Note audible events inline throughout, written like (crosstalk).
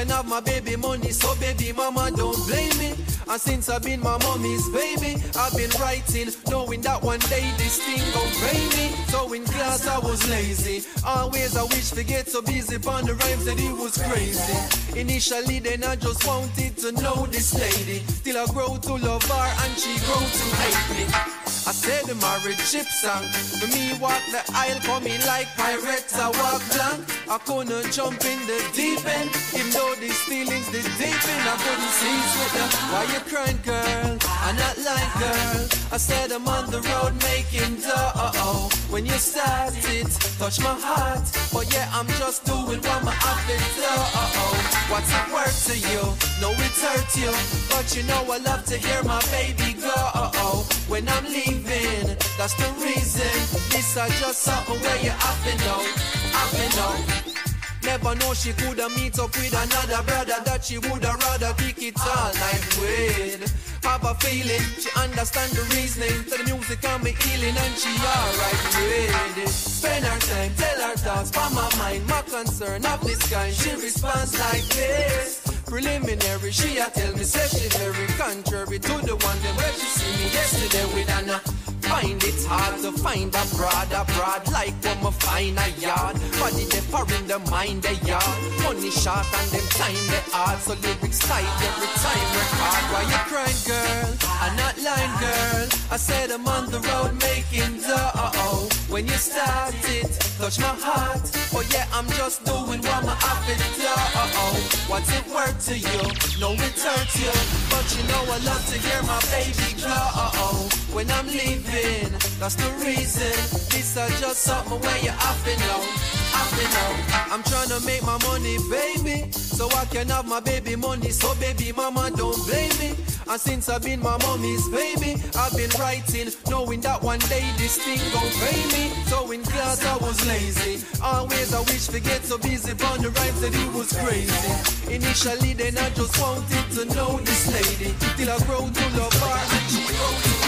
can have my baby money. So baby, mama, don't blame me. And since I've been my mommy's baby, I've been writing, knowing that one day this thing gon' pay me. So in class I was lazy. Always I wish to get so busy on the rhymes that it was crazy. Initially then I just wanted to know this lady. Till I grow to love her and she grow to hate me. Said the marriage ship song. For me walk the aisle for me like pirates. I walk blank. I couldn't jump in the deep end. Even though these feelings this deep in, I couldn't see them. Why you crying, girl? I'm not lying, girl. I said I'm on the road making dough. When you started, touch my heart. But yeah, I'm just doing what my outfit do. Uh-oh What's it worth to you? No, it hurt you. But you know I love to hear my baby go. When I'm leaving, that's the reason. This is just something where you up to know. up to know. Never know she coulda meet up with another brother that she woulda rather kick it all night with. Have a feeling she understand the reasoning to the music and me healing and she alright with it. Spend her time, tell her thoughts, for my mind, my concern of this kind. She responds like this. Preliminary, she a tell me say she very contrary to the one that where she see me yesterday with Anna. Find it hard to find a broad, a broad like when me find a yard. Body they far in the mind they yard. Money short and them time they hard. So lyrics tight every time record. Why you crying, girl? I'm not lying, girl. I said I'm on the road making dough. When you start it, touch my heart. Oh yeah, I'm just doing what my outfit do. Uh oh, what's it worth to you? No, it hurts you. But you know I love to hear my baby glow. When I'm leaving. That's the reason. This is just something where you have to know. I'm trying to make my money, baby. So I can have my baby money. So baby mama don't blame me. And since I've been my mommy's baby, I've been writing, knowing that one day this thing gon' pay me. So in class I was lazy. Always I wish to get so busy on the rhymes that it was crazy. Initially then I just wanted to know this lady. Till I grow to love her and she me.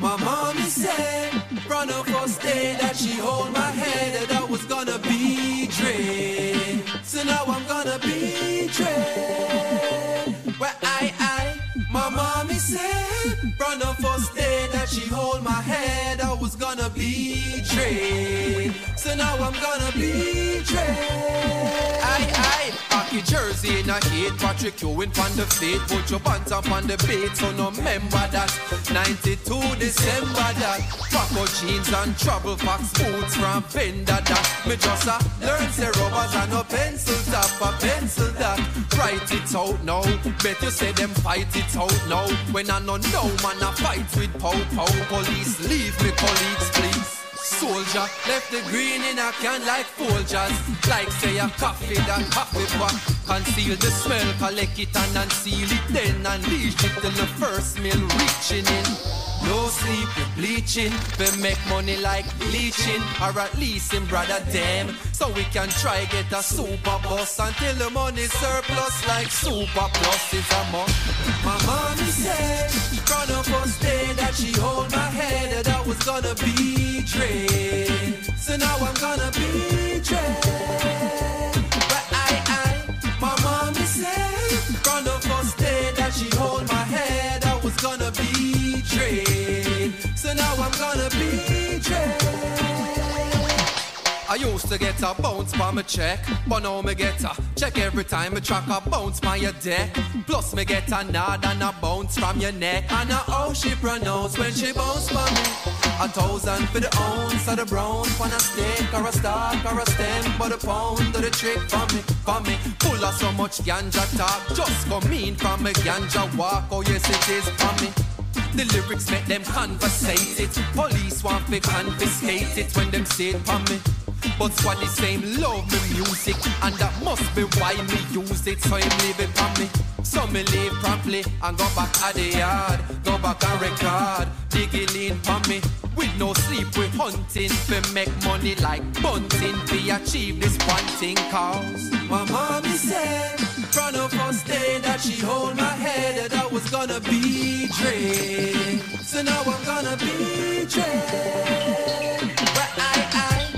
My mommy said from the first that she hold my I was gonna be dread. So now I'm gonna be dread. Where I, I, my mommy said from the first day that she hold my hand I was gonna be dread. So now I'm gonna be dread. I, I. Hockey jersey in a heat, Patrick Ewing on the feet, put your pants up on the beat, so no remember that. 92 December that. Paco jeans and trouble fox boots from Fender that. Me just a learn say rubbers and no pencil top, a pencil that. Write it out now, bet you say them fight it out now. When I know no man I fight with pow pow police, leave me colleagues please soldier. Left the green in a can like Folgers. Like say a coffee that coffee pot. Conceal the smell, collect it and unseal it. Then unleash it till the first meal reaching in. No sleep, we bleaching. We make money like bleaching. Or at least in brother them. So we can try get a super bus until the money surplus like super plus is a month. My mommy said, from the first day that she hold my head, that I was gonna be trained. So now I'm gonna be trained. I used to get a bounce by my check, but now me get a check every time I track a bounce by your deck. Plus me get a nod and a bounce from your neck. And a how she pronounce when she bounce for me. A thousand for the ounce of the brown, for a stick or a stalk or a stem, but a pound of the trick for me, for me. Full of so much ganja talk, just come in from a ganja walk. Oh yes it is for me. The lyrics make them conversate it. Police want to confiscate it when them say it for me. But squad the same love me music And that must be why me use it. So him leave it for me. So me leave promptly And go back at the yard. Go back and record. Digging in for me. With no sleep we hunting For make money like bunting. To achieve this one thing cause My mommy said From the first day that she hold my head That I was gonna be Dre So now I'm gonna be Dre But I, I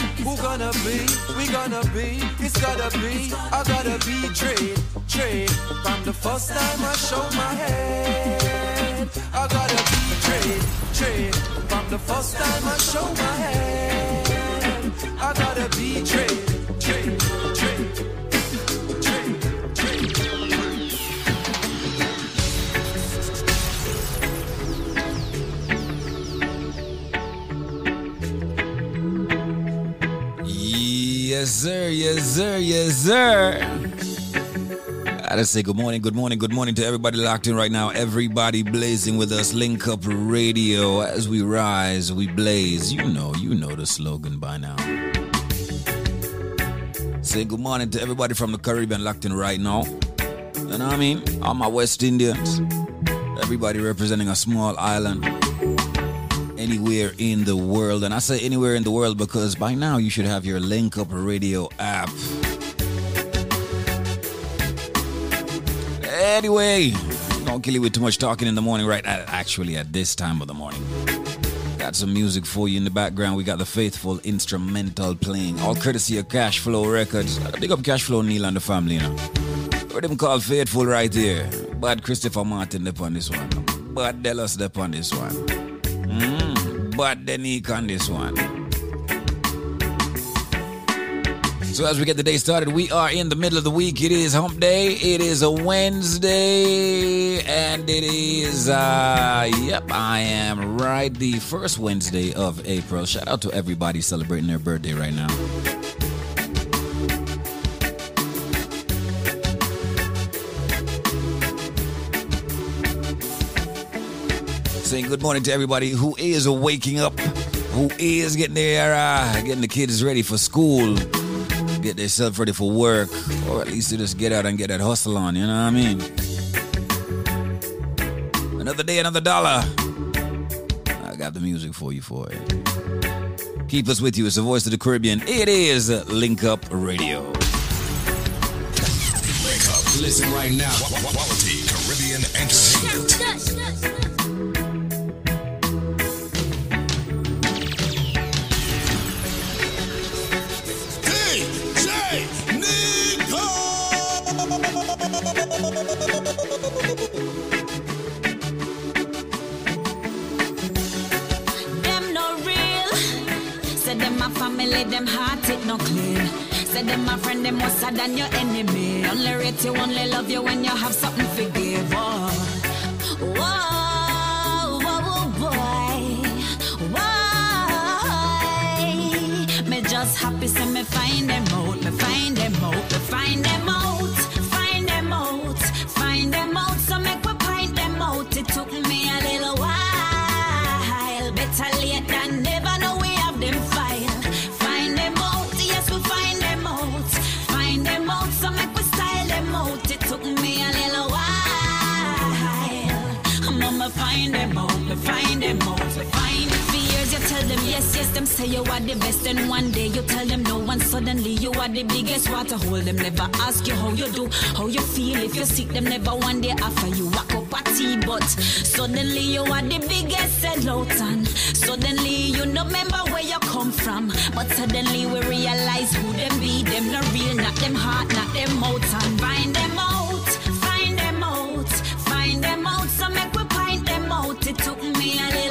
who gonna be, we gonna be, it's gotta be, I gotta be Dre, Dre. From the first time I show my head, I gotta be Dre, Dre. From the first time I show my head, I gotta be Dre, Yes, sir. Yes, sir. Yes, sir. I just say good morning, good morning, good morning to everybody locked in right now. Everybody blazing with us. Link up radio as we rise, we blaze. You know, you know the slogan by now. Say good morning to everybody from the Caribbean locked in right now. You know what I mean? All my West Indians. Everybody representing a small island anywhere in the world. And I say anywhere in the world because by now you should have your Link Up Radio app. Anyway, don't kill you with too much talking in the morning, right? Actually, at this time of the morning. Got some music for you in the background. We got the faithful instrumental playing, all courtesy of Cash Flow Records. Big up Cash Flow Neil and the family, you know. What them called Faithful right here. But Christopher Martin up on this one. Bad Delos up on this one. Mm, bad Denique on this one. So as we get the day started, we are in the middle of the week. It is hump day. It is a Wednesday. And it is uh yep, I am right. The first Wednesday of April. Shout out to everybody celebrating their birthday right now. Saying good morning to everybody who is waking up, who is getting their uh, getting the kids ready for school, get themselves ready for work, or at least to just get out and get that hustle on. You know what I mean? Another day, another dollar. I got the music for you for it. Keep us with you. It's the voice of the Caribbean. It is Link Up Radio. Wake up. Listen right now. Quality Caribbean entertainment. Family, them heart it no clean. Say them my friend, them worse than your enemy. Only rate you, only love you when you have something to give. Oh. Whoa. Why? Me just happy say me find them them out, them. For years you tell them yes, yes, them say you are the best. And one day you tell them no, and suddenly you are the biggest. Water hold them never ask you how you do, how you feel. If you sick, them never one day offer you walk up a tea. But suddenly you are the biggest sellout, and suddenly you no remember where you come from. But suddenly we realize who them be. Them not real, not them heart, not them mouth, and It took me a little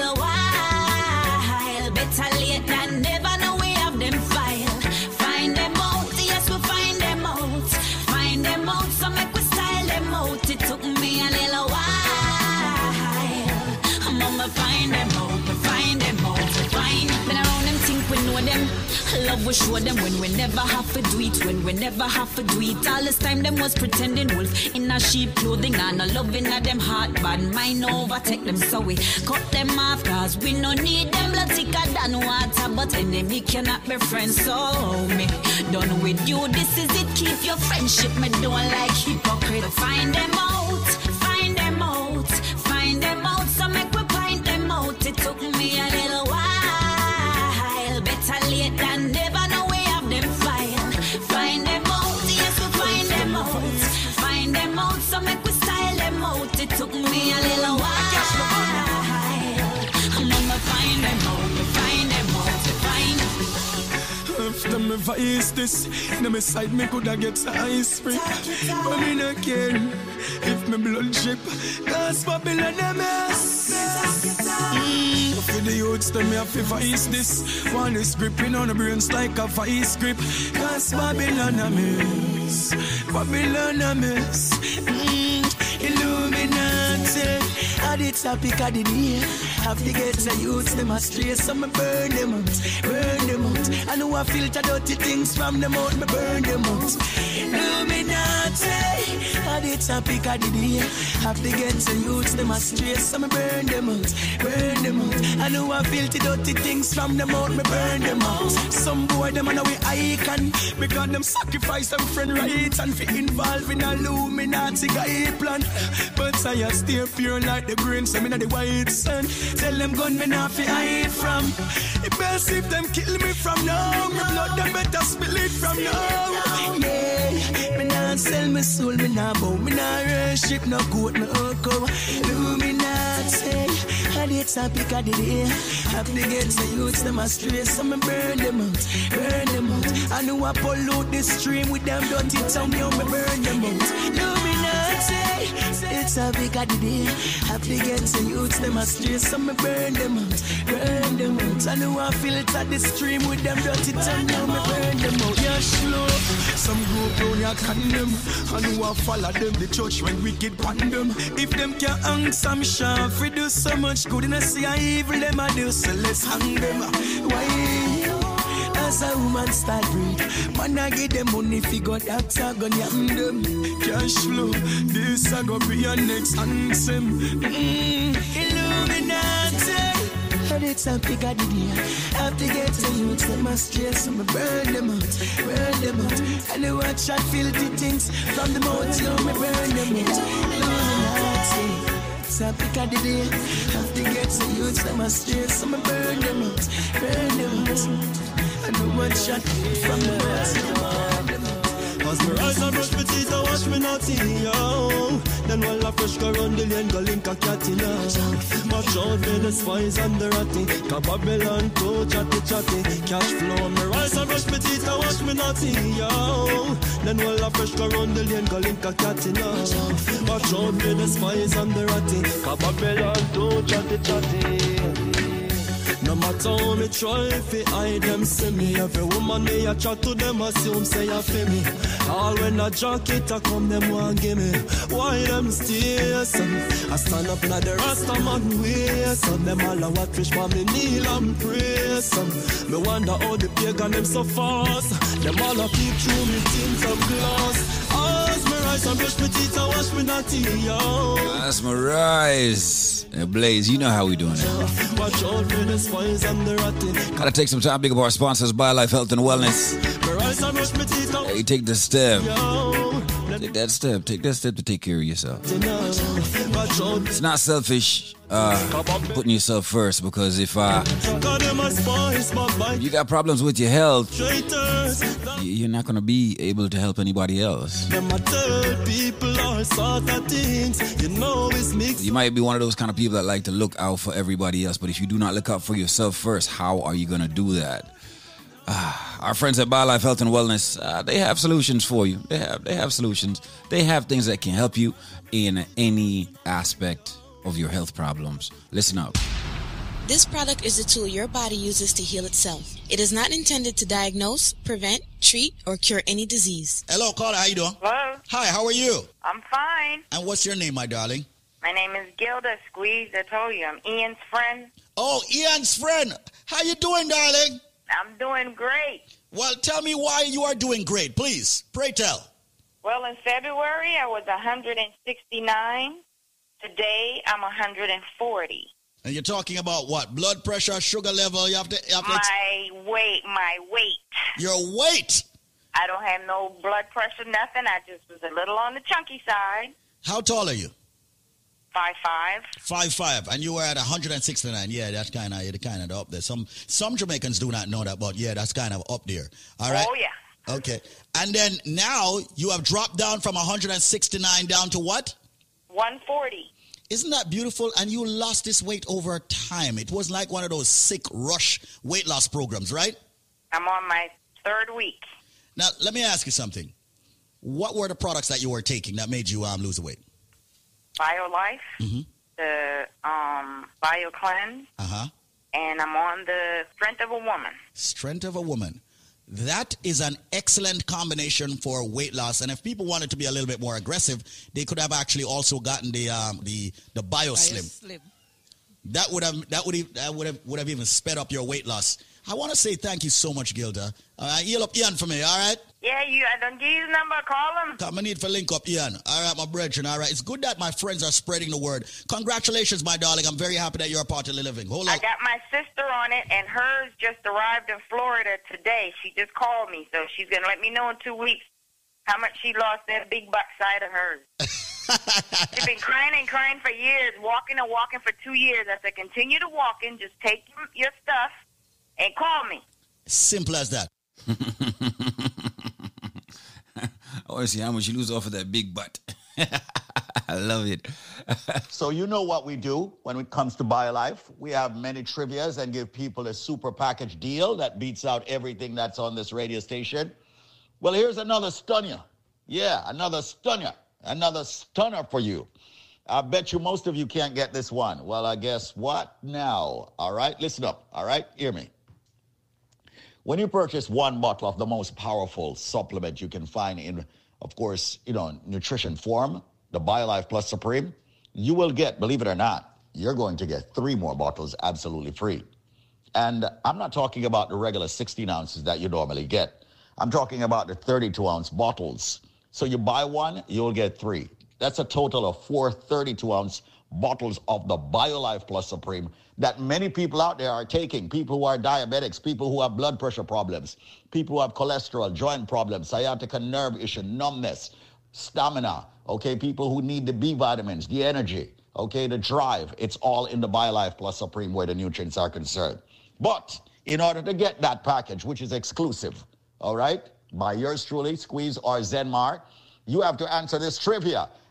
we show them when we never have to do it, when we never have to do it. All this time them was pretending wolf in a sheep clothing and a loving at them heart, bad mind overtake them so we cut them off cause we no need them blood thicker than water, but enemy cannot be friends. So me done with you, this is it. Keep your friendship, me don't like hypocrite. Find them out, find them out, me vice this, in my side me coulda get ice free. But me no care if me blood drip. Cause Babylon a mess. Mm, for the youths, them me have to vice this. One is gripping on the brains like a vice grip. Cause Babylon a mess. Babylon a mess. Mm, Illuminati. At the topic of the day, have to get the youths them astray, so me burn them out, burn them out. I know I filter dirty things from them out, me burn them out. Illuminati. At the topic of the day, have to get the youths them astray, so me burn them out, burn them out. I know I filter dirty things from them out, me burn them out. Some boy them and we icon, because them sacrifice them friend rights and fi involve in a Illuminati guy plan. But I stay pure like the green, so me not the white sun. Tell them gunmen off fi hide from. It best if them kill me from now. Me blood them better spill it from now. Yeah, me not sell my soul, me not bow, me not worship no goat, no cow. Illuminati. And it's a pick of the day. Have to get the youths them astray, so me burn them out, burn them out. I know I pollute the stream with them dirty tongue, yo, me burn them out. Illuminati. It's a pick of the day. Have to get the youths them astray, so me burn them out, burn them out. I know I feel it filter the stream with them dirty tongue, yo, me burn them out. Yeah, slow. Some group down ya condemn. I know I follow them, the church when wicked pan them. If them can hang some shaft, we do so much good and I see how evil them I do, so let's hang them. Why? As a woman start breed, man I give them money fi go doctor gun yam them. Cash flow, this a go be your next anthem. Mm, Illuminati. And it's a big the day. Have to get the youths them astray, so me burn them out, burn them out. And they watch out filthy things from the mouth, you me burn them out. Illuminati. It's a big the day. Have to get the youths them astray, so me burn them out, burn them out. And they watch out from the mouth, you me burn them out. As me rise and brush my teeth and wash me naughty, yo Then while I fresh go round the lane, go link a cat in yo Watch out for the spies and the ratty. Cause Babylon too chatty chatty. Cash flow, me rise and brush my teeth and wash me naughty, yo Then while I fresh go round the lane, go link a cat in yo Watch out for the spies and the ratty. Cause Babylon too chatty chatty no matter how me try fi hide them see me Every woman me a chat to them assume say a fi me. All when a jacket a come them want give me. Why them stay so I stand up in the rasta man way So them all a watch fish for me kneel and pray so Me wonder how the pagan them so fast. Them all a peep through me tint of glass. As me rise and brush me teeth and wash me naughty yo my rise. Uh, Blaze, you know how we doing it. Watch out for the spies and the Gotta take some time, big up our sponsors, BioLife Health and Wellness. Me rise and brush me teeth and Hey, take the step. yo Take that step. Take that step to take care of yourself. It's not selfish uh, putting yourself first because if uh, you got problems with your health, you're not gonna be able to help anybody else. You might be one of those kind of people that like to look out for everybody else, but if you do not look out for yourself first, how are you gonna do that? Ah, our friends at BioLife Health and Wellness, uh, they have solutions for you. They have they have solutions. They have things that can help you in any aspect of your health problems. Listen up. This product is a tool your body uses to heal itself. It is not intended to diagnose, prevent, treat, or cure any disease. Hello, caller. How you doing? Hello, Hi. How are you? I'm fine. And what's your name, my darling? My name is Gilda Squeeze. I told you I'm Ian's friend. Oh, Ian's friend. How you doing, darling? I'm doing great. Well, tell me why you are doing great, please. Pray tell. Well, in February, I was 169. Today, I'm 140. And you're talking about what? Blood pressure, sugar level. You have to. You have to My weight, my weight. your weight. I don't have no blood pressure, nothing. I just was a little on the chunky side. How tall are you? Five five. Five five, and you were at 169. Yeah, that's kind of kind of up there. Some some Jamaicans do not know that, but yeah, that's kind of up there. All right. Oh yeah. Okay. And then now you have dropped down from 169 down to what? 140. Isn't that beautiful? And you lost this weight over time. It was like one of those sick rush weight loss programs, right? I'm on my third week. Now, let me ask you something. What were the products that you were taking that made you um, lose the weight? BioLife, Mhm. the um, BioCleanse, Uh huh. and I'm on the Strength of a Woman. Strength of a woman. That is an excellent combination for weight loss. And if people wanted to be a little bit more aggressive, they could have actually also gotten the um, the the BioSlim. Slim. That would have that would have, that would have would have even sped up your weight loss. I want to say thank you so much, Gilda. Uh, heal up Ian for me, all right? Yeah, you. I don't give you the number. Call him. Come, I need for link up, Ian. All right, my brethren. All right, it's good that my friends are spreading the word. Congratulations, my darling. I'm very happy that you're a part of the living. Hold on. I got my sister on it, and hers just arrived in Florida today. She just called me, so she's gonna let me know in two weeks how much she lost that big butt side of hers. (laughs) She's been crying and crying for years, walking and walking for two years. I said, continue to walking, just take your stuff and call me. Simple as that. I want to see how much you lose off of that big butt. (laughs) I love it. (laughs) So you know what we do when it comes to BioLife. We have many trivias and give people a super package deal that beats out everything that's on this radio station. Well, here's another stunner. Yeah, another stunner. Another stunner for you. I bet you most of you can't get this one. Well, I guess what now? All right, listen up. All right, hear me. When you purchase one bottle of the most powerful supplement you can find in, of course, you know, nutrition form, the BioLife Plus Supreme, you will get, believe it or not, you're going to get three more bottles absolutely free. And I'm not talking about the regular 16 ounces that you normally get. I'm talking about the 32 ounce bottles. So you buy one, you'll get three. That's a total of four 32 ounce bottles of the BioLife Plus Supreme that many people out there are taking. People who are diabetics, people who have blood pressure problems, people who have cholesterol, joint problems, sciatica nerve issue, numbness, stamina, okay, people who need the B vitamins, the energy, okay, the drive. It's all in the BioLife Plus Supreme where the nutrients are concerned. But in order to get that package, which is exclusive, all right, by yours truly, Squeeze or Zenmar, you have to answer this trivia.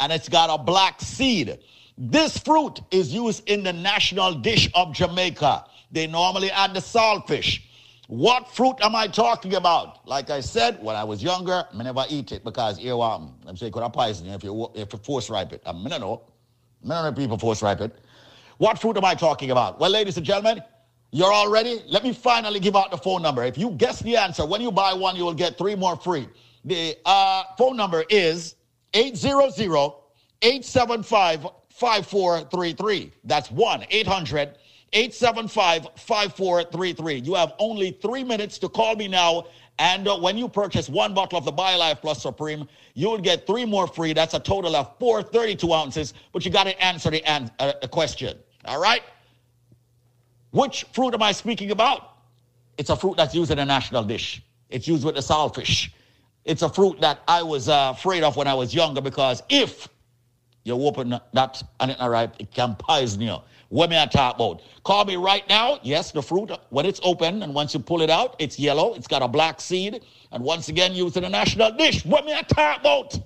and it's got a black seed. This fruit is used in the national dish of Jamaica. They normally add the saltfish. What fruit am I talking about? Like I said, when I was younger, I never eat it because here um, I'm saying could have poison if you if you force ripe it. I mean, I know. I know people force ripe it. What fruit am I talking about? Well, ladies and gentlemen, you're all ready? Let me finally give out the phone number. If you guess the answer, when you buy one, you will get three more free. The uh, phone number is 800 875 5433. That's 1 800 875 5433. You have only three minutes to call me now. And uh, when you purchase one bottle of the BioLife Plus Supreme, you will get three more free. That's a total of 432 ounces, but you got to answer the, an- uh, question. All right? Which fruit am I speaking about? It's a fruit that's used in a national dish. It's used with the saltfish. It's a fruit that I was uh, afraid of when I was younger because if you open that and it's not ripe, it can poison you. What may I talk about? Call me right now. Yes, the fruit, when it's open and once you pull it out, it's yellow. It's got a black seed. And once again, used in a national dish. What may I talk about?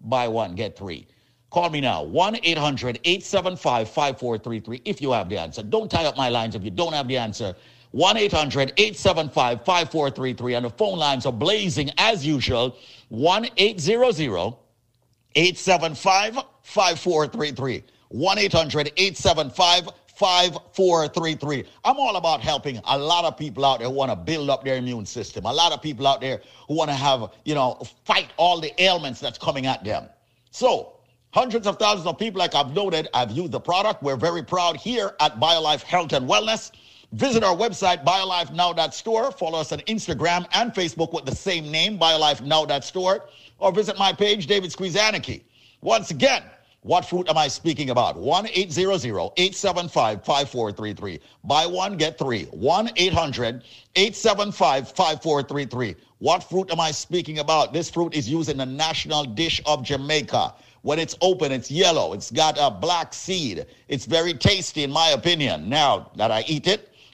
Buy one, get three. Call me now, 1 800 875 5433 if you have the answer. Don't tie up my lines if you don't have the answer. 1 800 875 5433. And the phone lines are blazing as usual 1 800 875 5433. 1 800 875 5433. I'm all about helping a lot of people out there who want to build up their immune system. A lot of people out there who want to have, you know, fight all the ailments that's coming at them. So, hundreds of thousands of people, like I've noted, I've used the product. We're very proud here at BioLife Health and Wellness. Visit our website, biolifenow.store. Follow us on Instagram and Facebook with the same name, biolifenow.store. Or visit my page, David Squeezaniki. Once again, what fruit am I speaking about? 1 800 875 5433. Buy one, get three. 1 800 875 5433. What fruit am I speaking about? This fruit is used in the national dish of Jamaica. When it's open, it's yellow. It's got a black seed. It's very tasty, in my opinion. Now that I eat it,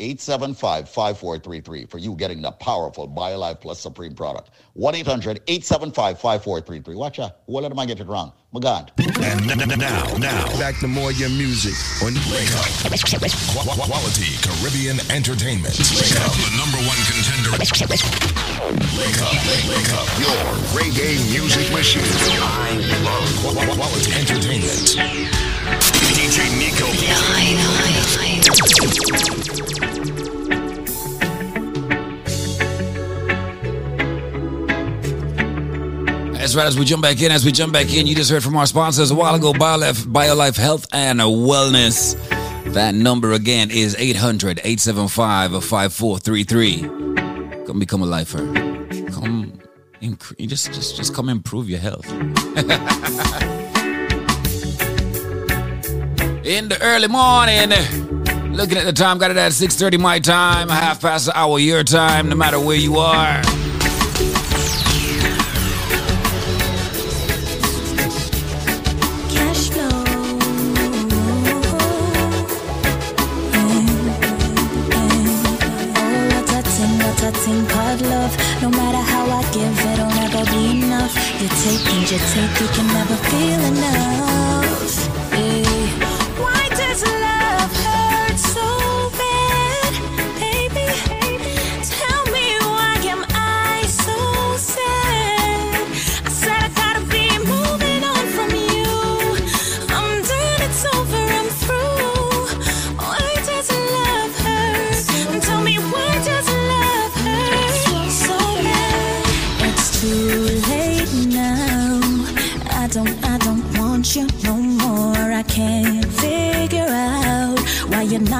875 5433 for you getting the powerful BioLife Plus Supreme product. 1 800 875 5433. Watch out. What let I get it wrong? My God. And n- n- now, now, Back to more your music on Wake Up. Qu- qu- quality Caribbean entertainment. Wake Up, the number one contender. Wake up, wake up, your reggae music machine. I love quality entertainment. DJ Nico. That's right. As we jump back in, as we jump back in, you just heard from our sponsors a while ago, BioLife, BioLife Health and Wellness. That number again is 800 875 5433. Come become a lifer. Come, incre- just, just, just come improve your health. (laughs) in the early morning, looking at the time, got it at 6.30 my time, half past the hour your time, no matter where you are. Enough. You take and you take, you can never feel enough.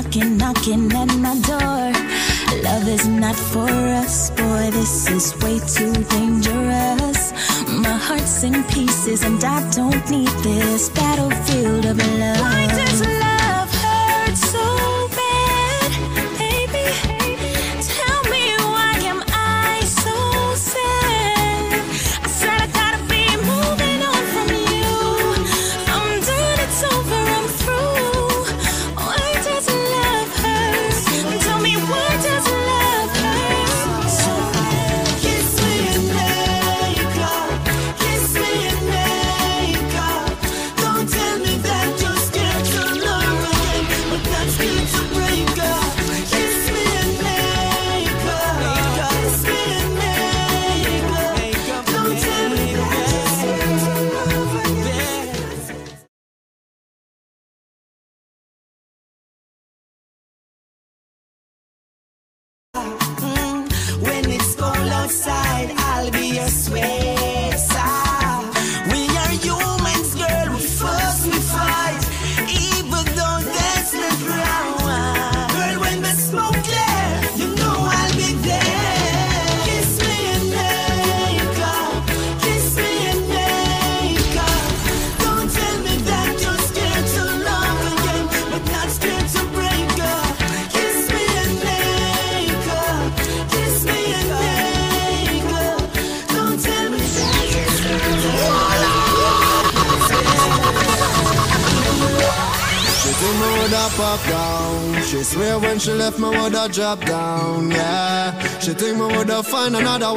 Knocking, knocking at my door. Love is not for us, boy, this is way too dangerous. My heart's in pieces and I don't need this battlefield of love.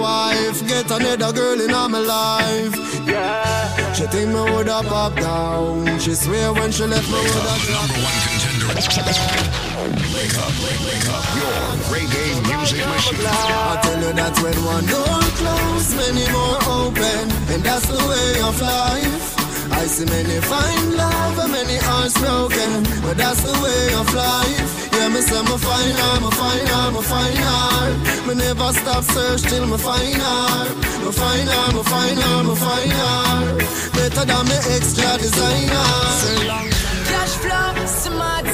Wife, get another girl in my life. Yeah. She think me woulda pop down. She swear when she left me woulda drop Wake up, wake up, your reggae music machine. I tell you that when one door closed, many more open, and that's the way of life. I see many find love and many hearts broken, but that's the way of life. Yeah, me say me find her, me find her, me find her. Me never stop search till me find her. Me find her, me find her, me find her. Better than me extra designer. Cash flow, smart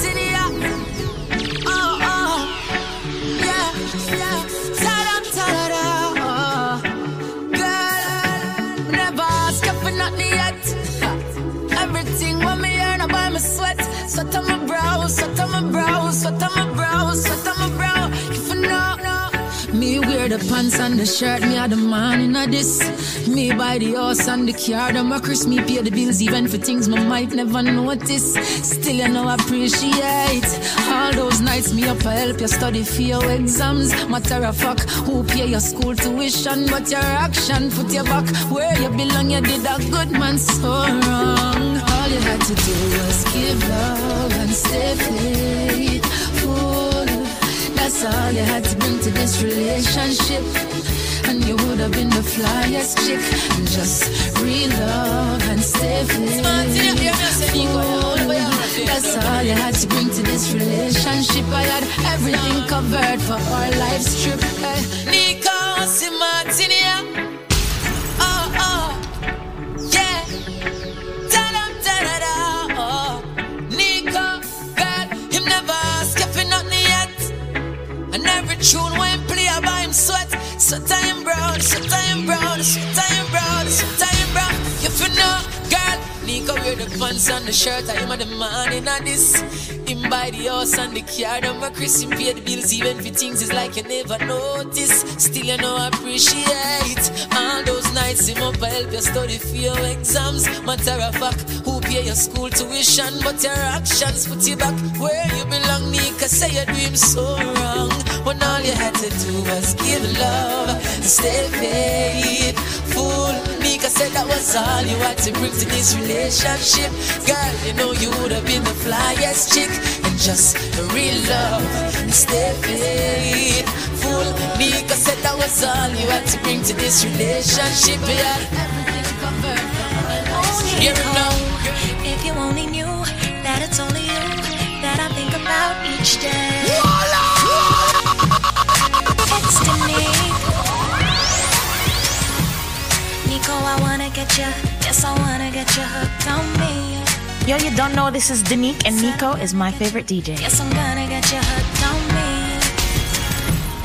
sweat on my brow, sweat on my brow, sweat on my brow. If you know, me wear the pants and the shirt, me are the man in a this. Me buy the house and the car, them a Chris, me pay the bills even for things me might never notice. Still you know appreciate all those nights me up I help you study for your exams. Matter of fact, who pay your school tuition, but your action put you back where you belong. You did a good man so wrong. All you had to do was give love and stay faithful. That's all you had to bring to this relationship. And you would have been the flyest chick. And just real love and stay faithful. That's all you had to bring to this relationship. I had everything covered for our life's trip. Eh. Hey. Nico Simartinia. So time brown, so time Nico wear the pants and the shirt. I am the man in this. Him buy the house and the car. Them a Chris him pay the bills even for things is like you never notice. Still you know appreciate all those nights him up help you study for your exams. Matter of fact, who pay your school tuition, but your actions put you back where you belong. Nika say you do him so wrong when all you had to do was give love and stay faithful. Nika said that was all you had to bring to this relationship. Girl, you know you would have been the flyest chick and just real love stay faithful. Nika said that was all you had to bring to this relationship. Yeah. Hear him now. If you only knew that it's only you that I think about each day. Destiny. Nico, I wanna get you. Yes, I wanna get you hooked on me. Yo, you don't know this is Danique and Nico is my favorite DJ. Yes, I'm gonna get you hooked on me.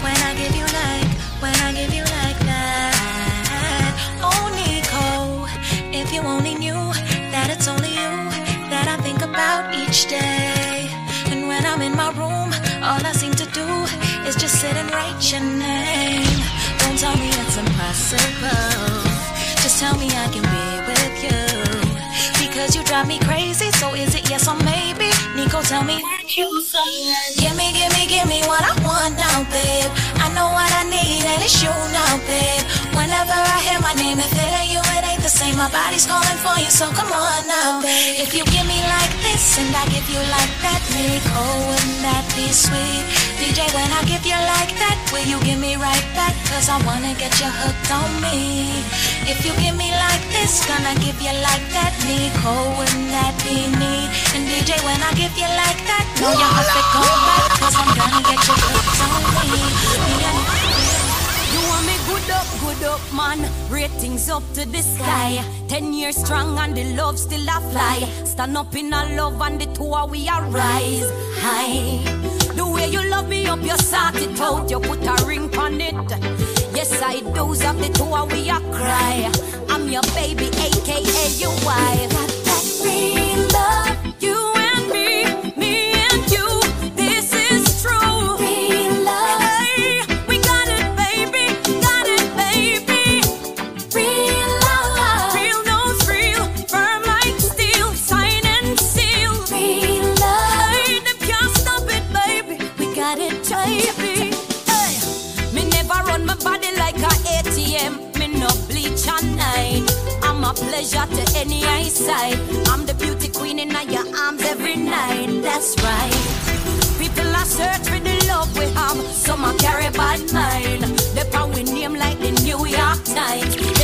When I give you like, when I give you like that. Oh, Nico, if you only knew that it's only you that I think about each day. And when I'm in my room, all I seem to do is just sit and write your name. Don't tell me it's impossible. Just tell me I can be with you. Because you drive me crazy, so is it yes or maybe? Nico, tell me. Give me, give me, give me what I want now, babe. I know what I need, and it's you now, babe. Whenever I hear my name, if it ain't you, it ain't same. My body's calling for you, so come on now. If you give me like this, and I give you like that, Nico, wouldn't that be sweet? DJ, when I give you like that, will you give me right back? Cause I wanna get you hooked on me. If you give me like this, gonna give you like that, Nico, wouldn't that be neat? And DJ, when I give you like that, know you have to go back, cause I'm gonna get you hooked on me. Me good up, good up, man. Ratings up to the sky. Ten years strong and the love still a fly. Stand up in our love and the two we a rise high. The way you love me up, you sort it out. You put a ring on it. Yes, I doze up the two we a cry. I'm your baby, aka your wife. Got that real pleasure to any eyesight. I'm the beauty queen in your arms every night. That's right. People are searching the love we have. Some are carry bad mind. They pound we name like the New York Times.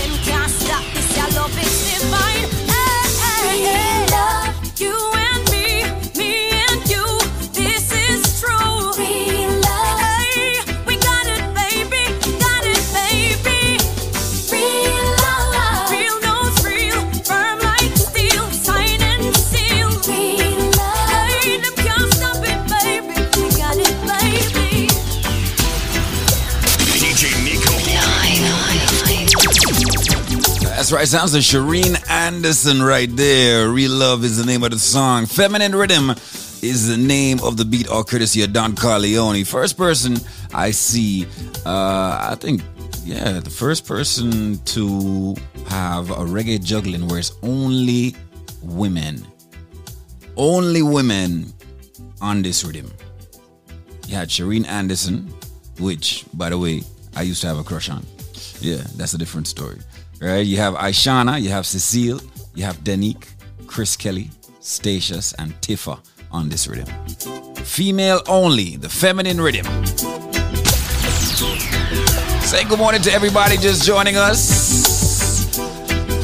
That's right. Sounds like Shireen Anderson right there. Real Love is the name of the song. Feminine Rhythm is the name of the beat, all courtesy of Don Corleon. First person I see, uh, I think, yeah, the first person to have a reggae juggling where it's only women. Only women on this rhythm. You had Shireen Anderson, which, by the way, I used to have a crush on. Yeah, that's a different story. Right? You have Ishawna, you have Cecile, you have Danique, Kris Kelly, Stacious, and Tifa on this rhythm. Female only, the feminine rhythm. Say good morning to everybody just joining us.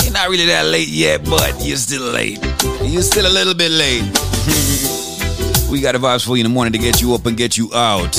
You're not really that late yet, but you're still late. You're still a little bit late. (laughs) we got the vibes for you in the morning to get you up and get you out.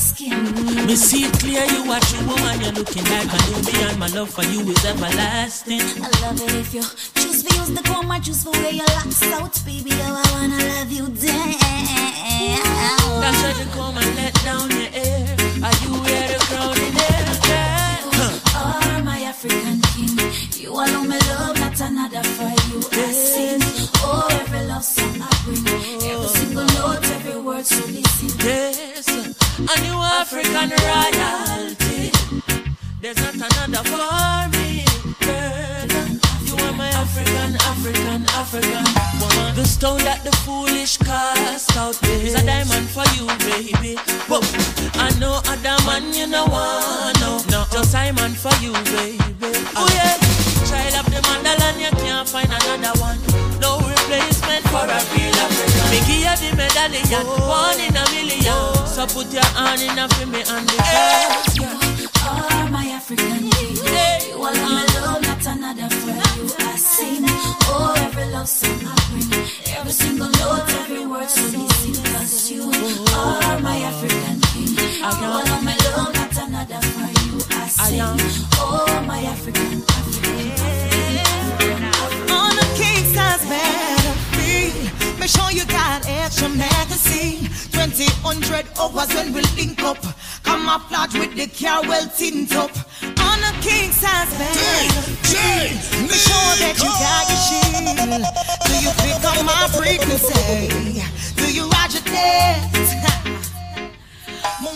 Skin. Me see it clear, you a true woman, you're looking like a newbie, and my love for you is everlasting. I love it if you choose to use the comb, I choose for where your locks out, baby. How I wanna love you down. That's why you come and let down your hair. Are you wear the crown in there, girl? are my African king. You alone my love, not another for you. I sing, oh every love song I bring, every single note, every word so listen. Yes, and you African royalty. There's not another for me, girl. You are my African, African, African one. The stone that the foolish cast out is a diamond for you, baby. Whoa. I know other man you know want no, no, just diamond for you, baby. Oh yeah, child of the motherland, you can't find another one. No replacement for a real African. Me give you the medallion, one in a million. So put your hand in a for me and the girl. are my African king. You alone my love, not another for you. I sing, oh every love song I bring, every single note, every word so listen. Cause you are my African king. You alone my love, not another for you. I sing, oh my African, African, make sure you got extra magazine. 20, 100 hours when we link up. Come Camouflage with the car well tint up. On a king size battlefield, make sure that you got your shield. Do you pick up my frequency? Do you roger (laughs)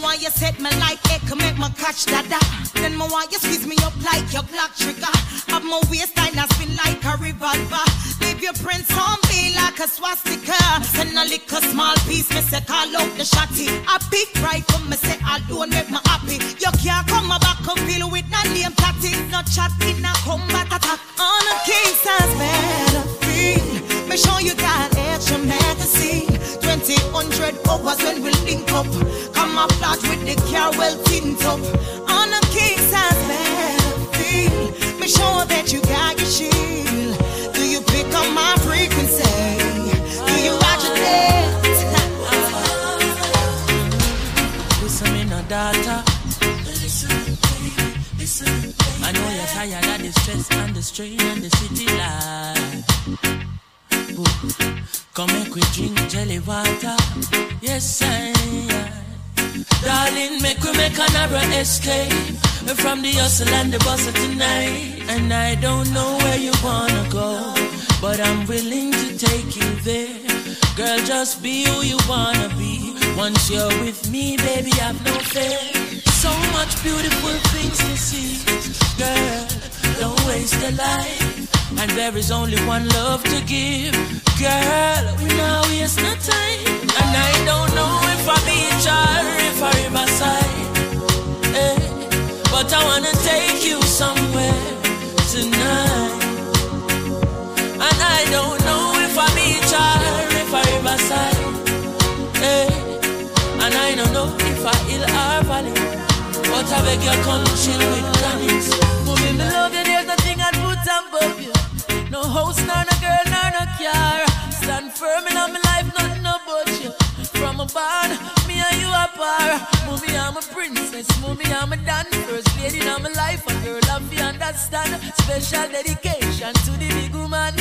More you set me like echo, make me catch that da. Then me want you squeeze me up like your clock trigger. Have my waistline a spin like a revolver. Leave your prints on me like a swastika. Send a little small piece, me say call out the shotty. A big rifle, me say alone make me happy. You can't come back and feel with no name tatty. No chat in a combat attack. On a king size battlefield. Me show you got extra magazine. 2000 hours when we link up. Come up flat with the car well tint up. On a king size battlefield. Me show that you got your shield. Do you pick up my frequency? Do you agitate? Listen, me no daughter. I know you're tired of the stress and the strain and the city life. Ooh. Come make we drink jelly water. Yes, I. Darling, make we make a narrow escape from the hustle and the bustle tonight. And I don't know where you wanna go, but I'm willing to take you there. Girl, just be who you wanna be. Once you're with me, baby, I've no fear. So much beautiful things to see. Girl, don't waste a life. And there is only one love to give. Girl, we now waste no time. And I don't know if I beach or if I riverside. Eh, but I wanna take you somewhere tonight. And I don't know if I beach or if I riverside. Eh, and I don't know if I hill or valley. But I beg you come chill with Grannies. Mommy, me love you, there's nothing I'd put above you. No house, nor no girl, nor no car. Stand firm in my life, nothing about you. From a barn, me and you are par. Mommy, I'm a princess. Mommy, I'm a dan. First lady in my life, a girl have to understand. Special dedication to the big woman.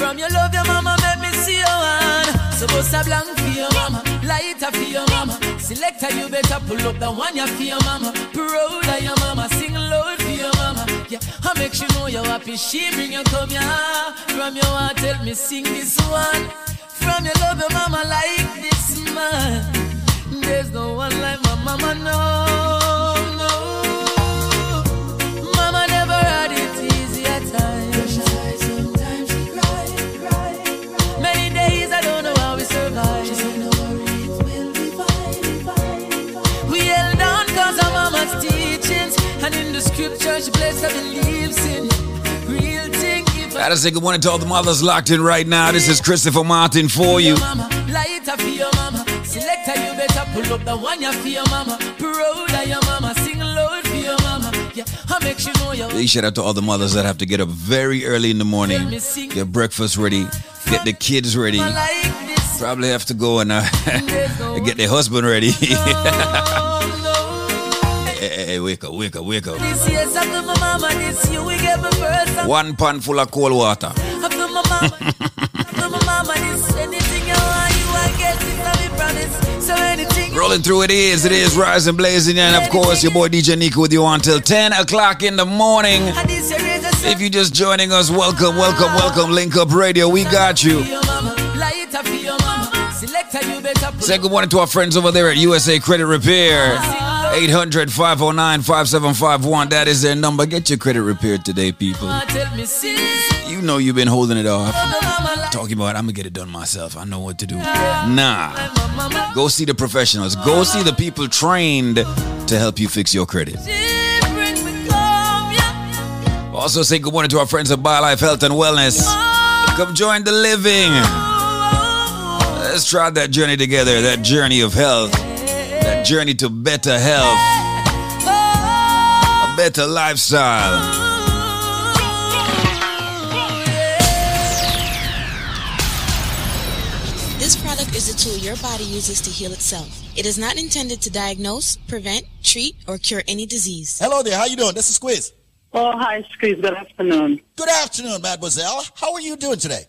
From your love, your mama make me see your hand. Bust a blank for your mama, lighter for your mama. Selector, you better pull up the one you for your mama. Proud of your mama, sing loud for your mama. Yeah, I make you know you're happy. She bring you come here. From your heart, tell me sing this one. From your love, your mama like this man. There's no one like my mama, no, And in the scripture she blessed her beliefs in. Real thing. If Gotta say good morning to all the mothers locked in right now. This is Christopher Martin for you. mama, light for your mama. Selector, you better pull up the one you for your mama. Proud of your mama, sing loud for your mama. Yeah, I make you know you're Big shout out to all the mothers that have to get up very early in the morning, get breakfast ready, get the kids ready. Probably have to go and uh, (laughs) get their husband ready. (laughs) hey, hey, hey, wake up, wake up, wake up. This year, after my mama, this year we get my first. One pan full of cold water. After my mama, after my mama, this anything you want, you want get it, me promise. So anything. Rolling through it is, it is rising, blazing, and of course your boy DJ Nico with you until 10 o'clock in the morning. And this year is a If you're just joining us, welcome, welcome, welcome. Link Up Radio, we got you. for your mama, light up for your mama. Selector, you better pull Say good morning to our friends over there at USA Credit Repair. 800 509 5751. That is their number. Get your credit repaired today, people. up. Tell me, see. You know you've been holding it off. Talking about, I'm going to get it done myself. I know what to do. Nah. Go see the professionals. Go see the people trained to help you fix your credit. bring me come, yeah. Also, say good morning to our friends at BioLife Health and Wellness. Come join the living. Oh, oh, Let's try that journey together, that journey of health, journey to better health, a better lifestyle. This product is a tool your body uses to heal itself. It is not intended to diagnose, prevent, treat, or cure any disease. Hello there. How you doing? This is Squiz. Oh, hi, Squeeze. Good afternoon. Good afternoon, mademoiselle. How are you doing today?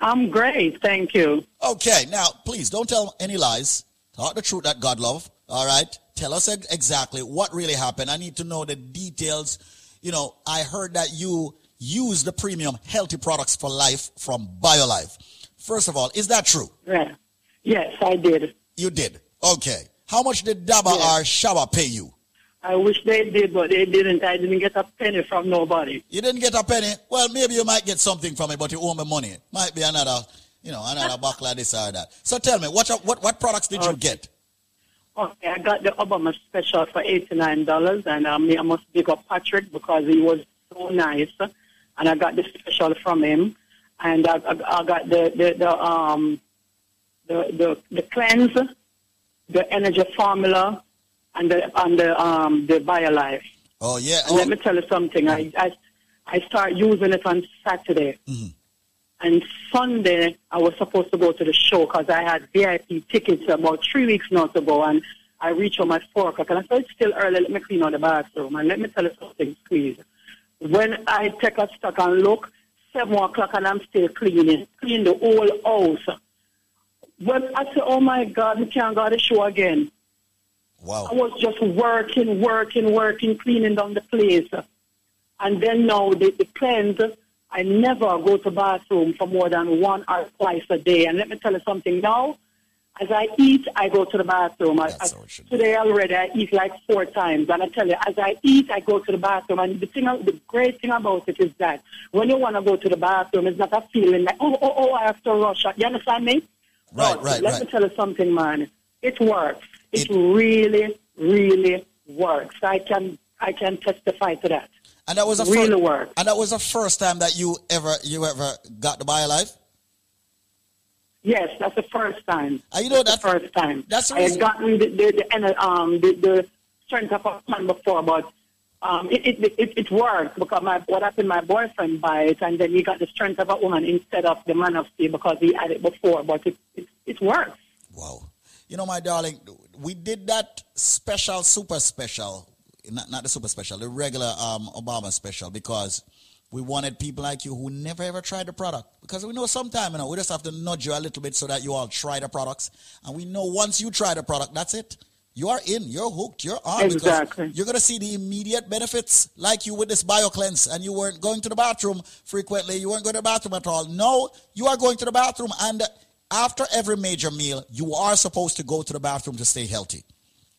I'm great, thank you. Okay, now please don't tell any lies. Talk the truth that God love. All right. Tell us ex- exactly what really happened. I need to know the details. You know, I heard that you use the premium healthy products for life from BioLife. First of all, is that true? Yeah. Yes, I did. You did. Okay. How much did Daba or Shaba pay you? I wish they did, but they didn't. I didn't get a penny from nobody. You didn't get a penny? Well, maybe you might get something from it, but you owe me money. Might be another, you know, another (laughs) buckle of this or that. So tell me, what what what products did you get? Okay, I got the Obama special for eighty-nine dollars, and um, I must big up Patrick because he was so nice, and I got the special from him, and I, I, I got the the, the um the the the cleanse, the energy formula, and the and the um the BioLife. Oh yeah. And let me tell you something. I I I start using it on Saturday. And Sunday, I was supposed to go to the show because I had VIP tickets about three weeks not ago. And I reached home at 4 o'clock. And I said, it's still early. Let me clean out the bathroom. And let me tell you something, please. When I take a stock and look, 7 o'clock and I'm still cleaning, clean the whole house. When I said, oh my God, we can't go to the show again. Wow. I was just working, working, working, cleaning down the place. And then now the, the cleanse, I never go to bathroom for more than one or twice a day. And let me tell you something now, as I eat, I go to the bathroom. I, I, today already, I eat like four times. And I tell you, as I eat, I go to the bathroom. And the thing, the great thing about it is that when you want to go to the bathroom, it's not a feeling like, oh, oh, oh, I have to rush. You understand me? Right, No, right, Let right. me tell you something, man. It works. It, really, really works. I can, I can testify to that. And that was a really fir- works. And that was the first time that you ever you ever got the BioLife? Yes, that's the first time. And you know that's the first time. that's the I had gotten the the, the, um, the, the strength of a man before, but um, it, it, it, it worked because my what happened, my boyfriend buy it, and then he got the strength of a woman instead of the man of steel because he had it before. But it it, it works. Wow. You know, my darling, we did that special, super special, not, not the super special, the regular um, Obama special, because we wanted people like you who never ever tried the product. Because we know sometime, you know, we just have to nudge you a little bit so that you all try the products. And we know once you try the product, that's it. You are in, you're hooked, you're on. because Exactly. You're going to see the immediate benefits, like you with this BioCleanse, and you weren't going to the bathroom frequently, you weren't going to the bathroom at all. No, you are going to the bathroom, and after every major meal, you are supposed to go to the bathroom to stay healthy.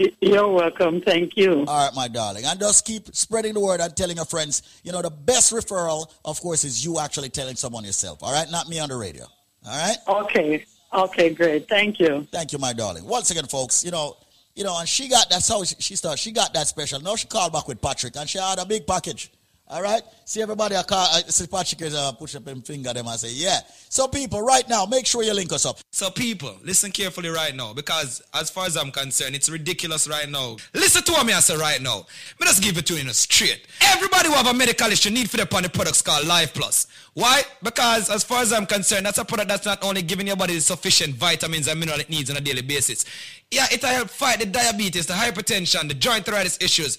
(laughs) You're welcome. Thank you. All right, my darling. And just keep spreading the word and telling your friends. You know, the best referral, of course, is you actually telling someone yourself. All right? Not me on the radio. All right? Okay. Okay, great. Thank you. Thank you, my darling. Once again, folks, you know, you know, and she got that's how she, she started. She got that special. Now she called back with Patrick and she had a big package. All right? See everybody I call I see Patrick is uh, push up him finger them and say, Yeah. So people, right now, make sure you link us up. So people, listen carefully right now because as far as I'm concerned, it's ridiculous right now. Listen to what me I say right now. Me just give it to you in a straight. Everybody who have a medical issue need for the upon the products called Life Plus. Why? Because as far as I'm concerned, that's a product that's not only giving your body the sufficient vitamins and mineral it needs on a daily basis. Yeah, it'll help fight the diabetes, the hypertension, the joint arthritis issues,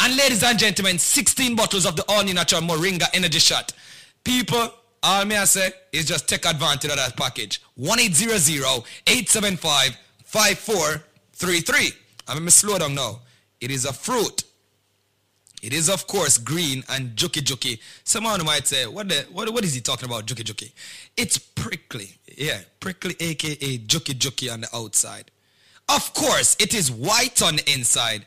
And ladies and gentlemen, 16 bottles of the all-new natural Moringa energy shot. People, all me I say is just take advantage of that package. 1-800-875-5433. I'm going to slow down now. It is a fruit. It is, of course, green and juki juki. Someone might say, what, the, what, what is he talking about, juki juki? It's prickly. Yeah, prickly, aka juki juki on the outside. Of course, it is white on the inside.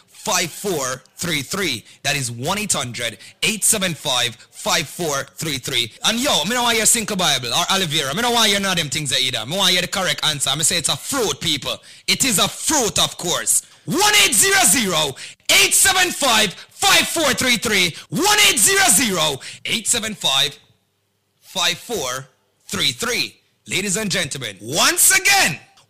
1-800-875-5433. That is 1-800-875-5433. And yo, me don't want your sinkle bible or aloe vera. Me don't want your none of them things either. Me want hear the correct answer. Me say it's a fruit, people. It is a fruit, of course. 1-800-875-5433. 1-800-875-5433. Ladies and gentlemen, once again,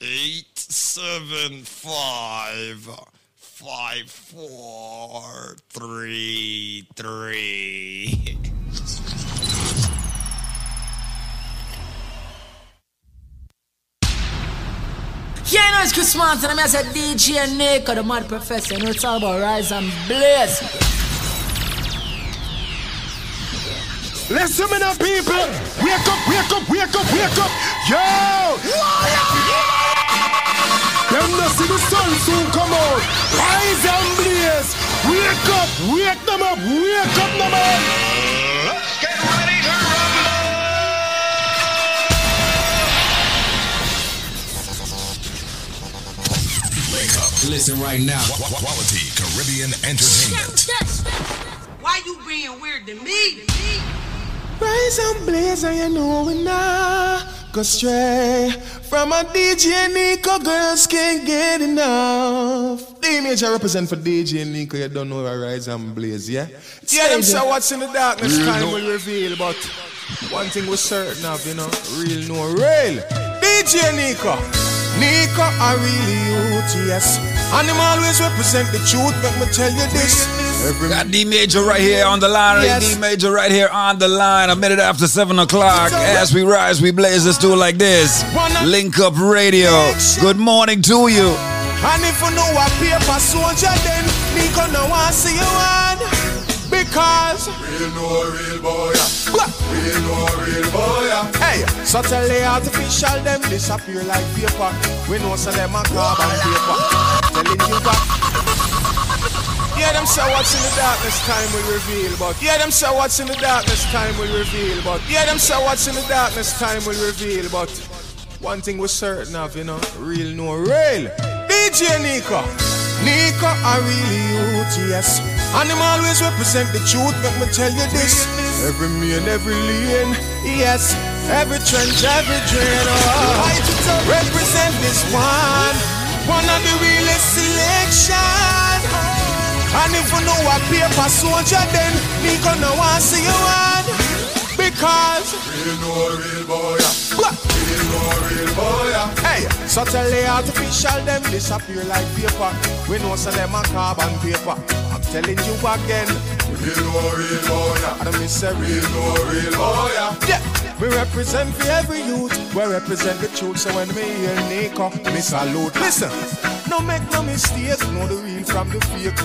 eight seven five five four three three. Yeah, know it's Chris Martin. I'm here said DJ Nick, or the mad professor. You know it's all about rise and blaze. Listen me now, people. Wake up, wake up, wake up, wake up. Yo! Them not see the sun soon come out. Rise and blaze. Wake up, wake them up, wake up, no man. Let's get ready to Wake up. Listen right now. Quality Caribbean entertainment. Why you being weird to me? Rise and blaze, and you know we not go stray from a DJ Nico. Girls can't get enough. The image I represent for DJ Nico, you don't know where Rise and Blaze, yeah? Yeah, them say what's in the darkness, Real time no- will reveal, but one thing was certain of, you know, real no real. DJ Nico, Nico, I really youth, yes. And him always represent the truth, but let me tell you this. Every Got D Major right here on the line. Yes. D Major right here on the line. A minute after 7 o'clock. As we rise, we blaze. Let's do it like this. Link Up Radio. Good morning to you. And if you know a paper soldier, then me gonna want see you on. Because Real no real boy. Real no real boy. Hey, so tell the artificial them disappear like paper. We know so them a carbon paper. Telling you that. Yeah, them say what's in the darkness time will reveal, but yeah, them say what's in the darkness time will reveal, but yeah, them say what's in the darkness time will reveal, but one thing was certain of, you know, real no real. DJ Nico, Nico, I really youth, yes. And him always represent the truth, let me tell you this. Every man, and every lane, yes. Every trench, every drain, oh. Represent this one, one of the realest selection. And if you know a paper soldier, then me gonna want see you on. Because Real no real boy. Real no real boy. Hey, so tell the artificial them disappear like paper. We know so them a carbon paper. I'm telling you again. Real no real boy. And I say Real no real boy. Yeah, we represent for every youth. We represent the truth. So when me hear Nico, me salute. Listen, no make no mistake. Know the real from the fake.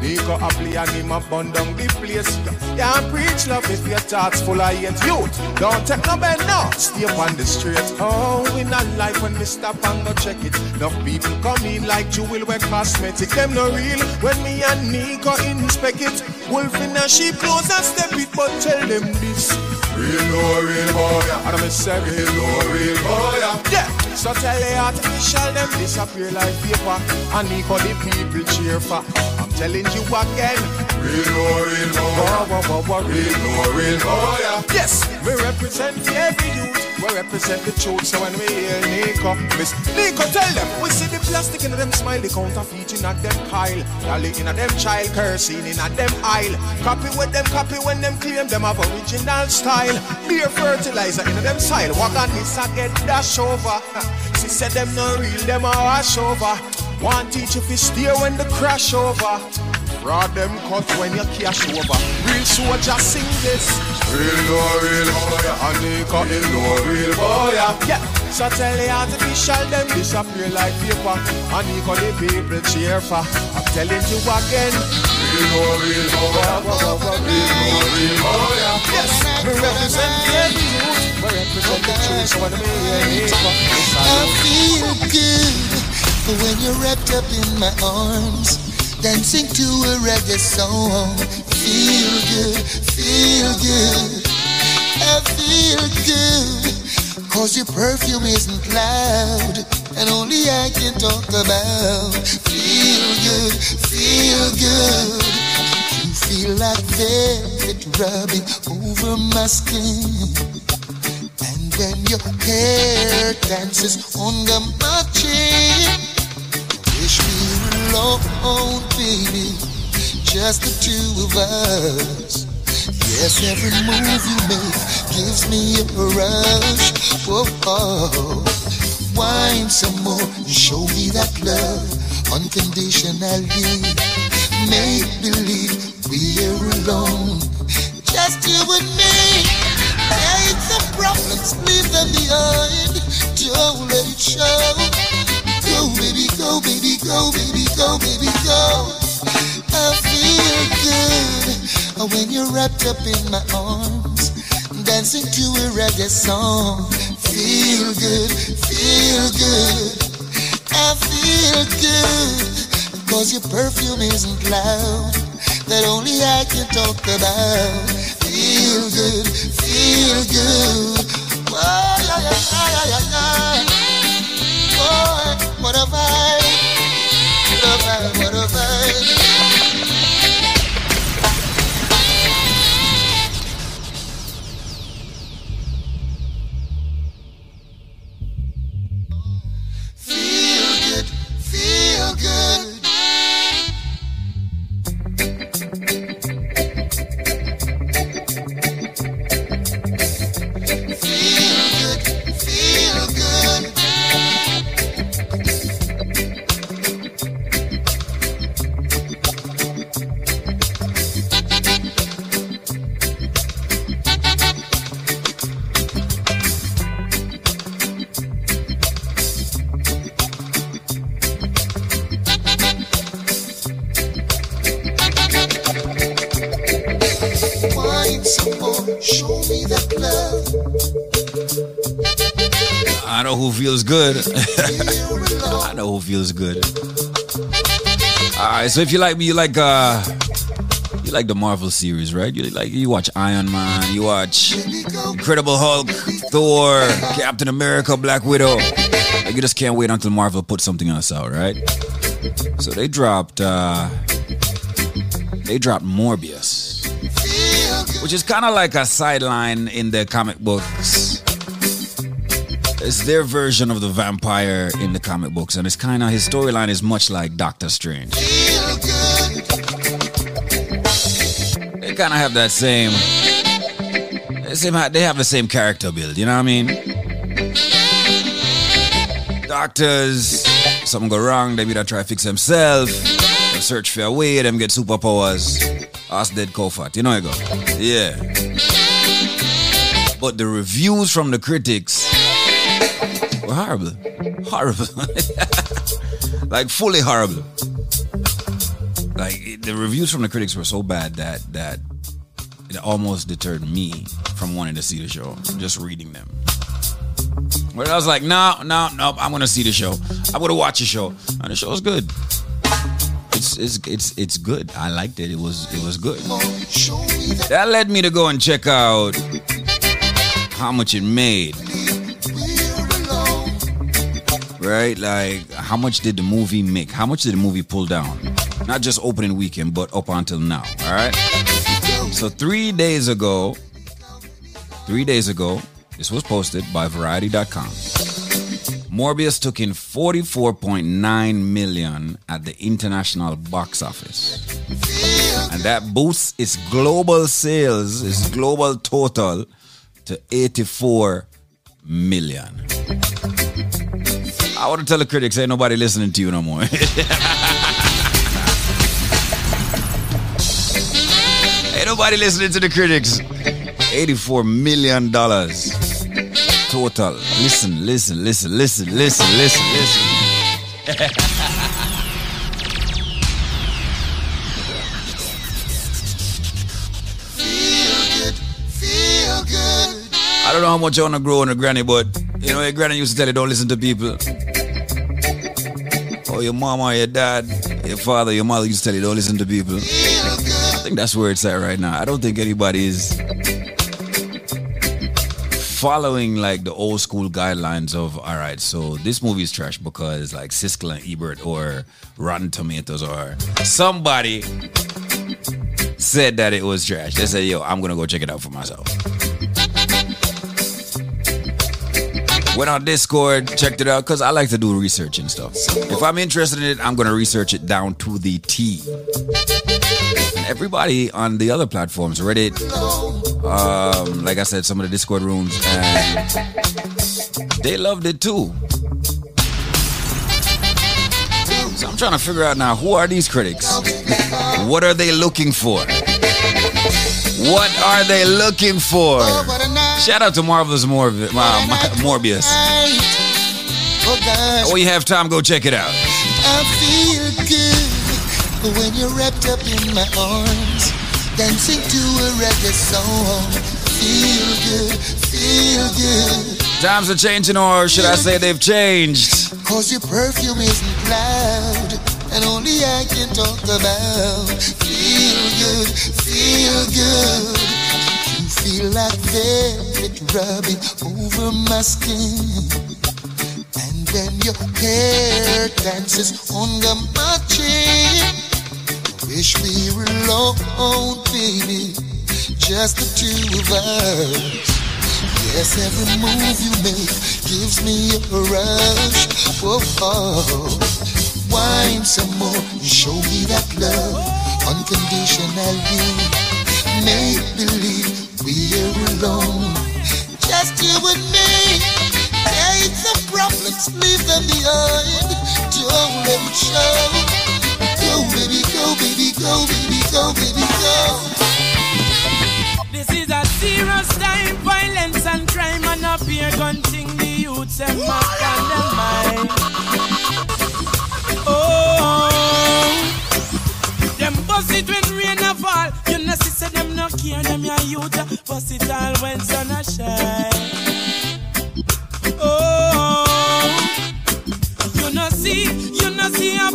Nico a play and him a bun down the place. Yeah, preach love if your thoughts full of hate. Youth, don't take no bend now. Stay on the straight. Oh, we not like when we stop and go check it. Enough people come in like jewel wear cosmetic. Them no real when me and Nico inspect it. Wolf in a sheep clothes and step it, but tell them this. Real no real boy. I'm a say Real no real boy. Yeah, so tell the artificial them disappear like paper. And Nico the people cheer for. I'm telling you again. Real no real wah, wah, wah, Real no real boy. Yes, we represent the every youth. We represent the truth. So when we hear Nico, Miss Nico, tell them we see the plastic in them smile, the counterfeiting at them Kyle, Dolly in a them child, cursing in a them aisle. Copy with them copy when them claim them have original style. Beer fertilizer in them soil. Walk on this I get dash over. She said them no real, them a wash over. One teach if you steer when the crash over. Fraud them when you cash over. Real soldier sing this. Real no real. And they Real no real. Yeah, so tell the artificial them disappear like paper. And got the people. I'm telling you again. Real no real. Real no real. Yes, we represent the. We represent the truth. So when we hear I feel good when you're wrapped up in my arms, dancing to a reggae song. Feel good, feel good. I feel good, cause your perfume isn't loud, and only I can talk about. Feel good, feel good. You feel like velvet rubbing over my skin. And when your hair dances under my chin, wish were alone, baby, just the two of us. Yes, every move you make gives me a rush. Whoa, oh. Wine some more, and show me that love unconditionally. Make believe we're alone, just you and me. Take the problems, leave them behind. Don't let it show. Go, baby, go, baby, go, baby, go, baby, go. I feel good uh, when you're wrapped up in my arms, dancing to a reggae song. Feel good, feel good. I feel good, cause your perfume isn't loud, that only I can talk about. Feel good, feel good. Oh, yeah, yeah, yeah, yeah, yeah. Boy, what a I? what a vibe, what a vibe. Feels good. All right, so if you like me, you like uh, you like the Marvel series, right? You like you watch Iron Man, you watch Incredible Hulk, Thor, Captain America, Black Widow. Like you just can't wait until Marvel put something else out, right? So they dropped uh, they dropped Morbius, which is kind of like a sideline in the comic books. It's their version of the vampire in the comic books, and it's kind of his storyline is much like Doctor Strange. They kind of have that same, same. They have the same character build. You know what I mean? Doctors, something go wrong, they better try to fix themselves. Search for a way, them get superpowers. Ask dead Kofat. You know it go? Yeah. But the reviews from the critics horrible. Horrible. (laughs) like fully horrible. Like the reviews from the critics were so bad that that it almost deterred me from wanting to see the show. Just reading them. But I was like, no, no, no, I'm gonna see the show. I'm gonna watch the show. And the show is good. It's it's it's it's good. I liked it. It was it was good. That led me to go and check out how much it made. Right? Like how much did the movie make? How much did the movie pull down? Not just opening weekend, but up until now. All right. So three days ago, three days ago, this was posted by Variety.com. Morbius took in 44.9 million at the international box office. And that boosts its global sales, its global total to 84 million. I want to tell the critics, ain't nobody listening to you no more. (laughs) ain't nobody listening to the critics. 84 million dollars total. Listen, listen, listen, listen, listen, listen, listen. I don't know how much you wanna grow on a granny, but you know your granny used to tell you don't listen to people. Or your mom or your dad, your father, your mother used to tell you don't oh, listen to people. I think that's where it's at right now. I don't think anybody is following like the old school guidelines of all right, so this movie is trash because like Siskel and Ebert or Rotten Tomatoes or somebody said that it was trash. They said, yo, I'm gonna go check it out for myself. Went on Discord, checked it out, because I like to do research and stuff. If I'm interested in it, I'm gonna research it down to the T. Everybody on the other platforms, Reddit, um, like I said, some of the Discord rooms, they loved it too. So I'm trying to figure out now who are these critics? What are they looking for? What are they looking for? Shout out to Marvelous Morbi- uh, (laughs) Morbius. Oh, When you have time, go check it out. I feel good when you're wrapped up in my arms, dancing to a reggae song. Feel good, feel good. Times are changing, or should I say they've changed? Cause your perfume isn't loud, and only I can talk about. Feel good, feel good. You feel like velvet rubbing over my skin. And when your hair dances under my chin, wish we were alone, baby. Just the two of us. Yes, every move you make gives me a rush. Whoa, oh. Wine some more show me that love unconditionally. Make believe we're alone, just you and me. Take the problems, leave them behind. Don't let them show. Go, baby, go, baby, go, baby, go, baby, go. This is a serious time, violence and crime, and up here gunting the youths and back on their mind. Oh, them bust it when rain a fall. You know, see, say them no care, them your youth, bust it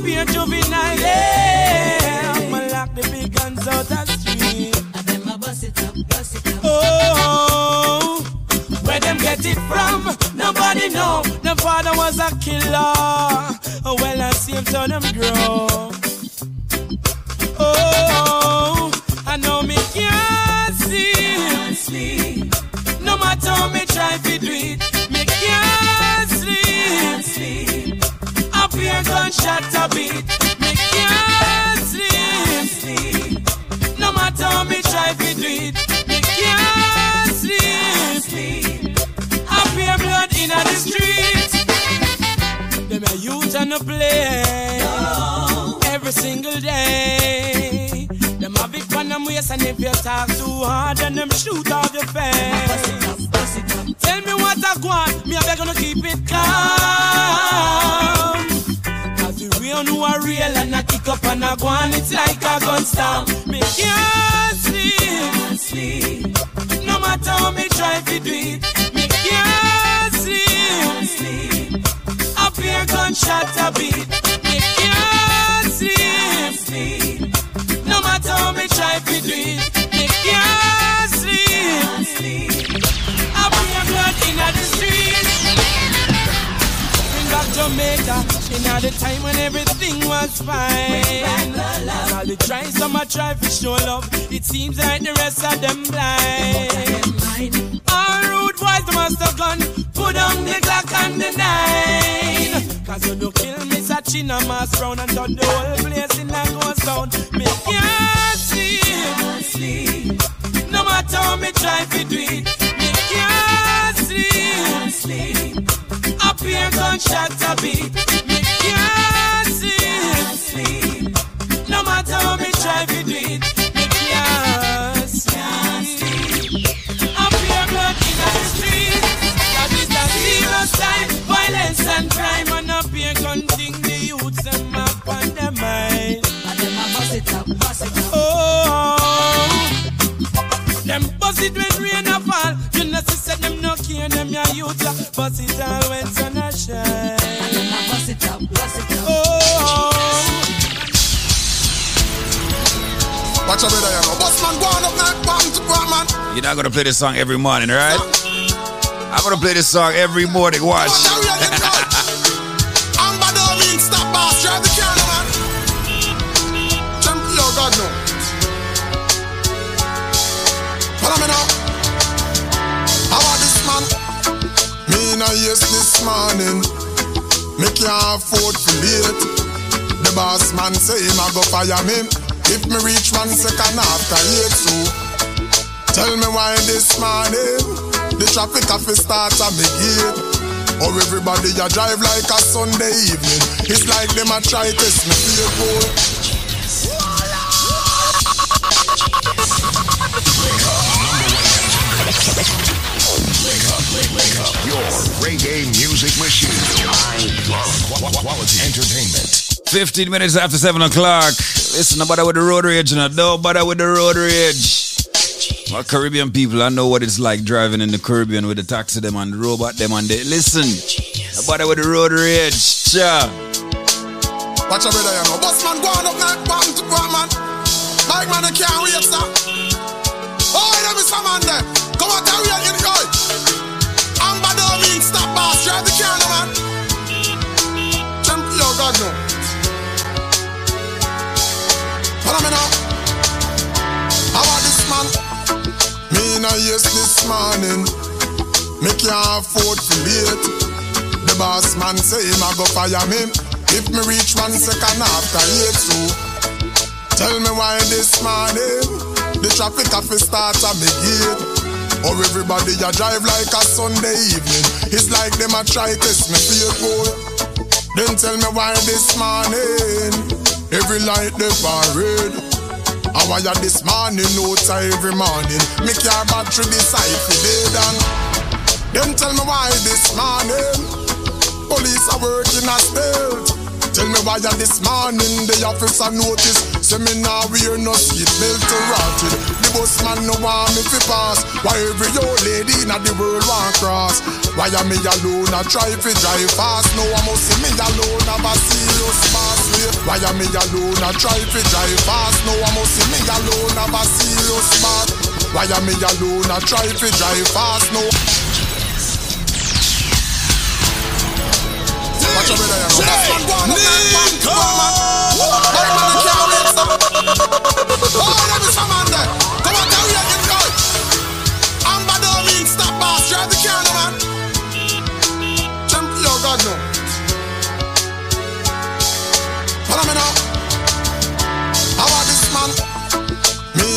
be juvenile. Yeah, I'ma lock the big guns out the street. And then I bust it up, bust it up. Oh, where them get it from? Nobody know. The father was a killer. Oh, well, I see him so them grow. Oh, I know me can't sleep. No matter how me try to do it, Here gunshot a beat, me can't sleep. No matter how me try to do it, me can't sleep. Up here blood in the street. Them a youth and a play every single day. Them have it on them waist and if you talk too hard, then them shoot out your face. Tell me what I want, me I beg gonna keep it calm. Real and I kick up and I go on, it's like a gun storm. Me can't sleep, no matter how me try to do it. Me can't sleep, up here gunshot a beat. Me can't sleep, no matter how me try to do it. Me can't sleep, up here blood in the street. Jamaica in all the time when everything was fine. All the try, some a try for show love. It seems like the rest of them blind. All rude boys, must have gone. Put on the Glock and the nine. Cause you no kill me, Sachina Mass Brown and turn the whole place in a ghost town. Me can't sleep. No matter how me try to do it. Me can't sleep. Up here gunshot a beat. Me can't sleep. No matter how me try to do it. Me can't sleep. Up here blood in the street. That is a serious time. Violence and crime. And up here gun thing the youths them up on their mind. And them a bust it up, bust it up. Oh. Them bust it when rain a fall. You know, see, them care, them ya youth. ya. Bust it all when sun a shine. And them a bust it up, oh. bust it up. Oh. Watch out, brother, you know. Boss man, go on up now, bam to bam, man. You're not gonna play this song every morning, right? I'm gonna play this song every morning. Watch. Oh, (laughs) Na yes this morning. Me can't afford to late. The boss man say him a go fire me. If me reach one second after eight, so tell me why this morning the traffic have to start at me gate. Or everybody a drive like a Sunday evening. It's like them a try test me feel boy. Your reggae music machine. I love qu- quality entertainment. 15 minutes after 7 o'clock. Listen, no bother with the road rage, you know. Don't bother with the road rage. My Caribbean people, I know what it's like driving in the Caribbean with the taxi them and the robot them and they listen. No bother with the road rage. Cha. Watch out, brother, you know. Boss man, go on up now, bam to bam, man. Bike man, I can't wait, sir. Oh, there is some man there. Come on, tell me in God, no. Follow me now. How about this, man? Me na yes this morning. Me can't afford to late. The boss man say him a go fire me. If me reach one second after eight, so tell me why this morning the traffic have start at me gate. Or everybody a drive like a Sunday evening. It's like them a try to test me boy. Then tell me why this morning every light they red. I wire this morning, no time every morning. Make your battery decide for dead and Then tell me why this morning Police are working a stealth Tell me why this morning the officer notice Say me now wear no seat belt to rotted The bus man no want me fi pass Why every old lady in the world want cross Why am me alone I try fi drive fast No I must see me alone have a serious late. Why am me alone? I try to drive fast. No, I must see me alone. Have a serious man. Why am me alone? I try to drive fast. No. Watch out, brother. you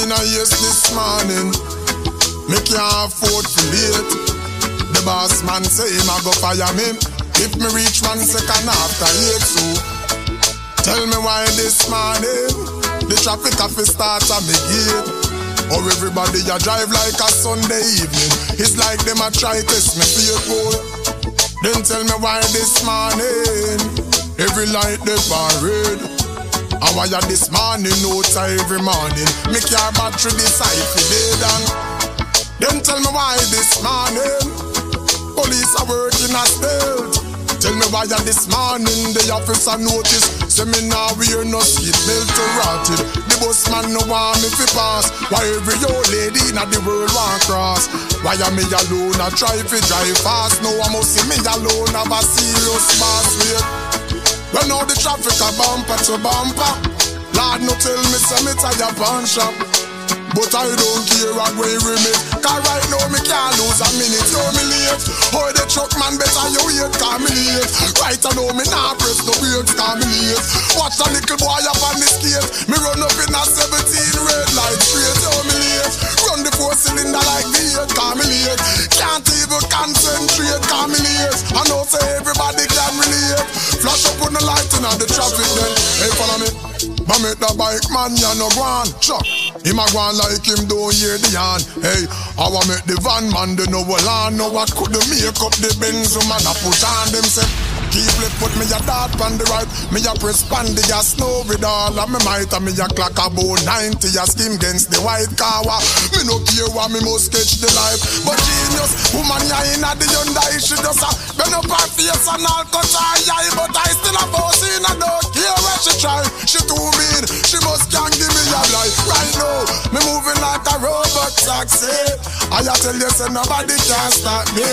in a yes this morning. Me can't afford to late. The boss man say him a go fire me. If me reach one second after eight, so tell me why this morning the traffic have to start at me gate. Or everybody a drive like a Sunday evening. It's like them a try test me vehicle. Then tell me why this morning every light they red. Why ya this morning? No time every morning. Me car battery decide fi dead and Then tell me why this morning? Police are working as stealth Tell me why this morning? The officer notice. Say me now wear no seat belt to rotted The bus man no want me fi pass. Why every old lady in the world want cross? Why am me alone? I try fi drive fast. No I must see me alone. Have a serious wait when all the traffic a bumper to bumper. Lord no tell me say me tire punch up But I don't care way we meet. Cause right now me can't lose a minute. You me late. Oh the truck man better you wait cause me late. Right I know me nah press no brakes cause me late. Watch a little boy up on the skate. Me run up in a 17 red light straight You me late. Run the four cylinder like V8 cause me late. Can't even concentrate cause me late. I know say everybody can relate. Flash up on the light in the traffic then. Hey follow me but make the bike man, ya no go on. Chuck. Him a go like him don't hear the yarn. Hey, I want make the van man, they know well on. No, I could make up the Benz, man, I put on them say. Keep left put me a dart on the right. Me a press pan the gas snow with all of me might And me a clock about 90 a skim against the white car Me no care what me must catch the life. But genius, woman ya in a the Hyundai. She just a bend up her face and all cut her eye. But I still a boss in a don't care where she try. She too mean, she must can give me a life Right now, me moving like a robot taxi. I a tell you say nobody can stop me.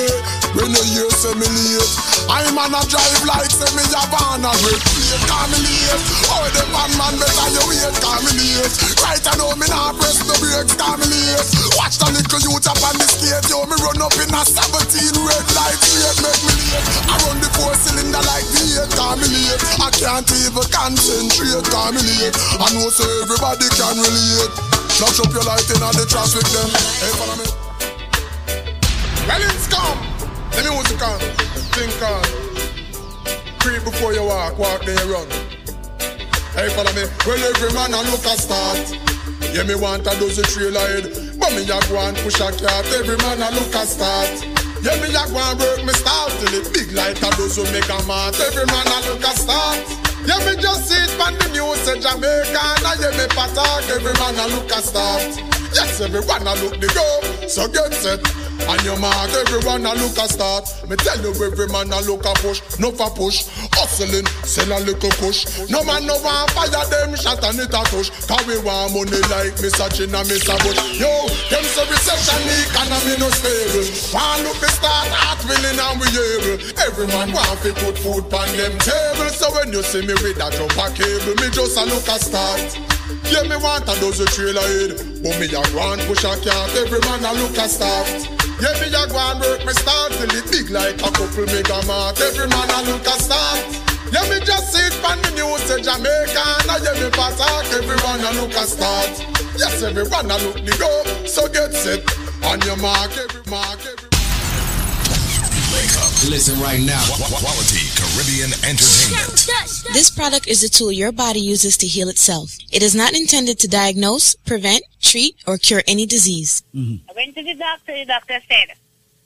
When you hear say me late I'm on a drive like say me a van a break plate Call me late Oh the van man better you wait Call me late Right I know me nah press the brakes Call me late Watch the little youth up on the skate Yo me run up in a 17 red light straight Make me late. I run the four cylinder like V8 Call me late I can't even concentrate Call me late I know say everybody can relate. Flash up your light in on the traffic then. Hey follow me. Well it's come. Me music on. Think on Before you walk, walk you run. Hey, follow me. Well, every man a look a start. Yeah, me want a dozen trailer head. But me a go and push a cat. Every man a look a start. Yeah, me a go and work me start till it big like a dozen mega mart. Every man a look a start. Yeah, me just see it on the news say Jamaica I hear me patak. Every man a look a start. Yes, everyone a look the go. So get set. And your mark, everyone a look a start. Me tell you, every man a look a push, no for push. Hustling, sell a little push. No man no want fire them shot and it a touch. Cause we want money like Mr. Chin and Mr. Bush. Yo, them say recession economy no stable. Want look the start, heart willing and we able. Every man want to put food on them table. So when you see me with a jump a cable, me just a look a start. Yeah, me want a dozen trailer head But me a go and push a cat. Every man a look a start. Yeah, me a go and work me start. Till it big like a couple mega mart. Every man a look a start. Yeah, me just see it on the news Say Jamaica. I hear me patak Everyone a look a start. Yes, everyone a look the go. So get set On your mark, every mark, every Listen right now. Quality Caribbean Entertainment. This product is a tool your body uses to heal itself. It is not intended to diagnose, prevent, treat, or cure any disease. I went to the doctor. The doctor said,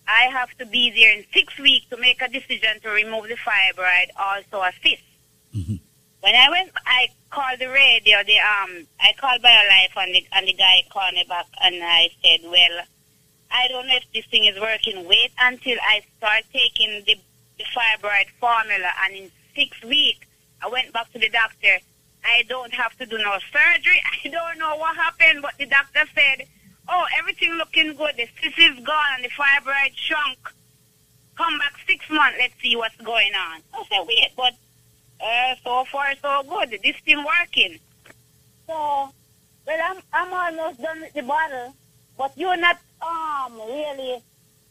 I have to be there in six weeks to make a decision to remove the fibroid, also a cyst. When I went, I called the radio. The um, I called BioLife, and the and the guy called me back, and I said, "Well, I don't know if this thing is working. Wait until I start taking the, the fibroid formula, and in six weeks I went back to the doctor. I don't have to do no surgery. (laughs) I don't know what happened, but the doctor said, oh, everything looking good. The cyst is gone and the fibroid shrunk. Come back six months. Let's see what's going on. I said, wait, but uh, so far so good. This thing working. So, well, I'm I'm almost done with the bottle, but you're not um really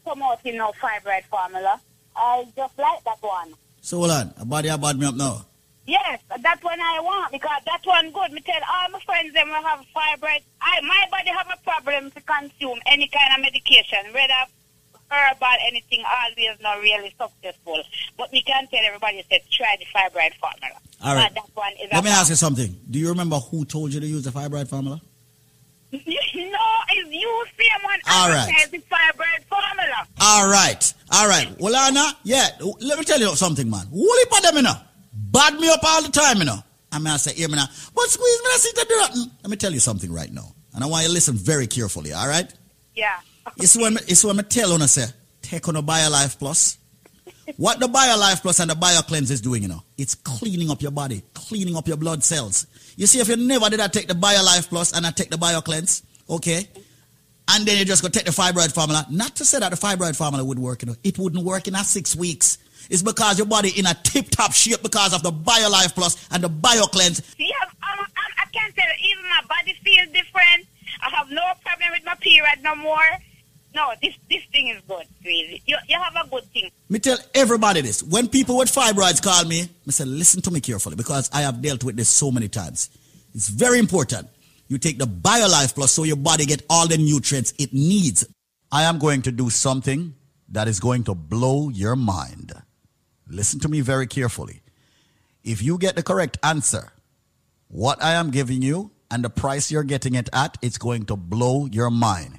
promoting no fibroid formula. I just like that one. So hold on, a body bad me up now. Yes, that one I want because that one good. Me tell all my friends them will have fibroid. I my body have a problem to consume any kind of medication, whether herbal anything, always not really successful. But we can tell everybody said try the fibroid formula. All right. Uh, that one is Let me a ask you something. Do you remember who told you to use the fibroid formula? (laughs) no, it's you same one All right. the fibroid formula. All right, all right. Well, Anna, yeah. Let me tell you something, man. Heap of them, you know, bad me up all the time, you know. I mean, I say, hear me now. But squeeze me, I see do. Let me tell you something right now, and I want you to listen very carefully. All right. Yeah. (laughs) It's when it's when I tell you, say, take on a BioLife Plus. What the BioLife Plus and the BioCleanse is doing, you know, it's cleaning up your body, cleaning up your blood cells. You see, if you never did I take the BioLife Plus and I take the BioCleanse, okay, and then you just go take the fibroid formula, not to say that the fibroid formula would work, you know, it wouldn't work in a six weeks. It's because your body in a tip-top shape because of the BioLife Plus and the BioCleanse. Yeah, um, um, I can't tell even my body feels different. I have no problem with my period no more. No, this this thing is good, really. You, you have a good thing. Me tell everybody this. When people with fibroids call me, I say, listen to me carefully because I have dealt with this so many times. It's very important. You take the BioLife Plus so your body get all the nutrients it needs. I am going to do something that is going to blow your mind. Listen to me very carefully. If you get the correct answer, what I am giving you and the price you're getting it at, it's going to blow your mind.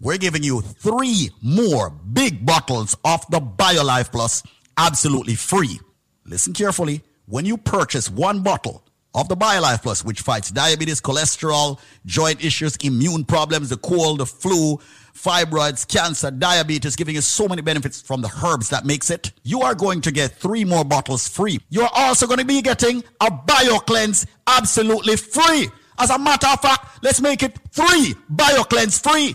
We're giving you three more big bottles of the BioLife Plus absolutely free. Listen carefully. When you purchase one bottle of the BioLife Plus, which fights diabetes, cholesterol, joint issues, immune problems, the cold, the flu, fibroids, cancer, diabetes, giving you so many benefits from the herbs that makes it, you are going to get three more bottles free. You're also going to be getting a BioCleanse absolutely free. As a matter of fact, let's make it three BioCleanse free.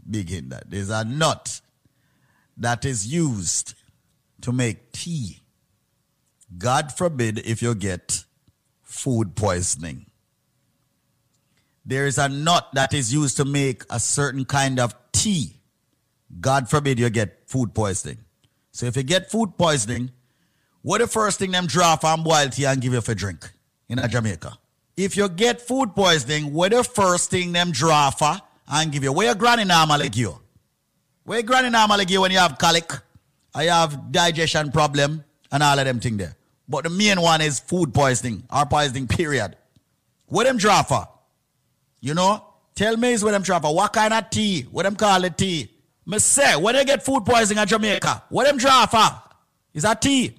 Big that there's a nut that is used to make tea. God forbid if you get food poisoning. There is a nut that is used to make a certain kind of tea. God forbid you get food poisoning. So if you get food poisoning, what the first thing them draw from boil tea and give you for drink in Jamaica? If you get food poisoning, what the first thing them draw for and give you? Where your granny give you? Where your granny give you when you have colic, you have digestion problem, and all of them thing there. But the main one is food poisoning or poisoning, period. What them draw for? You know? Tell me is what them draw for. What kind of tea? What them call it tea? Me say, when they get food poisoning at Jamaica, what them draw for? Is that tea?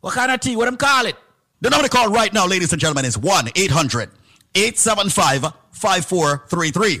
What kind of tea? What them call it? The number to call right now, ladies and gentlemen, is 1 800 875 5433.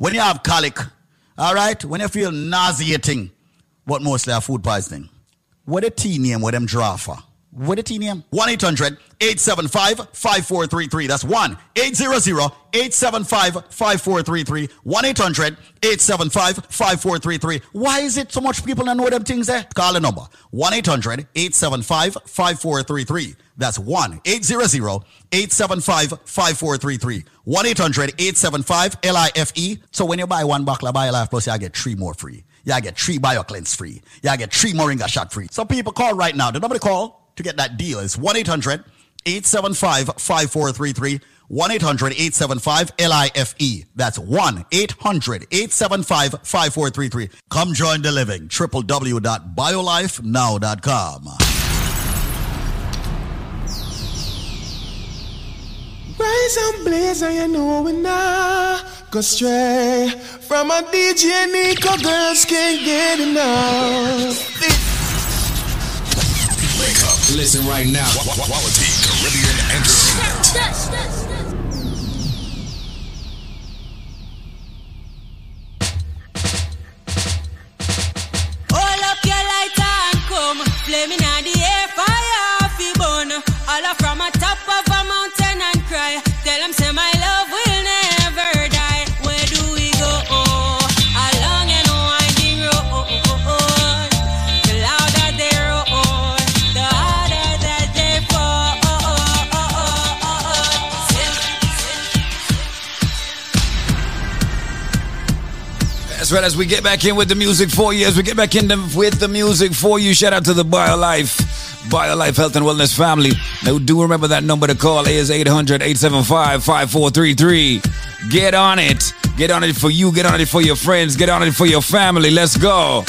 when you have colic, all right, when you feel nauseating, what mostly have food poisoning. What a T name, what them draw for? What a T name? 1 800 875 5433. That's 1 800 875 5433. 1 800 875 5433. Why is it so much people don't know them things there? Call the number 1 800 875 5433. That's 1 800 875 5433. 1 800 875 LIFE. So when you buy one bottle of BioLife Plus, you get three more free. Y'all get three BioCleanse free. Y'all get three Moringa shot free. So people call right now. The number to call to get that deal is 1 800 875 5433. 1 800 875 LIFE. That's 1 800 875 5433. Come join the living. www.biolifenow.com. Rise and blaze, you know we go stray from a DJ Nico. Girls can't get enough. Wake up. Listen right now. Quality Caribbean entertainment. Hold up your lighter and come. Flaming on the air, fire off the bone. All up from a top of a mountain and cry. Tell them say my Right. As we get back in with the music for you, as we get back in the, with the music for you, shout out to the BioLife, BioLife Health and Wellness family. Now, do remember that number to call is 800 875 5433. Get on it. Get on it for you. Get on it for your friends. Get on it for your family. Let's go.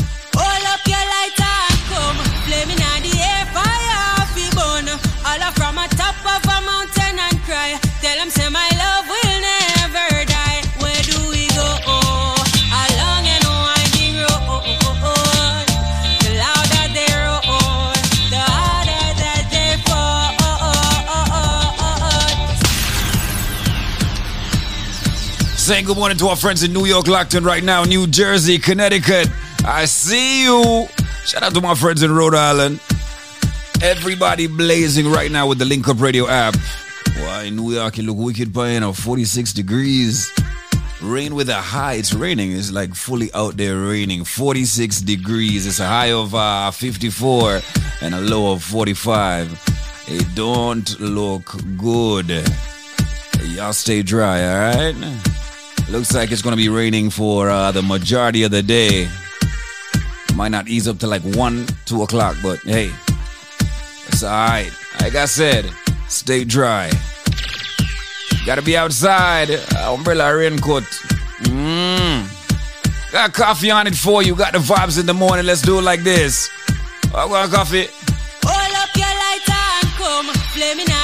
Saying good morning to our friends in New York, locked in right now, New Jersey, Connecticut. I see you. Shout out to my friends in Rhode Island. Everybody blazing right now with the Link Up Radio app. Why New York, it look wicked by know, 46 degrees. Rain with a high. It's raining. It's like fully out there raining. 46 degrees. It's a high of uh, 54 and a low of 45. It don't look good. Y'all stay dry, all right? Looks like it's gonna be raining for uh, the majority of the day. Might not ease up to like one, two o'clock, but hey, it's all right. Like I said, stay dry. Gotta be outside. Uh, umbrella, raincoat. Mmm. Got coffee on it for you. Got the vibes in the morning. Let's do it like this. I want coffee. Hold up your and come. Flaming on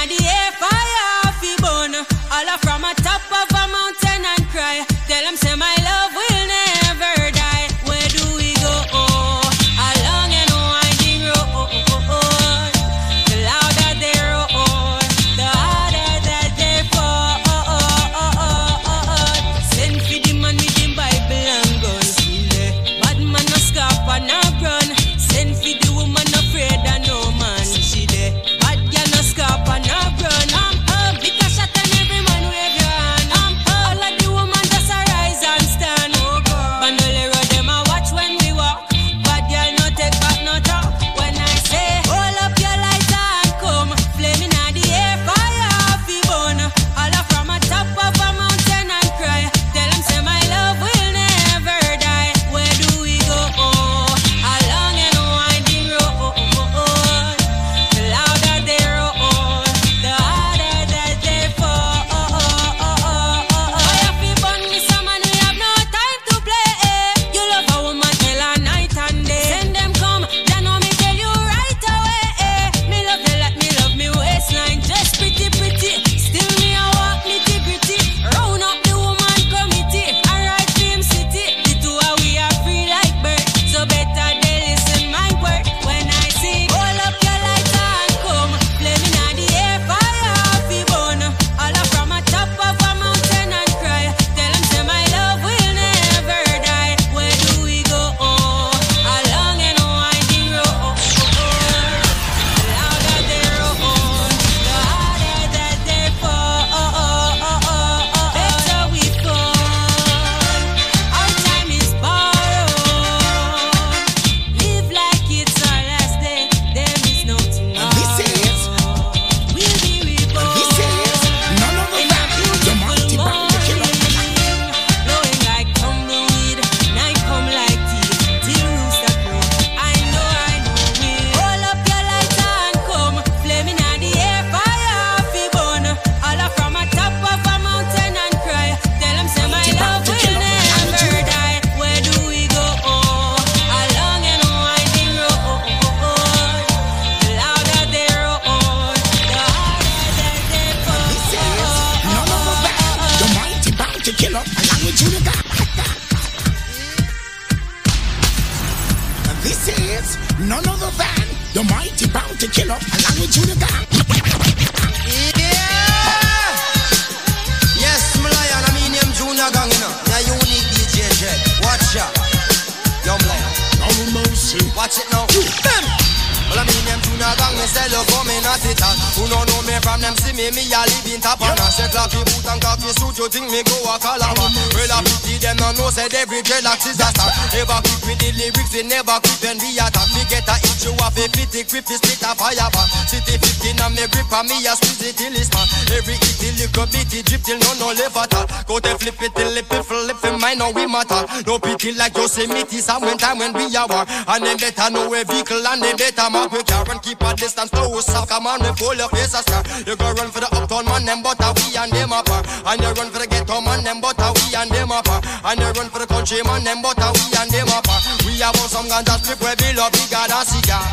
No pity like Yosemite, some when time when we are war. And them better know a vehicle and they better mark we car and keep a distance close. So come on, we pull your face a star. You go run for the uptown man, them but a we and them apart. And you run for the ghetto man, them but a we and them apart. And you run for the country man, them but a we and them apart. We have some ganja strip where we love bigger than cigar.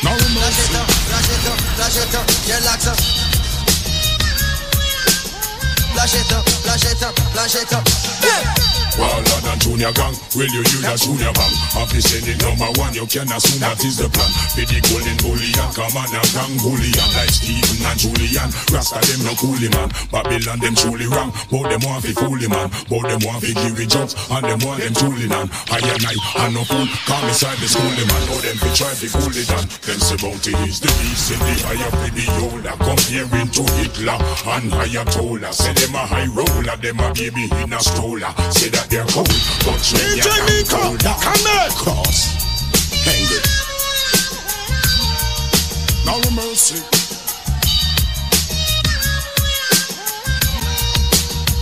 No Flash it up, flash it it up. Yeah. Waller than Junior Gang, will you use a Junior Bang? Office sending number one, you can assume that is the plan. Be the golden bullion, come on a gang bullion like Stephen and Julian. Rasta them no coolie man, Babylon them truly wrong. But them want fi foolie man, but them want fi give jokes and them want them truly man. I and I, I no fool, come inside the schoolie man. But them fi try fi cool it down. Them say bounty is the beast in the higher yola. Comparing to Hitler and Ayatollah. Say them a high roller, them a baby in a stroller. Say that they're cold, but when DJ you Nico, colder. come here. Cross. No mercy.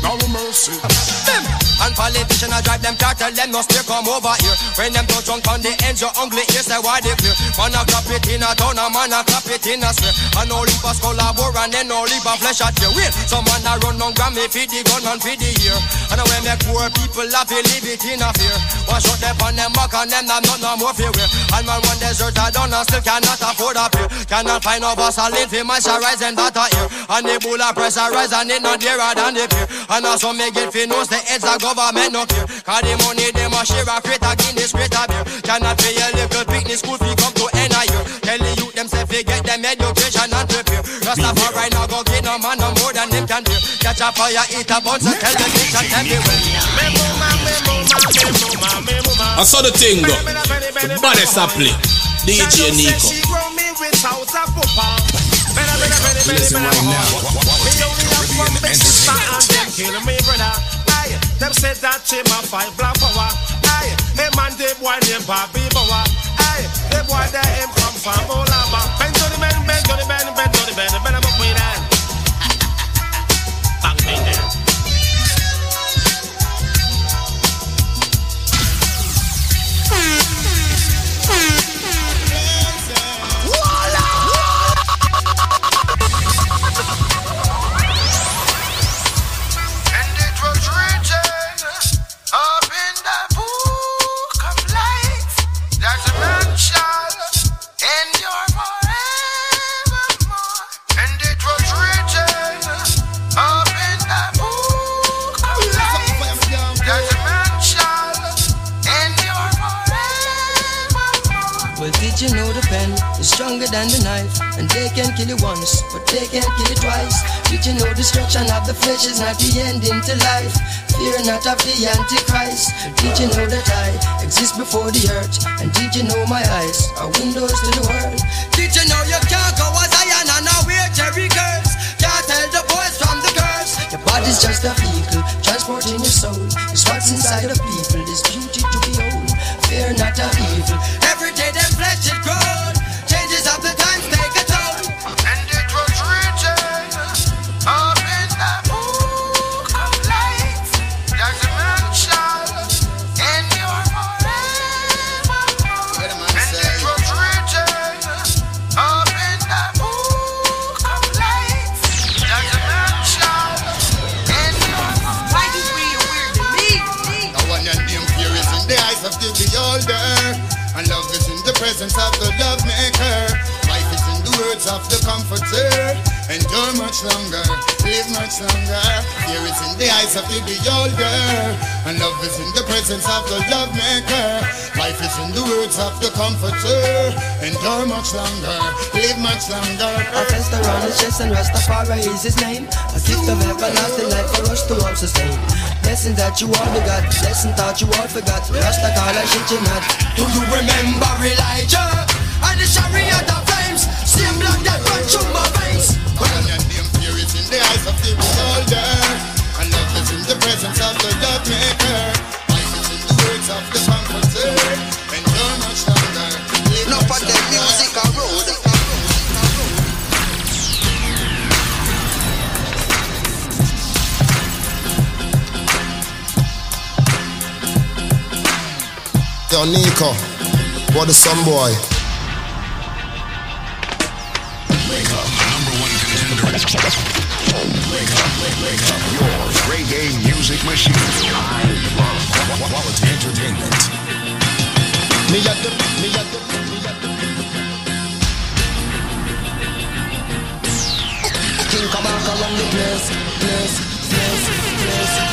No mercy. And politicians I drive them car, tell them no stay come over here. When them touch on the ends, your ugly ears say why they clear. Man a clap it in a town, a man a clap it in a square. And no leave a skull a bore and then no leave a flesh at your Wait, some man a run on Grammy feed the gun and feed the ear. And when make poor people laugh, they leave it in a fear. One shot them on them back and them not not no more fear. And man one desert a done and still cannot afford a pay. Cannot find no Vaseline for moisturize and that ear. And the bull a pressurize and it not dearer than the peer. And also make it fi knows the heads a government no care. Cause the money them a share a crate a Guinness crate a beer. Cannot pay a little picnic school fee come to end a year. Tell the youth them say fi get them education and prepare. Rastafari now go get no man no more than them can do. Catch a fire, eat a bunch and tell the kitchen. I saw the thing go. The baddest play. DJ Nico. Them said that him a five black power. Aye, him and the boy named Bobby Bower. Aye, the boy that him from Bolama. Bend to the men, bend to the men, bend to the men, stronger than the knife? And they can kill you once, but they can't kill you twice. Did you know destruction of the flesh is not the ending to life? Fear not of the Antichrist. Did you know that I exist before the earth? And did you know my eyes are windows to the world? Did you know you can't go as iron and now wear cherry girls? Can't tell the boys from the girls. Your body's just a vehicle, transporting your soul. It's what's inside of people, this beauty to behold. Fear not of evil. Every day their flesh is grown. Presence of the love maker. Life is in the words of the comforter. endure much longer, live much longer. Fear is in the eyes of the beholder, and love is in the presence of the love maker. Life is in the words of the comforter, endure much longer, live much longer. A fest around his chest and Rastafari is his name. A gift of everlasting life for us to all sustain. Blessing that you all begot, blessing thought you all forgot. Rasta call I shit you not. Do you remember Elijah and the chariot of flames? Same blood that run through my veins. Yo, Nico, what a son boy. Wake up, number one contender. Wake up, wake up, your music machine. I love quality entertainment. Me at the, me at the, me at the. King Kabaka run the place, place, place, place.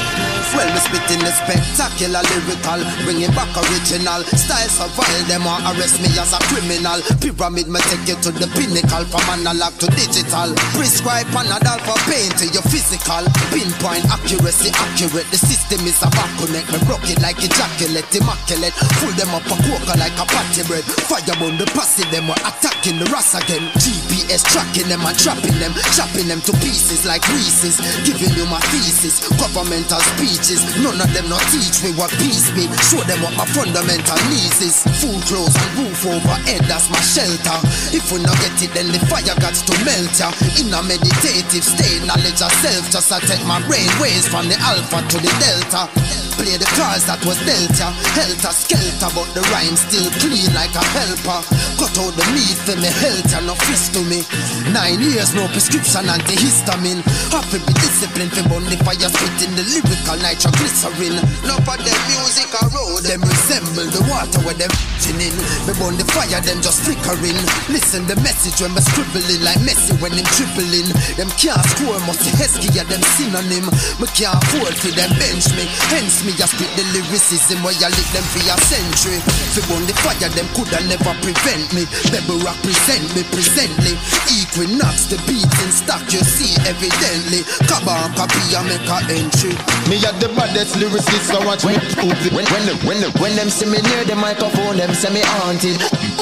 Well, me spitting the spectacular lyrical, bringing back original style. So vile, them want arrest me as a criminal. Pyramid, me take you to the pinnacle, from analog to digital. Prescribe Panadol for pain to your physical. Pinpoint accuracy, accurate. The system is a back connect. Me broke it like ejaculate, immaculate. Pull them up a coca like a patty bread. Fire on the posse, them were attacking the ras again. GPS tracking them and trapping them, chopping them to pieces like Reese's. Giving you my thesis, governmental None of them not teach me what peace be. Show them what my fundamental needs is. Food, clothes, and roof over head, that's my shelter. If we not get it, then the fire got to melt ya. In a meditative state, knowledge of self, just I take my brain waves from the alpha to the delta. Play the cards that was dealt ya. Helter skelter, but the rhyme still clean like a helper. Cut out the meat for me health and no fist to me. Nine years, no prescription antihistamine. To be disciplined for burn the fire spitting the lyrical nitroglycerin. No for them music a road. Them resemble the water where them in. Me burn the fire, them just flickering. Listen the message when me scribbling like Messi when him dribbling. Them can't score, must be Hesky yeah, them synonym. Me can't afford for them bench me. Hence me just spit the lyricism where you lick them for a century. Fi burn the fire, them coulda never prevent me. Bebel represent me presently. Equinox, the beats in stock you see evidently. Kaban copy and make a entry. Me at the baddest lyricist, so watch me When, when, when, them- when, them- when them see me near the microphone, them say me haunted.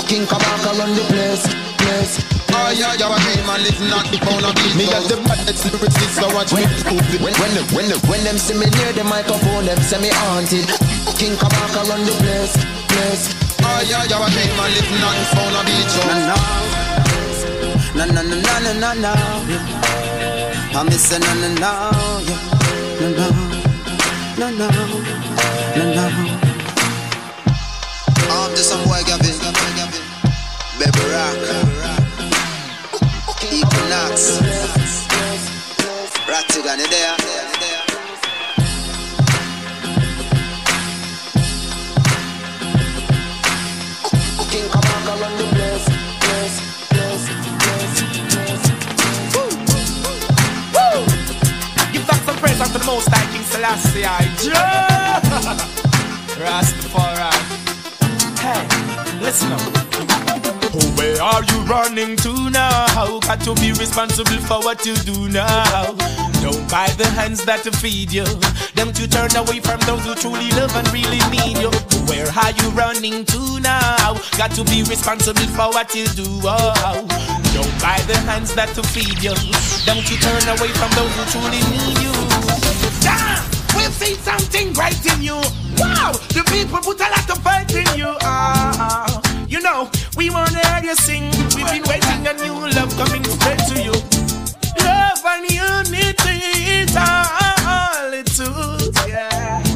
King Kabaka run the place, place. Oh yeah, you're a dream and it's not the pound of. Me at the baddest lyricist, so watch me When, when, them- when, them- when them see me near the microphone, them say me haunted. King Kabaka run the place, place. Oh yeah, you're a dream and it's not the pound of. Na na na na na na na. yeah. I'm missing na na na. yeah. Na na na no, no, no. I'm just some boy Gavin, Baby Rock, Equinox, Ratigan, you there? King Kabaka run the place, place, Most High King Selassie. I (laughs) Rastafari. Hey, listen up. Oh, where are you running to now? Got to be responsible for what you do now. Don't buy the hands that feed you. Them to turn away from those who truly love and really need you. Where are you running to now? Got to be responsible for what you do. Oh, don't buy the hands that feed you. Them to turn away from those who truly need you. Damn! We've seen something great in you. Wow! The people put a lot of faith in you. Ah, you know, we wanna hear you sing. We've been waiting on you, love coming straight to you. Love and unity is all it took, yeah.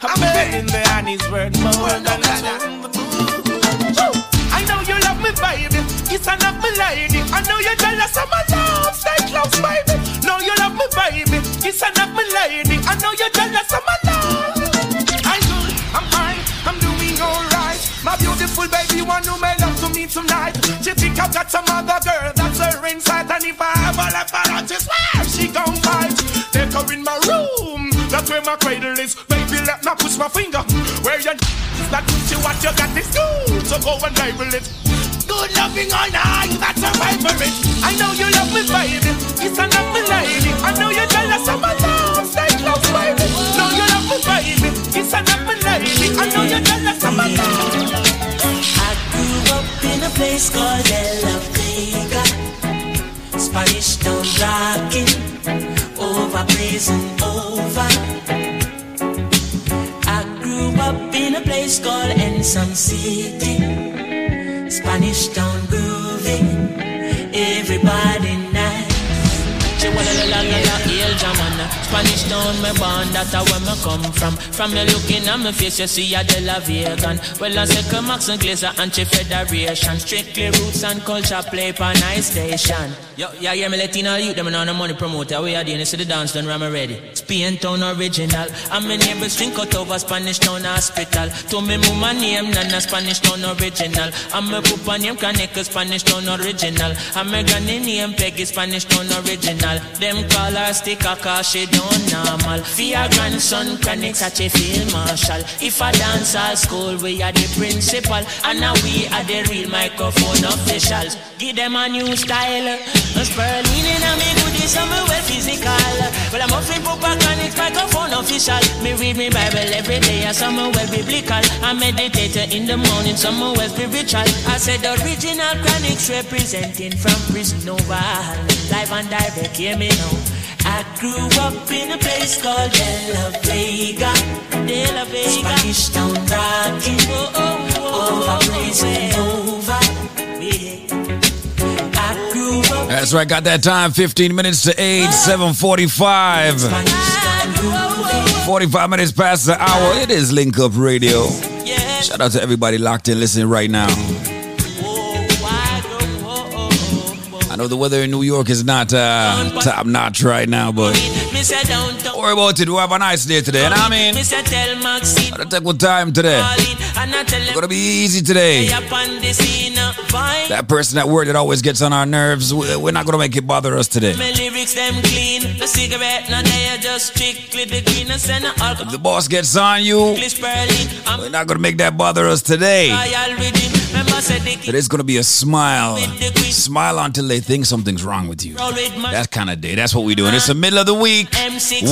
I'm betting the honey's worth more than gold. I know you love me, baby. It's and my lady. I know you're jealous of my love, stay close, baby. No, you love me, baby. It's and my lady. I know you're jealous of my love. I'm good, I'm fine, I'm doing alright. My beautiful baby, one who made love to me tonight. She think I've got some other girl that's her inside, and if I ever a life, I just where she gon' fight. Take her in my room where my cradle is. Baby, let me push my finger where you that means you what you got is good. So go and label it. Good loving all night, that's a favorite. I know you love me, baby. It's a love me, lady. I know you're jealous of my love. Stay close, baby. Know you love me, baby. It's a love lady. I know you're jealous of my love. I grew up in a place called La Vega, Spanish town rocking, over blazing over. I grew up in a place called Ensom City, Spanish town grooving, everybody hail Jamana Spanish town uh, me born, that's where me come from. From uh, me looking at my face, you see a De La Vegan. Well, I come Max and Glazer Anti-Federation Strictly roots and culture play for nice station. Yo, yeah, yeah, me Latino youth, them on the money promoter. We are doing this to the dance, done ram ready. Spain town original. And my neighbors drink out over Spanish town hospital. To me mama name, Nana Spanish town original. And my papa name, Kaneka Spanish town original. And my granny name, Peggy Spanish town original. Them call her sticker cause she don't normal. For grandson, Chronixx such a field marshal. If I dance all school, we are the principal. And now we are the real microphone officials. Give them a new style. A Sperling in a me goodies, I'm well physical. Well, I'm offering Papa Chronic microphone official. Me read me Bible every day, and some well biblical. I meditate in the morning, some well spiritual. I said the original Chronixx representing from prison over Live and direct, hear me now I grew up in a place called De La Vega, De La Vega. Spanish town rocking, oh, oh, oh, over blazing over. Yeah. I grew up. That's right, got that time 15 minutes to 8, 745. 45 minutes past the hour. It is Link Up Radio. Shout out to everybody locked in listening right now. Know the weather in New York is not uh, top notch right now, but don't worry about it. We have a nice day today. And I mean, I'll take what time today. It's gonna be easy today. That person at work that always gets on our nerves, we- we're not gonna make it bother us today. If the boss gets on you, we're not gonna make that bother us today. Royal rhythm. Remember said the Today's gonna be a smile. Smile until they think something's wrong with you. That kind of day. That's what we're doing. It's the middle of the week.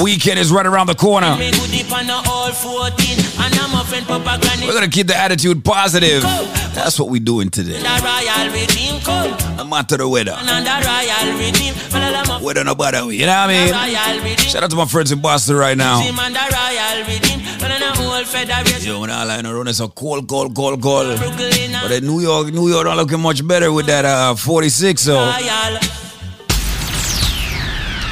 Weekend is right around the corner. Me good dip on the all 14. And I'm a friend Papa Granny. We're gonna keep the attitude positive. That's what we're doing today. The royal rhythm come. No matter the weather. And the royal rhythm. Well, I'm a Weather no bother we. You know what I mean? Shout out to my friends in Boston right now. Yo, when I line around, it's a cold, cold, cold, cold. But in New York, New York don't looking much better with that uh 46, so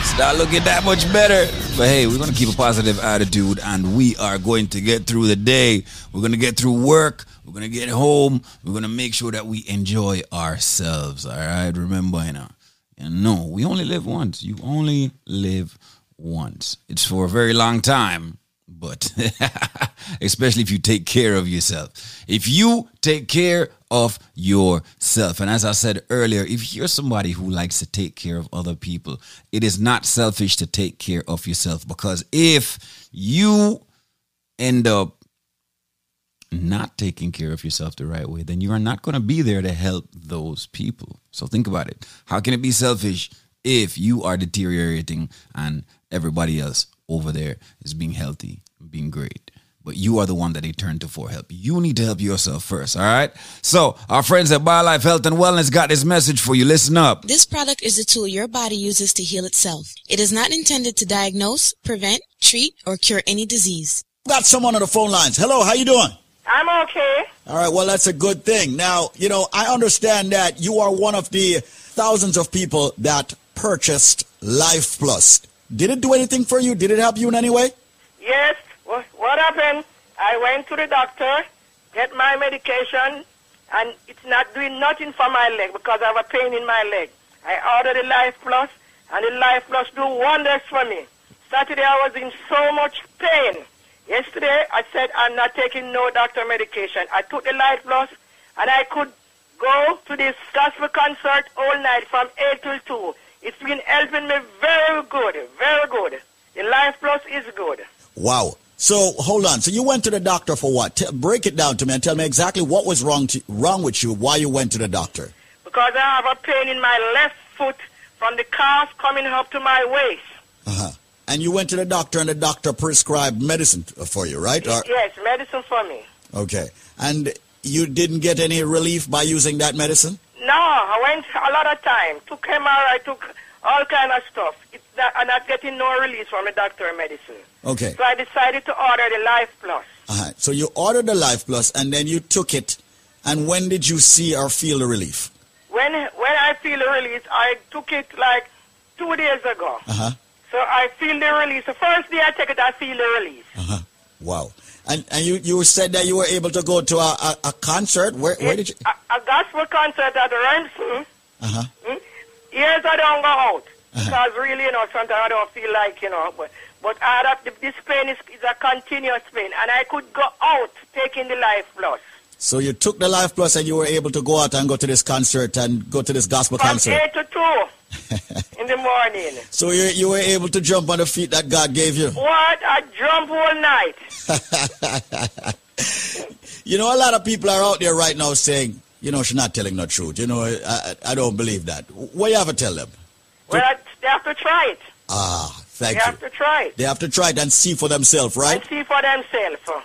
it's not looking that much better. But hey, we're gonna keep a positive attitude and we are going to get through the day. We're gonna get through work. We're gonna get home. We're gonna make sure that we enjoy ourselves. All right. Remember, you know, you know, we only live once. You only live once. It's for a very long time, but (laughs) especially if you take care of yourself. If you take care of yourself, and as I said earlier, if you're somebody who likes to take care of other people, it is not selfish to take care of yourself because if you end up not taking care of yourself the right way, then you are not going to be there to help those people. So think about it. How can it be selfish if you are deteriorating and everybody else over there is being healthy, being great? But you are the one that they turn to for help. You need to help yourself first, all right? So, our friends at BioLife Health and Wellness got this message for you. Listen up. This product is a tool your body uses to heal itself. It is not intended to diagnose, prevent, treat, or cure any disease. Got someone on the phone lines. Hello, how you doing? I'm okay. All right, well, that's a good thing. Now, you know, I understand that you are one of the thousands of people that purchased Life Plus. Did it do anything for you? Did it help you in any way? Yes. What, happened? I went to the doctor, get my medication, and it's not doing nothing for my leg because I have a pain in my leg. I ordered the Life Plus, and the Life Plus do wonders for me. Saturday I was in so much pain. Yesterday I said I'm not taking no doctor medication. I took the Life Plus and I could go to this gospel concert all night from 8 till 2. It's been helping me very good, very good. The Life Plus is good. Wow. So hold on. So you went to the doctor for what? T- break it down to me and tell me exactly what was wrong to, wrong with you. Why you went to the doctor? Because I have a pain in my left foot from the calf coming up to my waist. Uh huh. And you went to the doctor, and the doctor prescribed medicine for you, right? Or- Yes, medicine for me. okay. And you didn't get any relief by using that medicine? No, I went a lot of time. Took MRI, took all kind of stuff. It's not, I'm not getting no release from the doctor of medicine. Okay. So I decided to order the Life Plus. Uh-huh. So you ordered the Life Plus, and then you took it. And when did you see or feel the relief? When when I feel the release, I took it like two days ago. Uh huh. So I feel the release. The first day I take it, I feel the release. Uh-huh. Wow. And and you, you said that you were able to go to a, a, a concert. Where where did you? A, a gospel concert at Remsen. Uh huh. Hmm? Years I don't go out because really, you know, sometimes I don't feel like, you know, but but I this pain is, is a continuous pain, and I could go out taking the Life Plus. So you took the Life Plus and you were able to go out and go to this concert and go to this gospel From concert. eight to two (laughs) in the morning. So you you were able to jump on the feet that God gave you. What I jump all night. (laughs) You know, a lot of people are out there right now saying, you know, she's not telling the truth. You know, I, I, don't believe that. What you have to tell them? Well, I, they have to try it. Ah, thank you. they you. have to try it They have to try it and see for themselves, right? and see for themselves.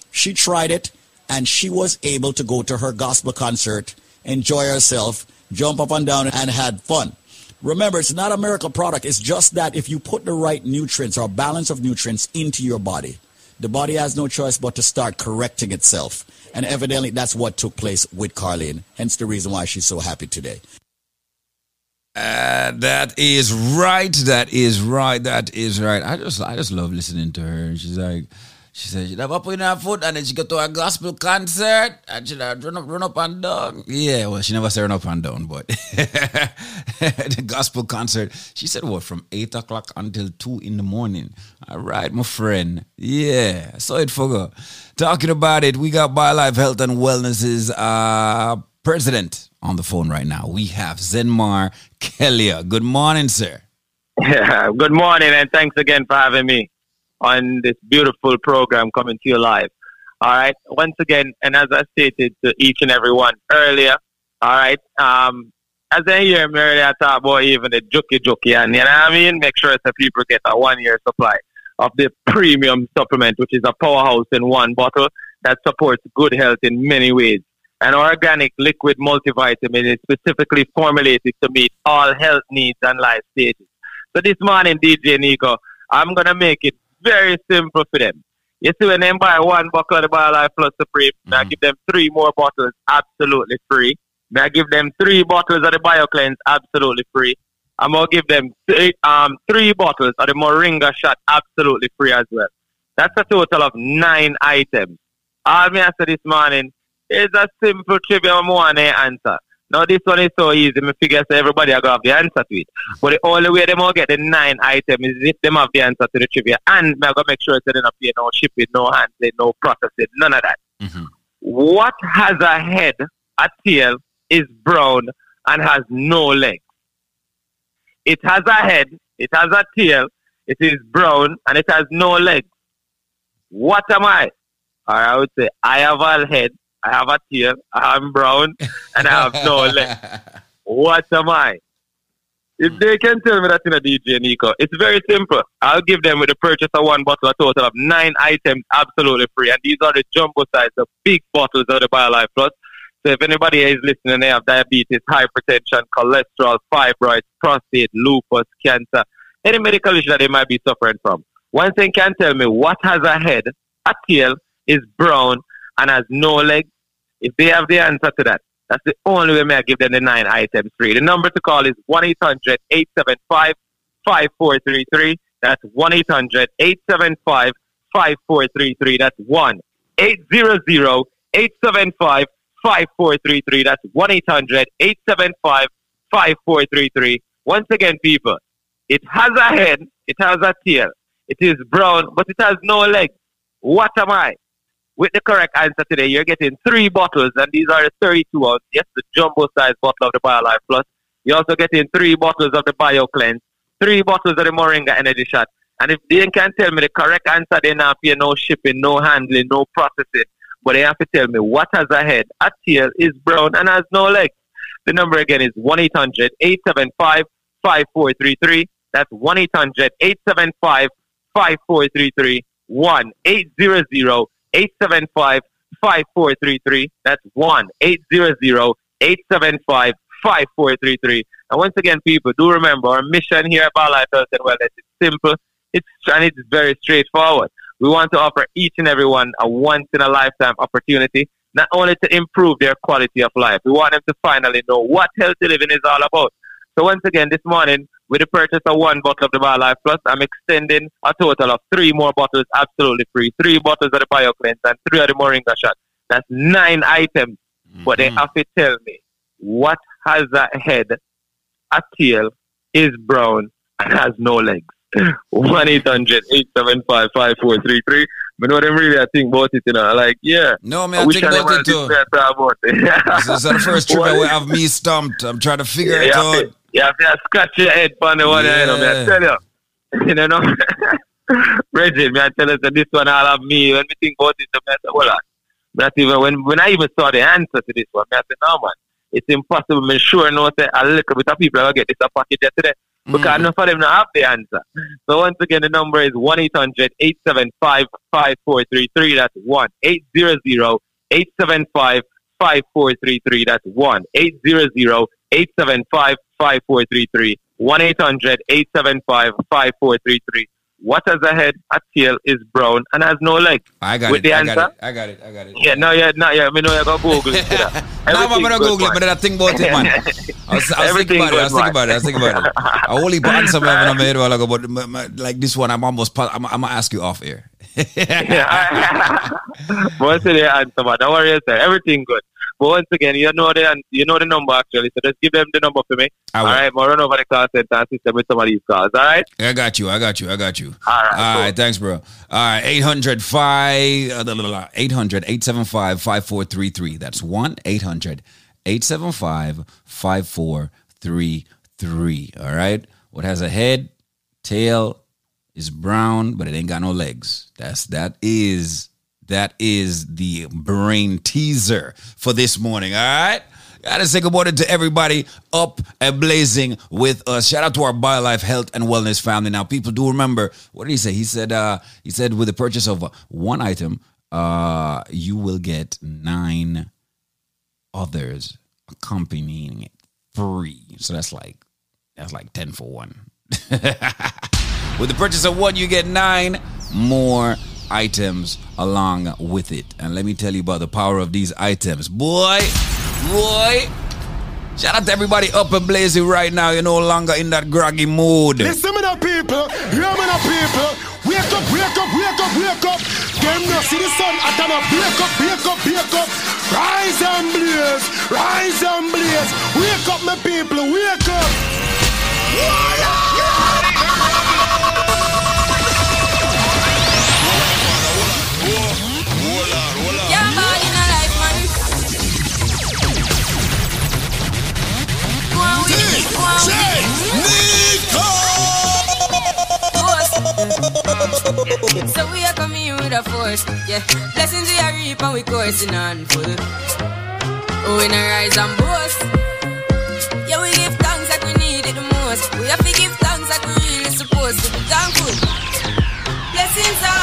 She tried it, and she was able to go to her gospel concert, enjoy herself, jump up and down, and had fun. Remember, it's not a miracle product. It's just that if you put the right nutrients or balance of nutrients into your body, the body has no choice but to start correcting itself. And evidently, that's what took place with Carlene. Hence the reason why she's so happy today. Uh, that is right. That is right. That is right. I just, I just love listening to her. She's like, she said she'd have up in her foot and then she go to a gospel concert and she'd run up, run up and down. Yeah, well, she never said run up and down, but (laughs) the gospel concert, she said what from eight o'clock until two in the morning. All right, my friend. Yeah, saw it for her. Talking about it, we got BioLife Health and Wellness's uh, president on the phone right now. We have Zenmar Kelia. Good morning, sir. Yeah, (laughs) good morning, and thanks again for having me on this beautiful program coming to you live. All right, once again, and as I stated to each and every one earlier, all right, um, as I hear me earlier talk about even the juki juki, and you know what I mean, make sure that people get a one year supply of the premium supplement, which is a powerhouse in one bottle that supports good health in many ways. An organic liquid multivitamin is specifically formulated to meet all health needs and life stages. So this morning, DJ Nico, I'm gonna make it very simple for them. You see, when they buy one bottle of the BioLife Plus Supreme, may I give them three more bottles absolutely free. May I give them three bottles of the BioCleanse absolutely free. I'm gonna give them three, um, three bottles of the Moringa shot absolutely free as well. That's a total of nine items. All me answer this morning is a simple trivia I want to answer. Now this one is so easy, me figure so everybody will have the answer to it. But the only way they will get the nine items is if them have the answer to the trivia. And me going to make sure they don't pay no shipping, no handling, no processing, none of that. Mm-hmm. What has a head, a tail, is brown, and has no legs? It has a head, it has a tail, it is brown, and it has no legs. What am I? Or I would say, I have a head, I have a tail, I'm brown, and I have no legs. (laughs) What am I? If they can tell me that in a DJ Nico, it's very simple. I'll give them with the purchase of one bottle a total of nine items absolutely free. And these are the jumbo size, the big bottles of the BioLife Plus. So if anybody is listening, they have diabetes, hypertension, cholesterol, fibroids, prostate, lupus, cancer, any medical issue that they might be suffering from. One thing can tell me what has a head, a tail, is brown, and has no legs. If they have the answer to that, that's the only way may I give them the nine items free. The number to call is 1 800 875 5433. That's 1 800 875 5433. That's 1 800 875 5433. That's 1 800 875 5433. Once again, people, it has a head, it has a tail, it is brown, but it has no legs. What am I? With the correct answer today, you're getting three bottles, and these are the 32 ounce. Yes, the jumbo size bottle of the BioLife Plus. You're also getting three bottles of the BioCleanse, three bottles of the Moringa Energy Shot. And if they can tell me the correct answer, they not pay no shipping, no handling, no processing. But they have to tell me what has a head, a tail, is brown, and has no legs. The number again is 1 800 875 5433. That's 1 800 875 5433. 1 800 875 5433. That's 1 800 875 5433. And once again, people, do remember our mission here at BioLife Health and Wellness is simple it's, and it's very straightforward. We want to offer each and every one a once in a lifetime opportunity, not only to improve their quality of life, we want them to finally know what healthy living is all about. So once again, this morning, with the purchase of one bottle of the BioLife Plus, I'm extending a total of three more bottles absolutely free. Three bottles of the BioCleanse and three of the Moringa shot. That's nine items. Mm-hmm. But they have to tell me what has a head, a tail, is brown, and has no legs. (laughs) 1 800 875 5433. But know them really I think about it, you know. Like, yeah. No, man, I think about it too. About it. this is the first (laughs) trip I have me stumped. I'm trying to figure yeah, it out. To, you have to scratch your head on the one, yeah. you know. I tell you. (laughs) You know, (laughs) Reggie, me I tell you that this one all of me. When we think about it, I say, hold on. Not even when, when I even saw the answer to this one, I said, no, man. It's impossible. I'm sure no say a little bit of people will get this a package today because mm-hmm. none of them not have the answer. So once again, the number is 1-800-875-5433. That's 1-800-875-5433. That's 1-800-875-5433. 1-800-875-5433. What has a head, a tail, is brown, and has no legs? I got With it. the I answer? got it. I got it. I got it. Yeah, no, yeah, no, yeah. I mean, no, you go Google it. (laughs) no, I'm gonna Google it, but I think about it, man. I was, I was thinking about it. I was thinking about it. I was thinking about it. I only (laughs) I have in my head while ago, but my, my, like this one, I'm almost. I'm, I'm gonna ask you off air. (laughs) yeah. Once the answer, man. Don't worry yourself. Everything good. Once again, you know the you know the number actually, so just give them the number for me. All will. I'll run over the call center and system with some of these calls. All right. I got you. I got you. I got you. All right. All right. Thanks, bro. All right. 800 5 uh, 800 875 5433. That's 1 800 875 5433. All right. What has a head, tail, is brown, but it ain't got no legs. That's that is that is the brain teaser for this morning. All right. Gotta say good morning to everybody up and blazing with us. Shout out to our BioLife Health and Wellness family. Now, people do remember what did he say? He said, uh, he said with the purchase of one item, uh, you will get nine others accompanying it free. So that's like that's like 10 for one. (laughs) with the purchase of one, you get nine more items along with it. And let me tell you about the power of these items. Boy, boy. Shout out to everybody up and blazing right now. You're no longer in that groggy mood. Listen me now, people. Hear me now, people. Wake up, wake up, wake up, wake up. Them no see the sun. I them, wake up, wake up, wake up. Rise and blaze, rise and blaze. Wake up, my people, wake up. Yeah, So we are coming in with a force, yeah. Blessings we are reap and we coursing on full. We in rise and boast. Yeah, we give thanks like we need it the most. We have to give thanks like we really supposed to be thankful. Blessings all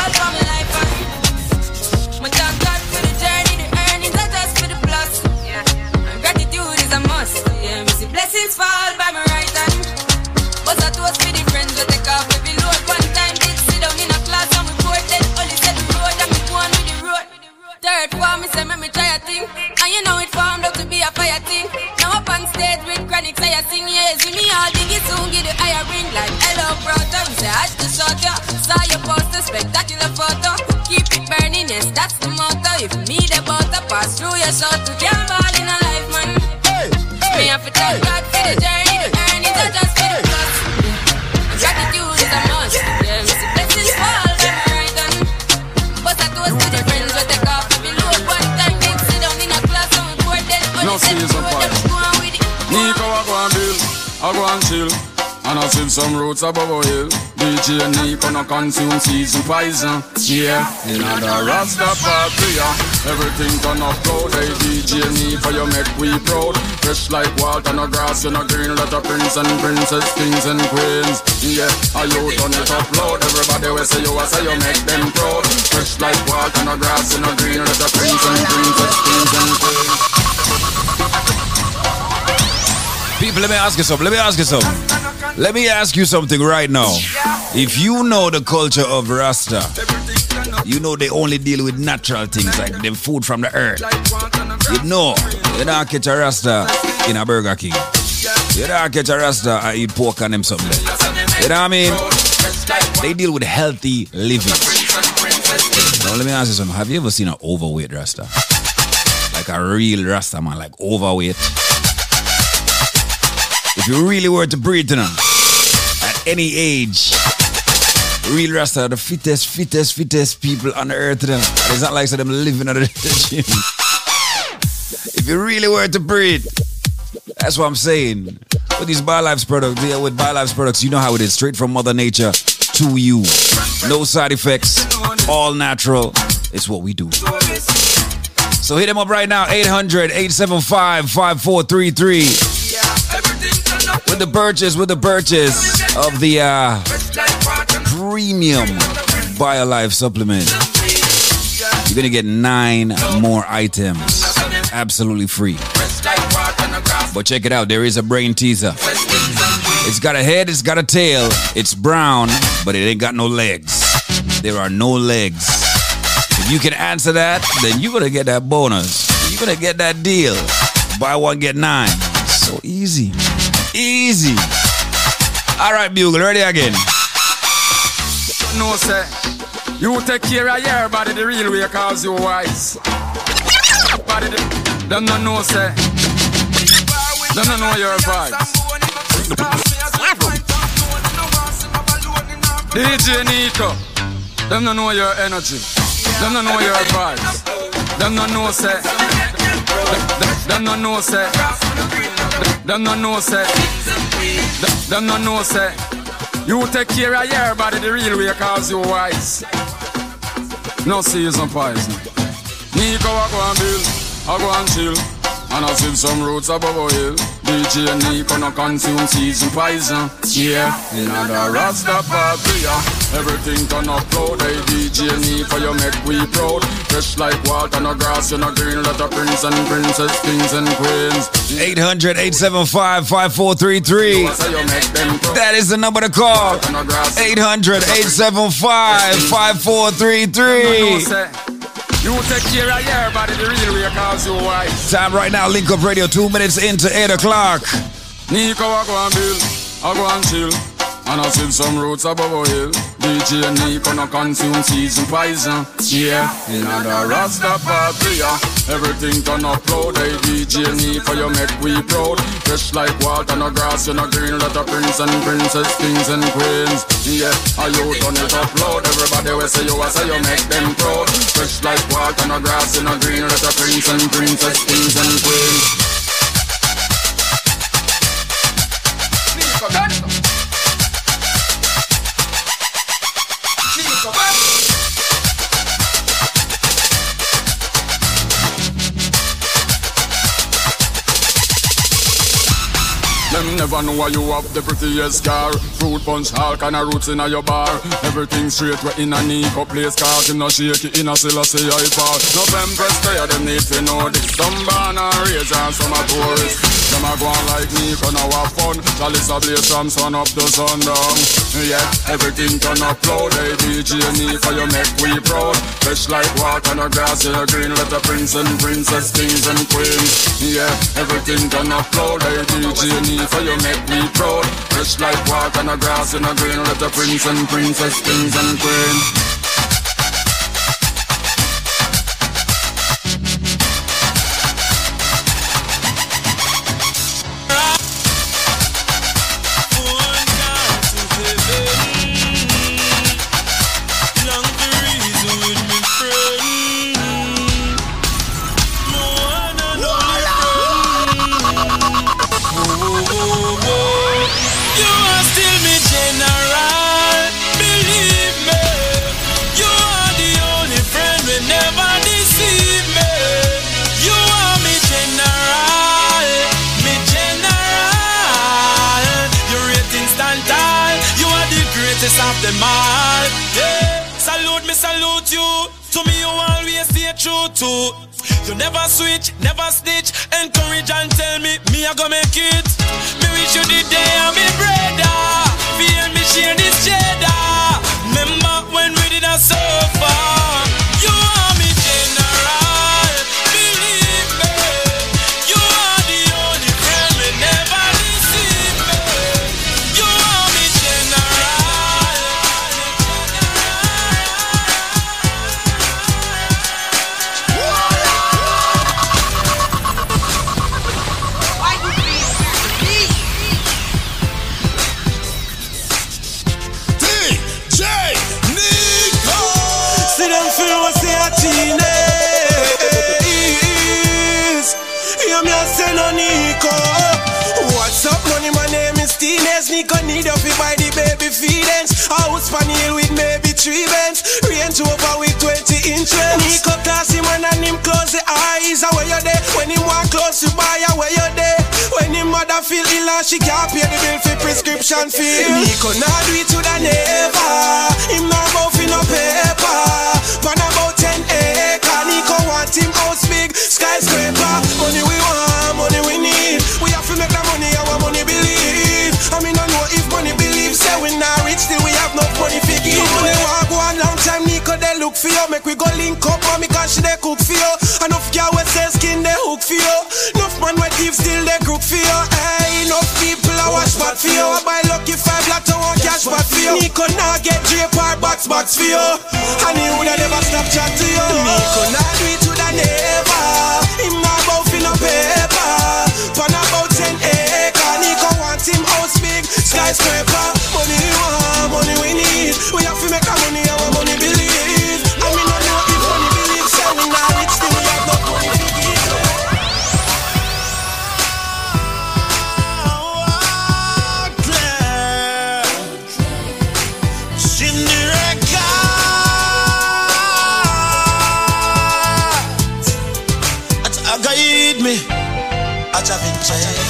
blessings fall by my right hand. But I toast for the friends we take off every load. One time did sit down in a class and we poured dead. Only said the road and we go on with the road. Third form, me say me, me try a thing. And you know it formed up to be a fire thing. Now up on stage with chronic say I sing yes. With me all diggy soon give the higher ring. Like hello brother, me say I just shot ya. Saw your poster, spectacular photo. Keep it burning, yes that's the motto. If me the butter pass through your shot, to can't in a me to thank God for the journey, I see some roots above a hill. DJ Nico no consume season poison. Yeah, in other Rasta party, yeah. Everything up cloud. Hey, DJ Nico, you make we proud. Fresh like water, no grass, you no green. Lot of prince and princess, kings and queens. Yeah, I you turn it up loud. Everybody will say you, I say you make them proud. Fresh like water, no grass, you no green. Lot of prince and princess, kings and queens. People, let me ask you something. Let me ask you something. Let me ask you something right now. If you know the culture of Rasta, you know they only deal with natural things like the food from the earth. You know, you don't catch a Rasta in a Burger King. You don't catch a Rasta I eat pork and them something. You know what I mean? They deal with healthy living. Now let me ask you something. Have you ever seen an overweight Rasta? Like a real Rasta man, like overweight. If you really were to you know, at any age, real Rasta the fittest, fittest, fittest people on the earth. And It's not like so them living at the (laughs) gym. if you really were to breed, that's what I'm saying. With these BioLife's products, yeah, with BioLife's products, you know how it is. Straight from Mother Nature to you. No side effects, all natural. It's what we do. So hit them up right now, 800 875 5433 with the purchase, with the purchase of the uh, premium BioLife supplement. You're gonna get nine more items, absolutely free. But check it out, there is a brain teaser. It's got a head, it's got a tail, it's brown, but it ain't got no legs. There are no legs. If you can answer that, then you're gonna get that bonus. You're gonna get that deal. Buy one, get nine. So easy. Easy. All right, Bugle, ready again. No, sir. You take care of your body the real way cause you wise. Body, the- them no know, sir. Them no know your vibes. DJ Nico. Them no know your energy. Them no know your vibes. Them no know, sir. Them- no know, sir. Them no know, sir. Them- no know, sir. You take care of your body the real way cause you wise. No season poison. Nico, I go and build, I go and chill. And I see some roots above a hill. DJ Nico no consume season poison. Yeah, in the Rasta party. Everything turn up loud. Hey, DJ Nico, you make we proud. Fresh like water, no grass, you no green. Lot of prince and princess, kings and queens. 800 875 5433. That is the number to call. 800 875 5433. You take care of your body the real way cause you wise. Time right now, Link Up Radio, two minutes into 8 o'clock. Nico, I go and build, I go and chill. And I see some roots above a hill. DJ Nico no consume season poison. Yeah, in the Rasta party, yeah. Everything turn up loud. Hey, DJ Nico, you make we proud. Fresh like water, no grass, you no green. Lot of prince and princess, kings and queens. Yeah, are you turn it up loud? Everybody will say you, I say you make them proud. Fresh like water, on no grass, you no green. Lot of prince and princess, kings and queens. never know why you have the prettiest car. Fruit punch, all kind of roots in your bar. Everything straight, we in a Nico place. Cause him not shake it in a Selassie I fall. November stay, them need to know this. Some born and raised and some are Them Some are on like me, gonna have fun. Chalice a blaze from sun up to sundown. Yeah, everything turn up loud. Hey, DJ need for your neck, we proud. Fresh like water, no grass, yeah, green. Let the prince and princess, kings and queens. Yeah, everything turn up loud. Hey, DJ need for you make me proud. Fresh like water and grass in a green. Let the prince and princess, kings and queens box box for you. I knew would never Snapchat to you. Me could not do it to the name. change.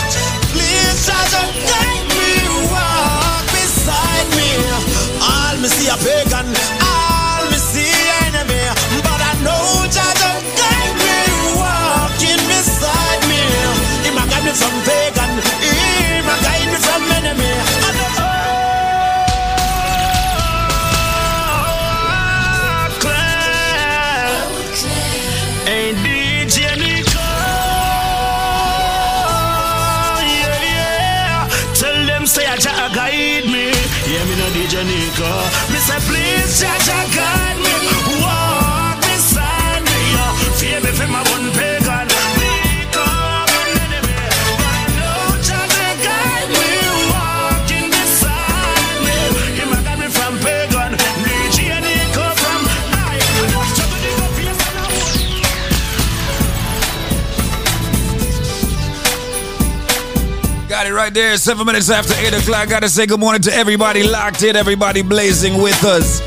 right there. Seven minutes after eight o'clock. Gotta say good morning to everybody locked in, everybody blazing with us.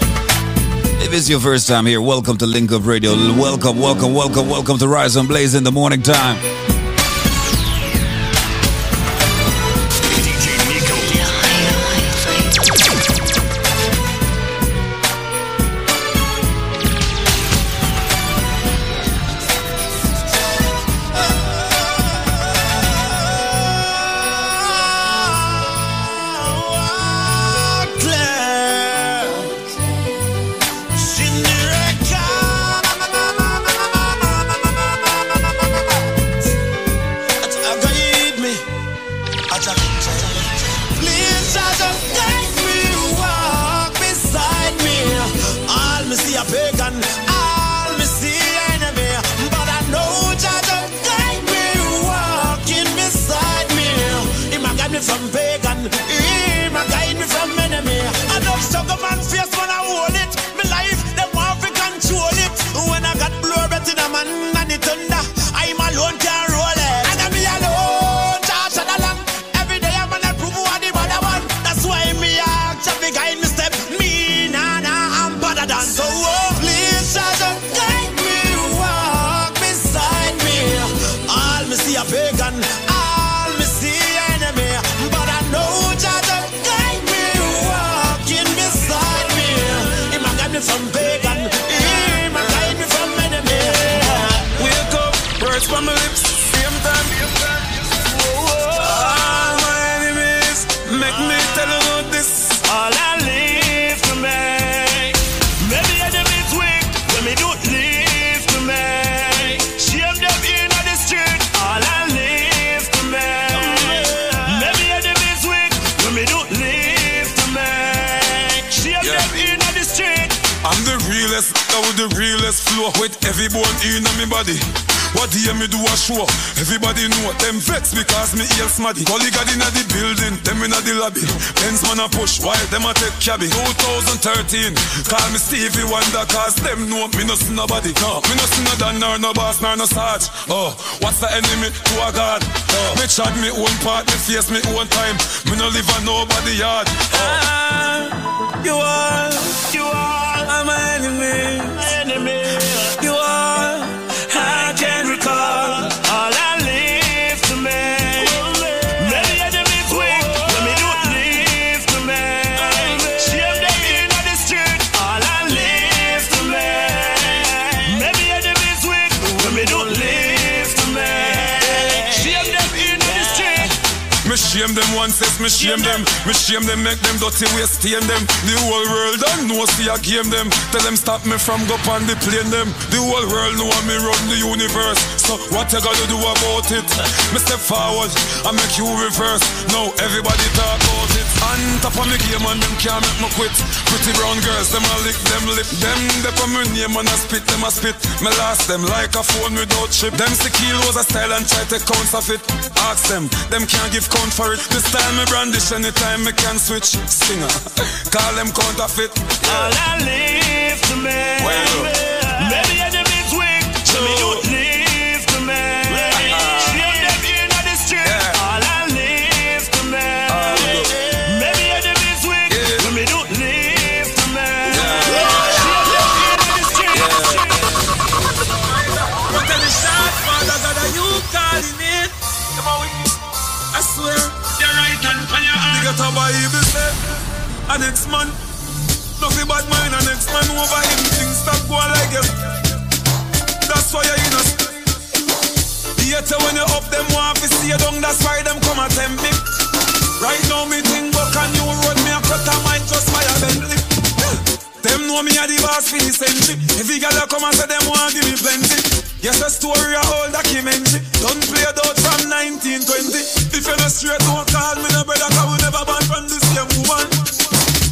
If it's your first time here, welcome to Link Up Radio. Welcome, welcome, welcome, welcome to Rise and Blaze in the morning time. Flow with every bone in body. What you me do a show? Everybody know them vex because me ear smaddy. Colleague in the building, them in the lobby. Benz man a push while them a take cabby. 2013, call me Stevie Wonder cause them know me no see nobody. No, me no see no Dan nor no boss nor no sarge. Oh, what's the enemy to a God? Oh, me charge me own part, me face me own time. Me no live on nobody yard. Oh. Ah, you are, you are, I'm my enemy. Enemy. You are, I can recall. Them one says me shame them. Me shame them make them dirty way stain them. The whole world don't know see a game them. Tell them stop me from go on the plane them. The whole world know me run the universe. So what you gotta do about it? Me step forward and make you reverse. Now everybody talk about it. On top of me game and them can't make me quit. Pretty brown girls them a lick them lip. Them they for me name and I spit them a spit. Me last them like a phone without chip. Them see kilos a style and try to count of it. Ask them, them can't give count for it. This time me brandish anytime me can switch. Singer, call them counterfeit. All I live to make. Maybe enemies a Bible say, a next man, nothing bad mind, a next man over him, things stop going like it. That's why you're in us. Theater when you up them want to see you down, that's why them come and tempt me. Right now me think book and you road me a cut a mind just my Bentley. Them know me a the boss for the century. Every girl that come and say them want give me plenty. Yes, a story a whole documentary. Don't play it out from 1920. If you're not straight, don't call me no brother, cause we never born from this same woman.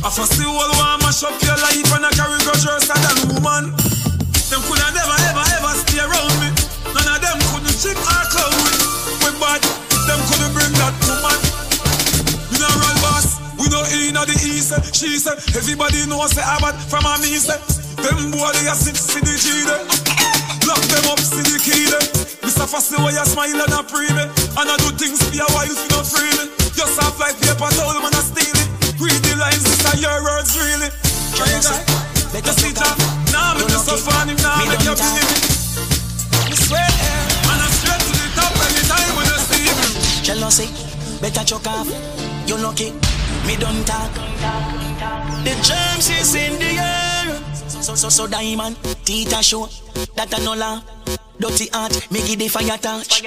I first the whole one mash up your life and I carry grudge worse than woman. Them coulda never ever ever stay around me. None of them couldn't chick or clown me. We bad, them couldn't bring that woman. Mineral boss, we know in the east. She said, everybody knows say Abad from a me. Them boy they a sit see the G. Lock them up, see the key there. Mr. Fussy, why you smile and a pray me? And I do things for your wife, you not free me. Just half like paper towel, man, I steal it. Read the lines, are your words, really. That. You see that? Nah, me just so funny, now make you believe it. I swear, man, I'm straight to the top anytime when I see me. Jealousy, better chuck off. You lucky, me don't talk. The germs is in the air. So so so diamond, Tita show. That a no laugh. Dirty heart, me give the fire touch.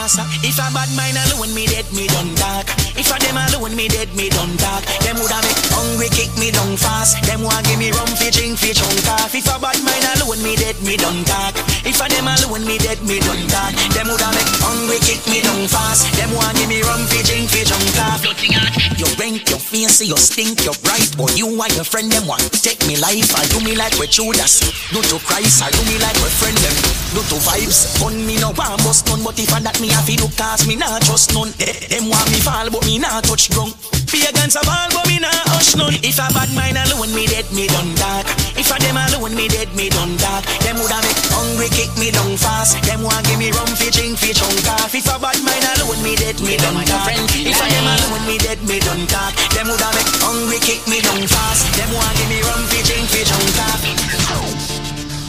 Massa, if a bad mind alone me dead, me don't talk. If a them alone me dead, me don't talk. Them woulda make hungry kick me down fast. Them want give me rum fi drink fi chunk off. If a bad mind alone me dead, me don't talk. If a them alone me dead, me don't talk. Them woulda make hungry kick me down fast. Them want give me rum fi drink fi junk off. You rank, your face, you stink, you're bright. But you and your friend them want take me life. I do me like we Judas. Do to Christ, I do me like we friend them. Do to vibes. Gun me no want bust none, but if I that me have to look cause me not trust none. Eh, Them want me fall, but me not touch ground. Pagans a ball, but me not hush none. If a bad mind alone, me dead, me done dark. If a them alone, me dead, me done dark. Them woulda make hungry kick me down fast. Them want give me rum fi drink fi chunk off. If a bad mind alone, me dead, me done dark. If a them alone, me dead, me done dark. Them woulda make hungry kick me down fast. Them want give me rum fi drink fi chunk off.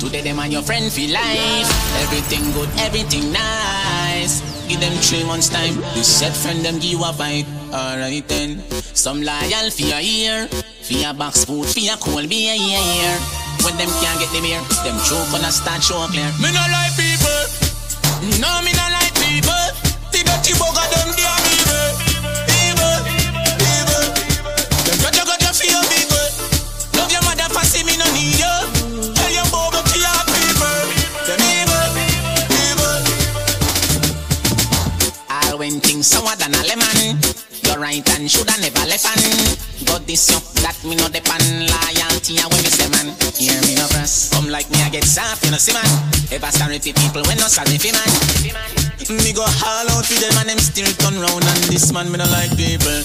Today them and your friend feel life. Everything good, everything nice. Give them three months time. This set friend them give a vibe. Alright then. Some loyal for your ear. For your box food, for your cold beer. When them can't get them here, them choke on a start show clear. Me no like people. No, me no like people. The dirty bugger them they when things sour than a lemon. Your right hand shoulda never left hand. Got this up that me no depend loyalty and when me say man. Hear me no press. Come like me I get soft, you know see man. Ever sorry for people when no sorry for man. Me go haul out for them and them still turn round and this man me no like people.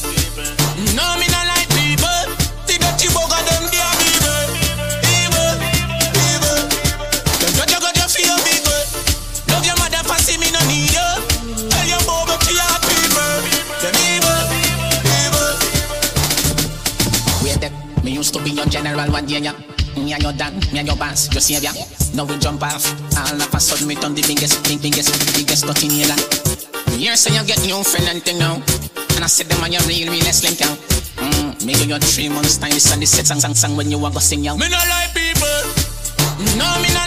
No, me no like people. The dirty bugger them they your general one day, yeah. Me and your dad, me and your boss, your savior. Now we jump off. All of a sudden, me turn the biggest, big, biggest, biggest dirty in here. You say you get new friend and thing now. And I said them on your real, realest link out. Mm, me you three months time, this and this set sang, sang, sang when you want to sing out. Me no like people. No, me no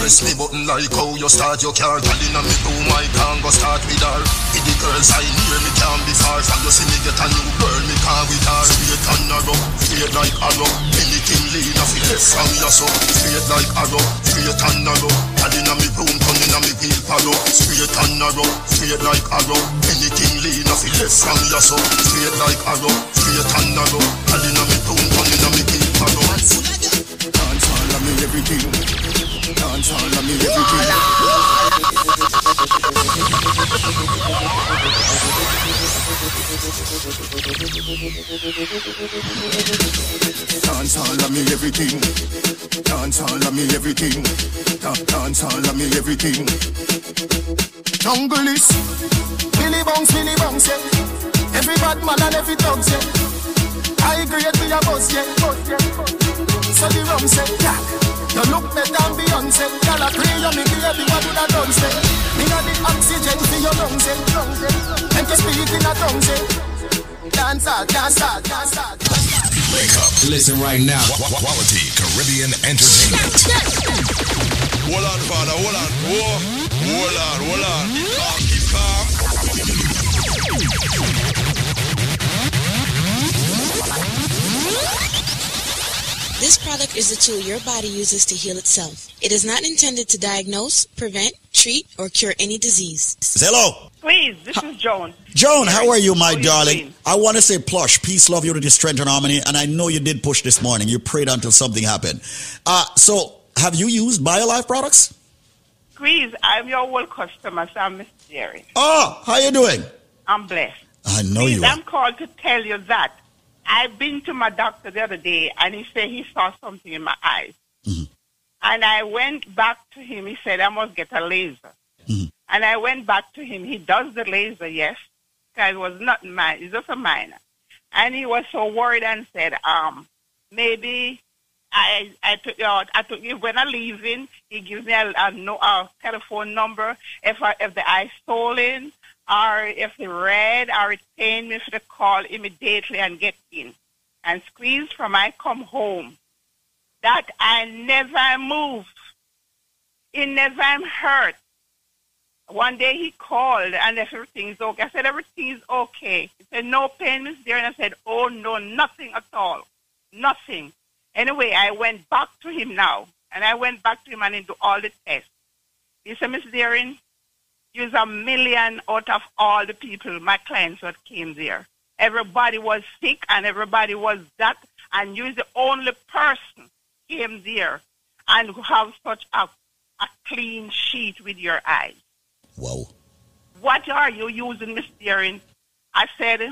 press me button like how you start your car. Girl inna me room I can't go start with her With the girls I near me can't be far. From you see me get a new girl me can't with her Straight and narrow, straight like arrow Anything lean off it left from your so Straight like arrow, straight and narrow Girl inna me room turn inna me wheel palo Straight and narrow, straight like arrow Anything lean off it left from your so Straight like arrow, straight and narrow Girl inna me room turn inna me wheel palo Dance all of me everything Dance all of me everything. Dance all of me everything. Dance all of me everything. Da- Dance all of me everything. Jungle is Billy bounce, Billy bounce, yeah. Every bad man and every dog, yeah. I agree with your boss, yeah. So the rum say, yeah You look better than Beyonce Y'all a pray you me baby, what would I done say Me got the oxygen for your lungs, yeah And to speak in a tongue, say Dance all, dance all, dance all Wake up. Listen right now. Qu- qu- Quality Caribbean Entertainment. Hold on, father, hold on. Whoa. Hold on, hold on. Keep calm. This product is a tool your body uses to heal itself. It is not intended to diagnose, prevent, treat, or cure any disease. Hello. Please, this is Joan. Joan, how are you, my How you darling? doing? I want to say plush, peace, love, unity, strength, and harmony. And I know you did push this morning. You prayed until something happened. Uh, so, have you used BioLife products? Please, I'm your old customer, so I'm Miss Jerry. Oh, how are you doing? I'm blessed. I know Please, you are. I'm called to tell you that I've been to my doctor the other day, and he said he saw something in my eyes. Mm-hmm. And I went back to him. He said I must get a laser. Mm-hmm. And I went back to him. He does the laser, yes, because it was not mine. It's just a minor. And he was so worried and said, um, maybe I I took uh, I took if when I leave in, he gives me a, a, no, a telephone number if I, if the eye swollen or if the red or it pain me the call immediately and get in and squeeze from I come home. That I never move. It never am hurt. One day he called and everything's okay. I said, everything is okay. He said, no pain, Miss Deering. I said, oh, no, nothing at all. Nothing. Anyway, I went back to him now. And I went back to him and he do all the tests. He said, Miss Deering, you're a million out of all the people, my clients that came there. Everybody was sick and everybody was that. And you're the only person came there and have such a, a clean sheet with your eyes. Wow. What are you using, Miss Deering? I said,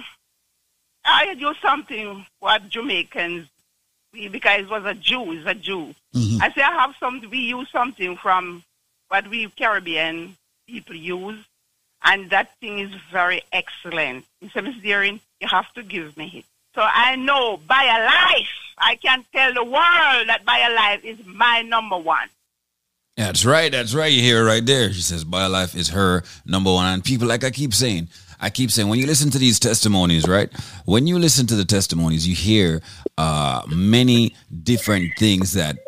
I use something what Jamaicans, we, because it was a Jew, it's a Jew. Mm-hmm. I said, I have some, we use something from what we Caribbean people use, and that thing is very excellent. He said, you have to give me it. So I know BioLife, I can tell the world that BioLife is my number one. That's right. That's right. You hear it right there. She says BioLife is her number one. And people, like I keep saying, I keep saying, when you listen to these testimonies, right? When you listen to the testimonies, you hear uh, many different things that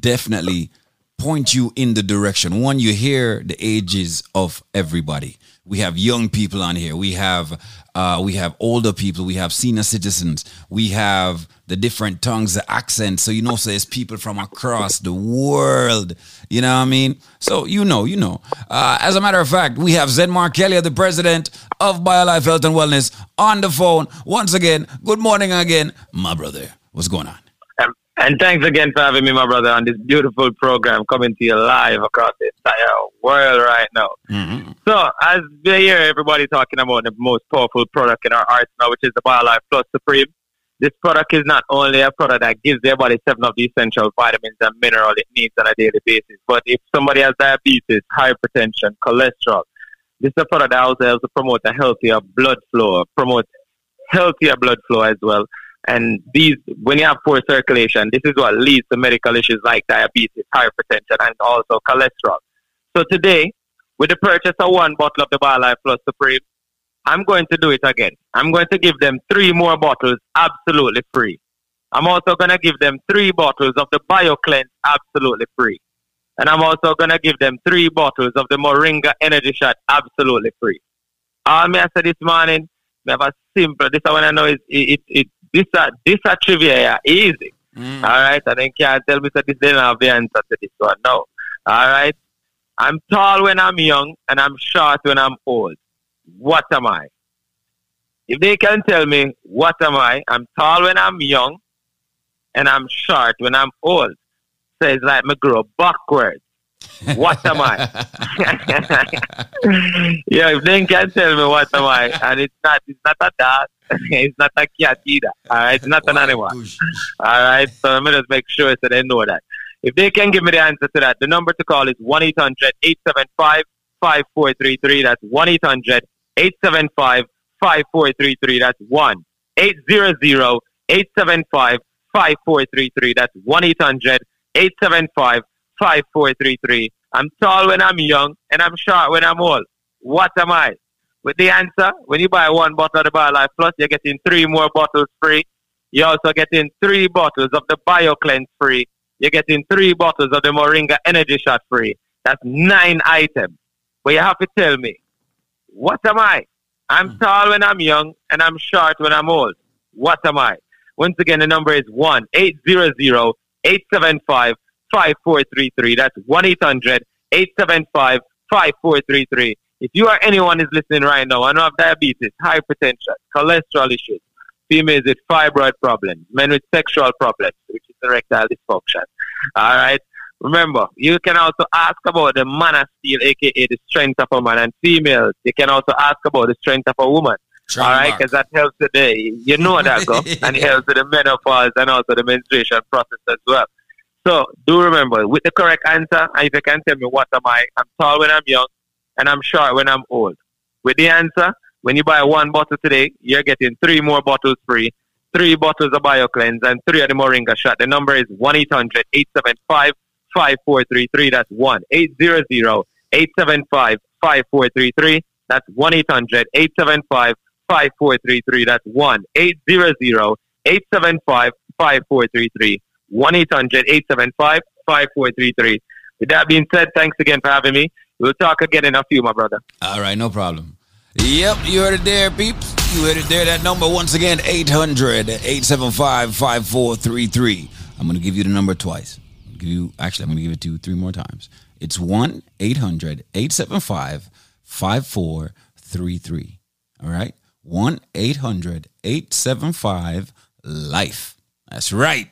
definitely point you in the direction. One, you hear the ages of everybody. We have young people on here. We have uh, we have older people. We have senior citizens. We have the different tongues, the accents. So you know, so there's people from across the world. You know what I mean? So you know, you know. Uh, as a matter of fact, we have Zen Markelia, the president of BioLife Health and Wellness, on the phone once again. Good morning again, my brother. What's going on? And thanks again for having me, my brother, on this beautiful program coming to you live across the entire world right now. Mm-hmm. So, as we hear everybody talking about the most powerful product in our arsenal, which is the BioLife Plus Supreme, this product is not only a product that gives their body seven of the essential vitamins and minerals it needs on a daily basis, but if somebody has diabetes, hypertension, cholesterol, this is a product that also helps to promote a healthier blood flow, promote healthier blood flow as well. And these, when you have poor circulation, this is what leads to medical issues like diabetes, hypertension, and also cholesterol. So today, with the purchase of one bottle of the BioLife Plus Supreme, I'm going to do it again. I'm going to give them three more bottles absolutely free. I'm also going to give them three bottles of the BioCleanse absolutely free. And I'm also going to give them three bottles of the Moringa Energy Shot absolutely free. All me I said this morning, me have a simple, this one I know is, it, it, it this a, this a trivia yeah, easy. Mm. All right, and then can't tell me that this didn't have the answer to this one. No. All right. I'm tall when I'm young and I'm short when I'm old. What am I? If they can tell me what am I, I'm tall when I'm young and I'm short when I'm old. So it's like me grow backwards. What am I? (laughs) yeah, if they can tell me what am I, and it's not, it's not a dog, (laughs) it's not a cat either. All right, it's not an animal. All right, so I'm gonna just make sure so they know that. If they can give me the answer to that, the number to call is 1 800 875 5433. That's 1 800 875 5433. That's one 800 875 5433 That's one 875 5433 I'm tall when I'm young and I'm short when I'm old. What am I? With the answer, when you buy one bottle of the BioLife Plus, you're getting three more bottles free. You're also getting three bottles of the BioCleanse free. You're getting three bottles of the Moringa Energy Shot free. That's nine items. But you have to tell me, what am I? I'm hmm. tall when I'm young and I'm short when I'm old. What am I? Once again, the number is 1 800 875 5433. That's 1 800 875 5433. If you or anyone is listening right now and have diabetes, hypertension, cholesterol issues, females with fibroid problems, men with sexual problems, which is erectile dysfunction. All right. Remember, you can also ask about the man of steel, aka the strength of a man, and females. You can also ask about the strength of a woman. all right, because that helps the day. You know that, go, (laughs) and it helps with the menopause and also the menstruation process as well. So do remember, with the correct answer, and if you can tell me what am I, I'm tall when I'm young, and I'm short when I'm old. With the answer, when you buy one bottle today, you're getting three more bottles free, three bottles of BioCleanse, and three of the Moringa shot. The number is 1 800 875 5433. That's 1 800 875 5433. That's 1 800 875 5433. That's 1 800 875 5433. 1 800 875 5433. With that being said, thanks again for having me. We'll talk again in a few, my brother. All right, no problem. Yep, you heard it there, peeps. You heard it there. That number, once again, 800 875 5433. I'm going to give you the number twice. I'll give you, actually, I'm going to give it to you three more times. It's 1 800 875 5433. All right? 1 800 875 LIFE. That's right.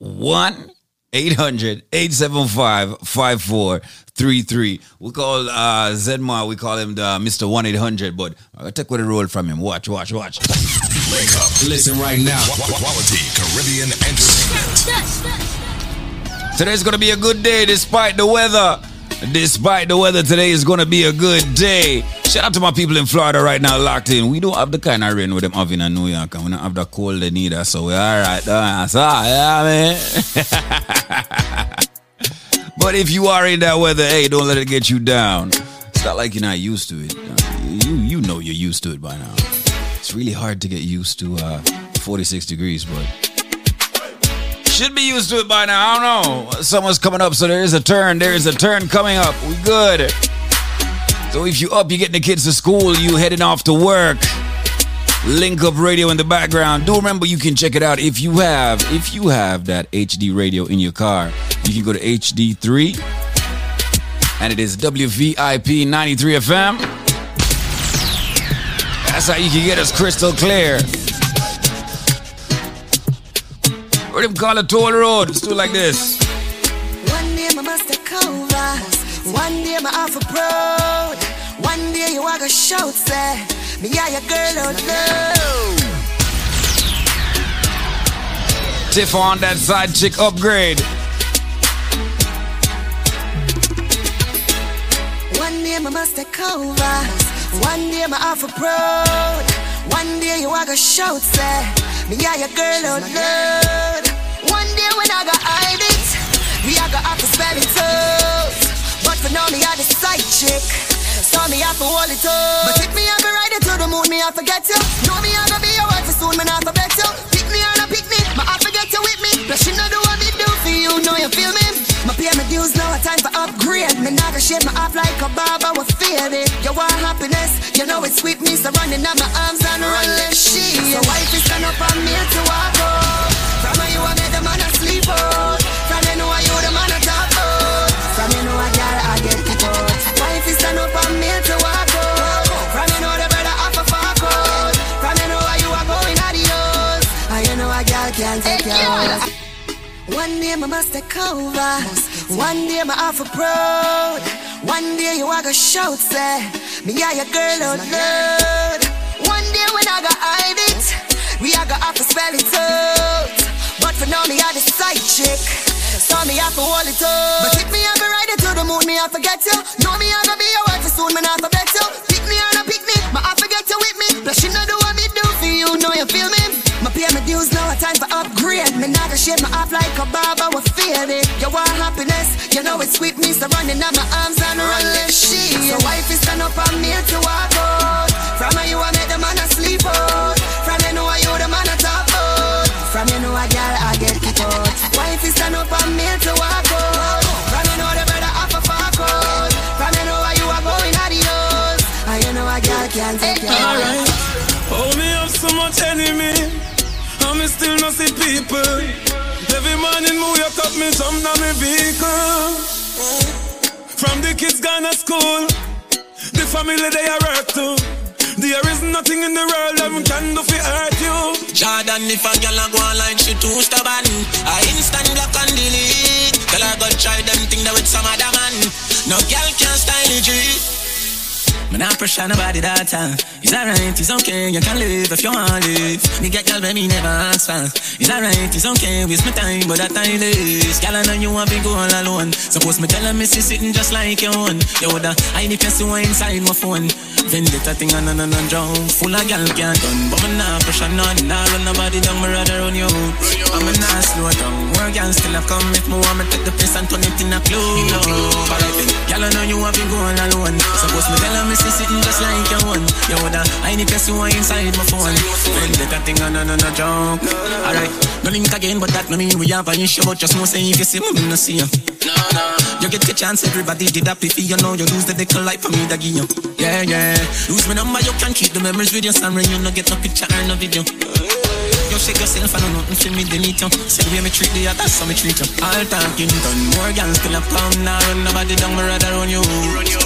1 800 875 5433. We call uh, Zedmar, we call him the Mr. 1 800, but I'll take what a roll from him. Watch, watch, watch. Wake up. Listen right now. Quality Caribbean entertainment. Today's gonna be a good day despite the weather. Despite the weather, today is gonna be a good day. Shout out to my people in Florida right now locked in. We don't have the kind of rain with them having in New York, and we don't have the cold they need us, so we're alright. Uh, so, yeah, man. (laughs) but if you are in that weather, hey, don't let it get you down. It's not like you're not used to it. Uh, You you know you're used to it by now. It's really hard to get used to uh, 46 degrees, but should be used to it by now. I don't know. Summer's coming up, so there is a turn. There is a turn coming up. We good. So if you up, you're getting the kids to school, you heading off to work. Link up radio in the background. Do remember you can check it out if you have if you have that HD radio in your car. You can go to HD3 and it is WVIP 93 FM. That's how you can get us crystal clear. What them call a toll road? Let's do like this. One day my master covers, one day my off a road, one day you are gonna shout say, me are your girl oh no. Tiff on that side chick upgrade. One day my master covers, one day my off a road, one day you are gonna shout say, me are your girl oh Lord. One day when I got hide it, we are gonna have to spell it out. But for now me are the side chick. So me have to hold it up. But if me ever ride it to the moon, me I forget you. Know me I gonna be your wife soon, me not forget you. Pick me or not pick me, but I forget you with me. Plus you know do what me do for you, know you feel me. My pay my dues now, a time for upgrade. Me not gonna shave my off like a barber, we feel it. You want happiness, you know it's with me, so running out my arms So wife is stand up on me to walk out. From you I made the man asleep out. From you know I you the man a top out. From you know a girl I get kicked out. Wife is stand up on me to walk out. From you know the brother off a fuck out. From you know you are going adios. And you know a girl can't take you out. One day my must take over. One day my off a road. One day you are gonna shout say, me are your girl out loud. One day when I got it, we are gonna have to spell it out. But for now me are the side chick. So me have to hold it up. But if me ever ride it to the moon, me I forget you. Know me I gonna be your wife soon, me not forget you. Pick me or not pick me, but I forget you with me. Plus you know do what me do for you, know you feel me. My pay my dues now, a time for upgrade. Me not gonna shave my off like a barber, we feel it. You want happiness, you know it's with me, so running out my arms and run left shit. So wife is stand up on me to walk out. From where you I make the man asleep out. People. Every morning me wake up, me jump down me vehicle. From the kids gone to school, the family they are hurt too. There is nothing in the world that can do for hurt you. Jordan, if a girl a go online, she too stubborn. I instant block and delete. Tell her go try them thing that with some other man. No girl can style it. Me not pressure nobody that time. It's alright, it's okay, you can live if you want to live. Me get girl, baby, never ask for. It's alright, it's okay, waste my time, but that time is. Girl, I know you want to go all alone. Suppose me tell her, me see sitting just like your own. You woulda hide if you see one inside my phone. Then Vendetta thing on and on and drown. Full of girl can't done, but me not pressure none. Nah run nobody down, me rather run you. I'm a not slow down. Work can still have come if me want me take the place and turn it in a club. Alright then, girl, I know you want to go all alone. Suppose me tell her, see sitting just like your one. You woulda I need to see one inside my phone. Vendetta thing on and on a joke. Alright, no link again, but that no mean we have an issue. But just know say if you see me, no see you. You get the chance, everybody did that if you know you lose the deckel life for me that give you. Yeah, yeah. Lose my number, you can keep the memories with your son you no get no picture or no video. Shake yourself, I know nothing to me, need you. See the way me treat the others, so me treat you. All talking done, more gangs still have come now. Run nobody down, me rather run you.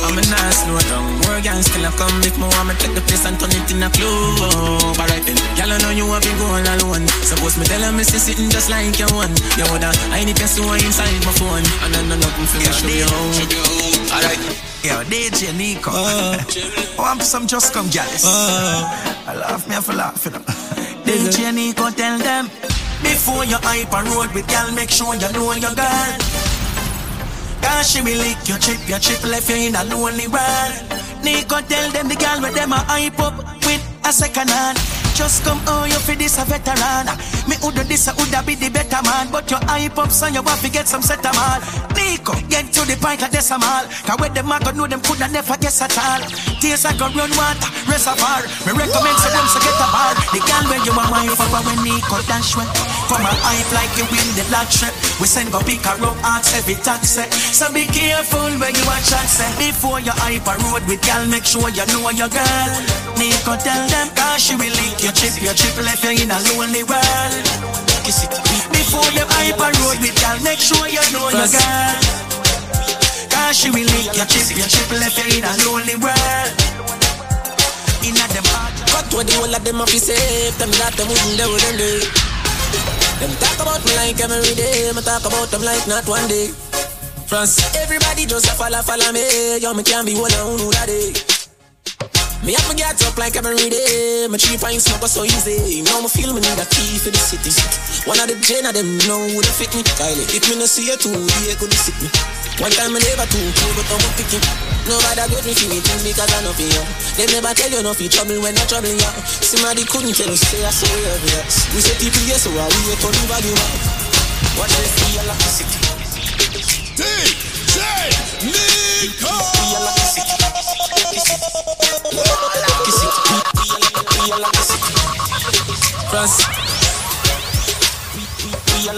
I'm a nice slow down. More gangs still have come. If me want me take the place and turn it in a club. Alright then, I know you have been going alone. Suppose me tell her me see sitting just like you one. You woulda, I need to see inside my phone. And I know nothing for me, show you home. Alright. Yo, DJ Nico. Uh. Oh, I'm some just come jealous. Uh. I laugh me, I feel laugh, you know. (laughs) DJ Nico tell them Before you hype a road with gal Make sure you know your girl Cause she will lick your chip Your chip left you in a lonely world Nico tell them the gal with them a hype up With a second hand just come oh you for this a veteran. Me woulda this a woulda be the better man. But you hype up so you want to get some set a man Nico, get to the point like decimal Cause where them a go know them coulda never guess at all. Tears like a run water, reservoir. Me recommend some room so get a bar The girl when you a wife up when Nico dash when Come a hype like you win the lottery. We send go pick a rope ask every taxi. So be careful when you a say Before you hype a road with gal Make sure you know your girl. Nico tell them cause she will lick your chip Your chip left you in a lonely world. Kiss it. Before you hype a road with gal Make sure you know your girl. Cause she will lick your chip Your chip left you in a lonely world. In a them heart. Cut what the whole of them off is safe Them that them wouldn't do them do. Them talk about me like every day Me talk about them like not one day. France Everybody just a follow follow me. Yo me can't be one on who that day me have to get up like every day. My three pints smoke so easy. Now me feel me need a key for the city. One of the gen of them know who the fit me. Kylie, if me no see you too, they could sit me. One time me never too cool, but I'm picking. Nobody got me feeling things because I know for you. They never tell you no for trouble when you're troubling you. Somebody couldn't tell us say I say yes. We say TPS, so I we a turn value up. Watch we are like the city. DJ Nico. France. We are.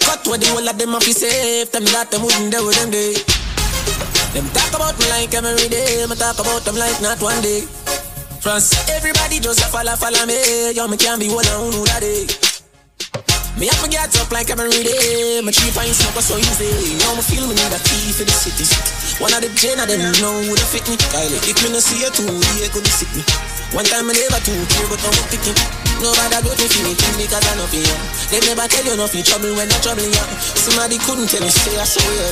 Cut what the whole of them off is safe. Them that them wouldn't do them day. Them talk about me like every day. Me talk about them like not one day. France. Everybody just follow follow me. Yo, me can't be one on who that day. Me have to get up like every day. My three pints smoke so easy. Now me feel me need a key for the city. One of the gen of them know the fit me. Kylie, if me no see you too, they could sick me. One time me never too care, but I'm picking. Nobody got me feeling things because I know for you. They never tell you no for trouble when I'm troubling you. Somebody couldn't tell me say I saw you.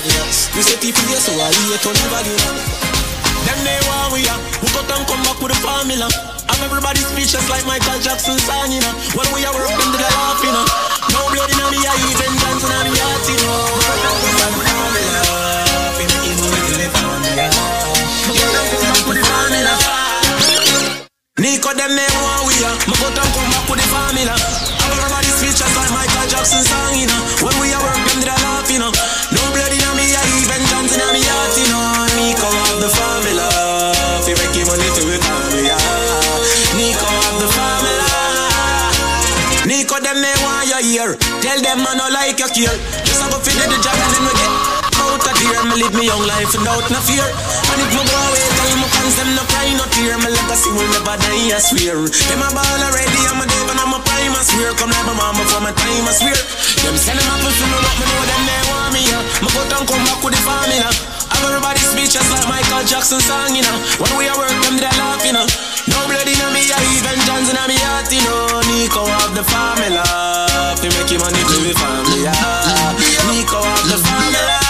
We say people here so I on the value. Them they want we are. Who got and come back with the formula. I'm everybody speechless like Michael Jackson you know. When we are work, them they want we are. My go down come back with the formula. I'm everybody speechless like Michael Jackson song, you know. When we are work, them to the laugh, you know. No blood in me eye, even dance in me heart, you know. Nico have the formula. Fi make him money fi we family. Nico have the formula. Nico them they want you here. Tell them I no like your care. Just a go do the job and then we get of here. Me live me young life without no fear. And if me go away, tell my fans them no cry no tear. My legacy will never die, I swear. Them a ball already, I'm a dev and I'm a prime, I swear. Come like my mama for my time, I swear. Them send them if you know what me know, them they want me, yeah. Me go down, come back with the formula. I'm everybody speechless like Michael Jackson song, you know. When we are work, them they laugh, you know. No blood in me, yeah, even John's in me heart, you know. Nico have the formula. Fi make him money to the family, yeah. Nico have the formula.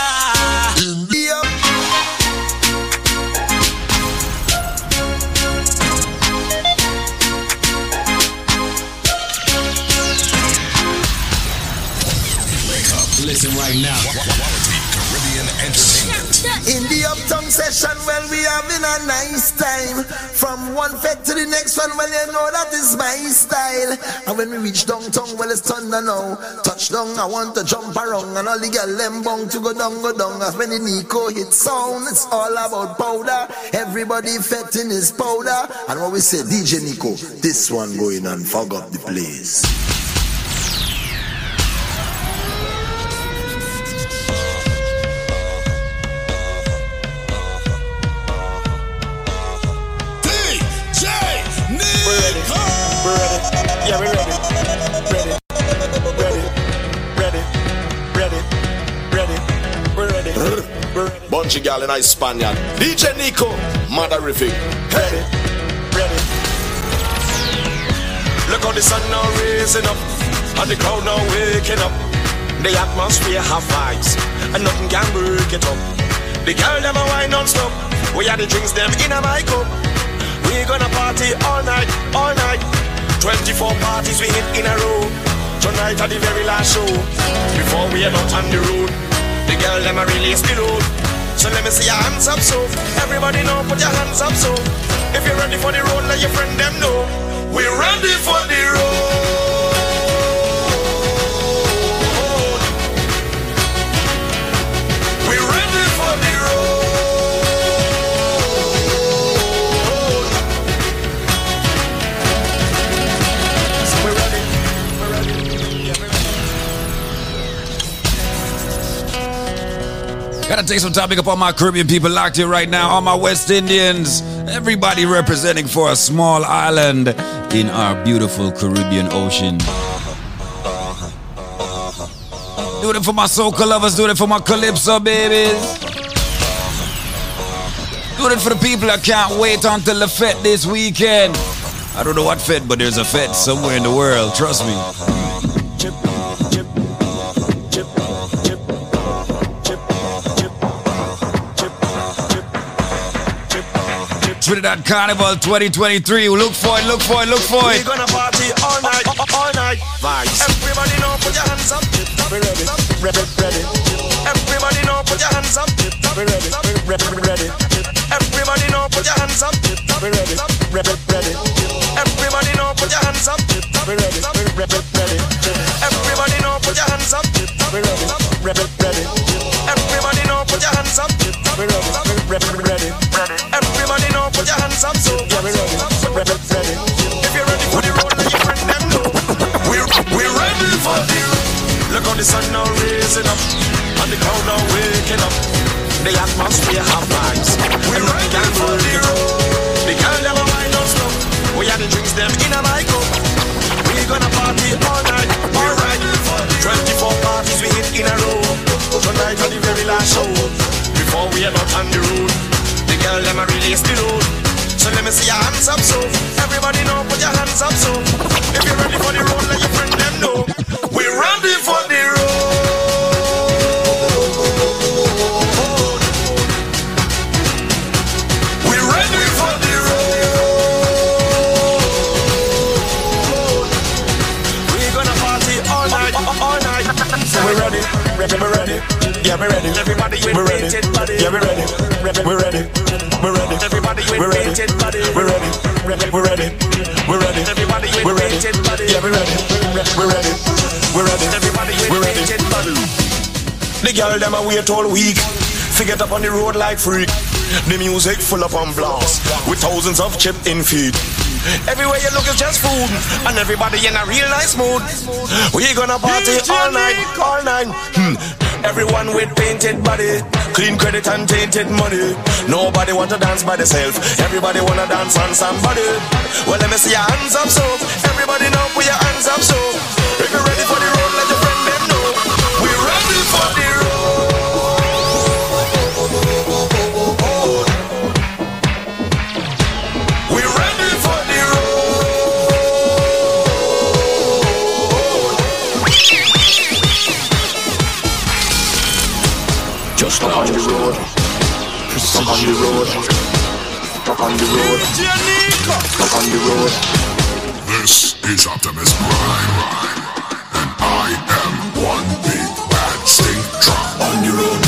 Listen right now. Quality Caribbean Entertainment. In the uptown session, well, we having a nice time. From one fed to the next one, well, you know that is my style. And when we reach downtown, well, it's thunder now. Touchdown, I want to jump around. And all the girl them bound to go down, go down. As when the Nico hit sound, it's all about powder. Everybody fed in his powder. And what we say, DJ Nico, this one going and fog up the place. Bunchy gal in Spaniard. DJ Nico, motherrific. Ready, ready. Look how the sun now raising up, and the crowd now waking up. The atmosphere have vibes, and nothing can break it up. The girl them a wine non-stop. We are the drinks them in a my cup. We gonna party all night, all night. 24 parties we hit in a row. Tonight at the very last show. Before we head out on the road, the girl them a release the load. So let me see your hands up, so everybody know, put your hands up, so if you're ready for the road, let your friend them know. We're ready for the road. Gotta take some time pick up all my Caribbean people locked here right now, all my West Indians, everybody representing for a small island in our beautiful Caribbean ocean. Do it for my soca lovers, do it for my calypso babies. Do it for the people that can't wait until the fete this weekend. I don't know what fete, but there's a fete somewhere in the world, trust me. Trinidad Carnival 2023. Look for it, look for it, look for it. We're gonna party all night, all night. Vibes. Everybody know, put your hands up. Ready, ready, ready. Everybody know, put your hands up. Be ready, ready, ready. Everybody know, put your hands up. Be ready, ready, ready. Everybody know, put your hands up. Be ready, ready, ready. Everybody know, put your hands up. Be ready, ready, ready. Everybody know, put your hands up. Be ready, ready, ready. Everybody know, put your hands up. So yeah, we ready. We're we're ready for. Look the sun now up, and the now waking up. The atmosphere vibes. We're ready for the. We had the drinks them in a my cup. We gonna party all night, all right. 24 parties we hit in a row. Tonight on the very last show. Before we head out on the road, the girl them a release the. So let me see your hands up, so everybody know, put your hands up, so if you're ready for the road, let your friend them know. We're ready for the road. We're ready for the road. We're gonna party all night, all night. So we're ready, ready, we're ready. Yeah, we're ready. Everybody, we're ready. Yeah, we're ready. We're ready. We're ready. Everybody, we're ready. The girl them a wait all week. Figure up on the road like freak. The music full up on blast with thousands of chip in feed. Everywhere you look is just food, and everybody in a real nice mood. We gonna party all night, all night. Hmm. Everyone with painted body, clean credit and tainted money. Nobody want to dance by themselves. Everybody wanna dance on somebody. Well, let me see your hands up, so everybody know put your hands up, so if you're ready for the road, road. Up on the road. Up on the road. This is Optimus Prime, and I am one big bad stink drop on your own.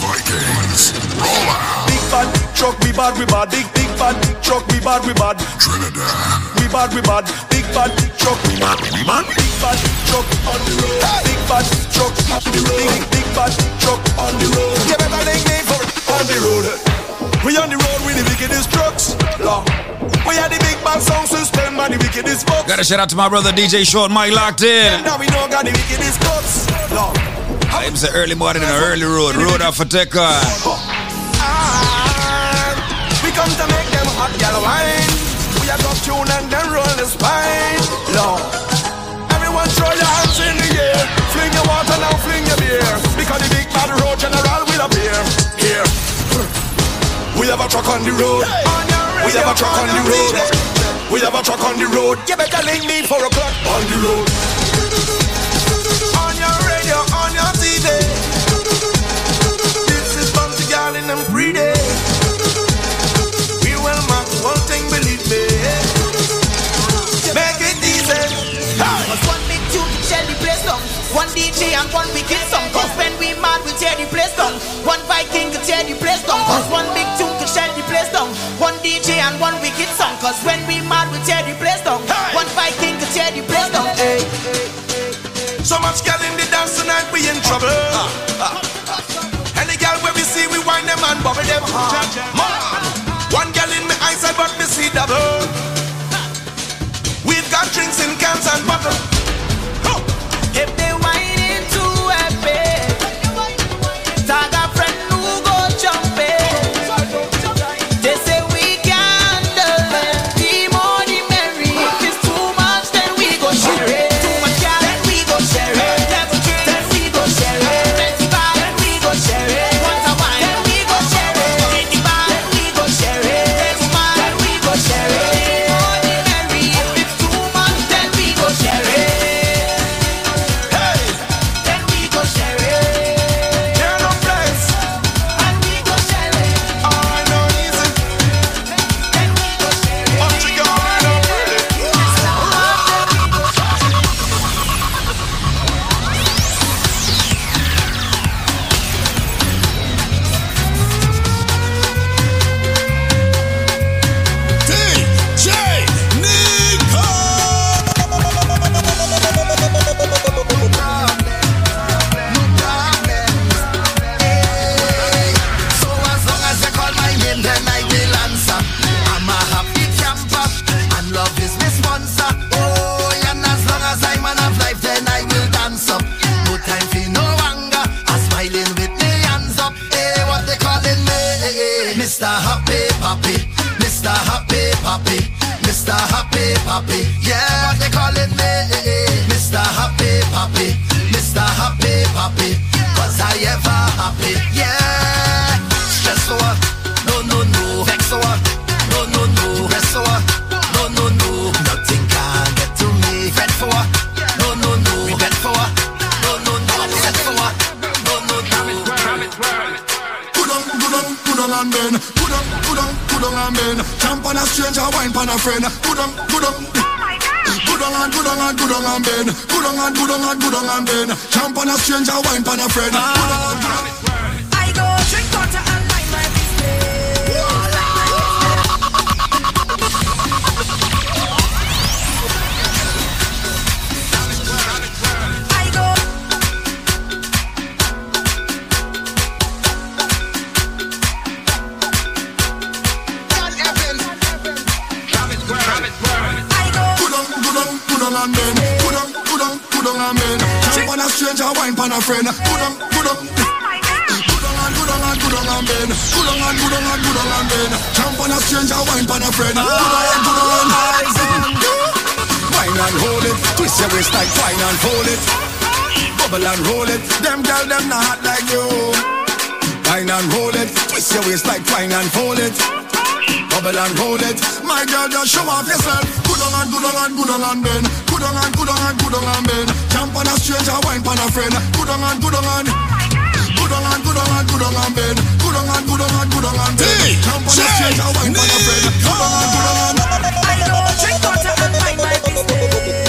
Vikings, roll out. Big bad truck, we bad, we bad. Big big bad truck, we bad, we bad. Trinidad, We bad, we bad. Big bad truck, we bad, we bad. Big bad truck on the road. Big bad truck on the road. Big big bad truck on the road. You better name name for it on the road. We on the road with the wickedest trucks. Lord. We are the big bad sound system and the wickedest bucks. Gotta shout out to my brother DJ Short Mike locked in. Now we know got the wickedest cuts. Lord. I'm say early morning and early road. Road off for Teka. Spine. Lord. Everyone throw your hands in the air. Fling your water now, fling your beer. Because the big bad road general will appear. Here. We have a truck on the road. We have a truck on the road. We have a truck on the road. You better link me for a clock on the road. On your radio, on your TV. This is Bounty Girl in them free the place down. One DJ and one wicked song. Cause when we mad, we tear the place down. One Viking to tear the place down. Cause one big tune to tear the place down. One DJ and one wicked song. Cause when we mad, we tear the place down. One Viking to tear the place down. Hey. So much girl in the dance tonight, we in trouble. Uh, uh, uh. Any girl where we see, we wind them and bubble them hard. On good on good on and then Jump on a stranger, wine on a friend. Ah. Good on and good on. A friend. Good on, good on. Good on and good on and good on and bend. Good on and good on and good on and bend. Jump on a stranger, wine on a friend. Good on and good on and Wine and hold it, twist your waist like wine and fold it. Bubble and roll it, them girl them not hot like you. Wine and roll it, twist your waist like wine and fold it. Bubble and roll it, my girl just show off yourself. Good on and good on and good on and bend. Good on and good on and good on and bend. Jump on a stranger, wine on a friend. Good on and good on and. Good on and good on and good on and bend. Good on and good on and good on and bend. Jump on a stranger, wine on a friend. Good on and good on and. I go drink water and mind my business.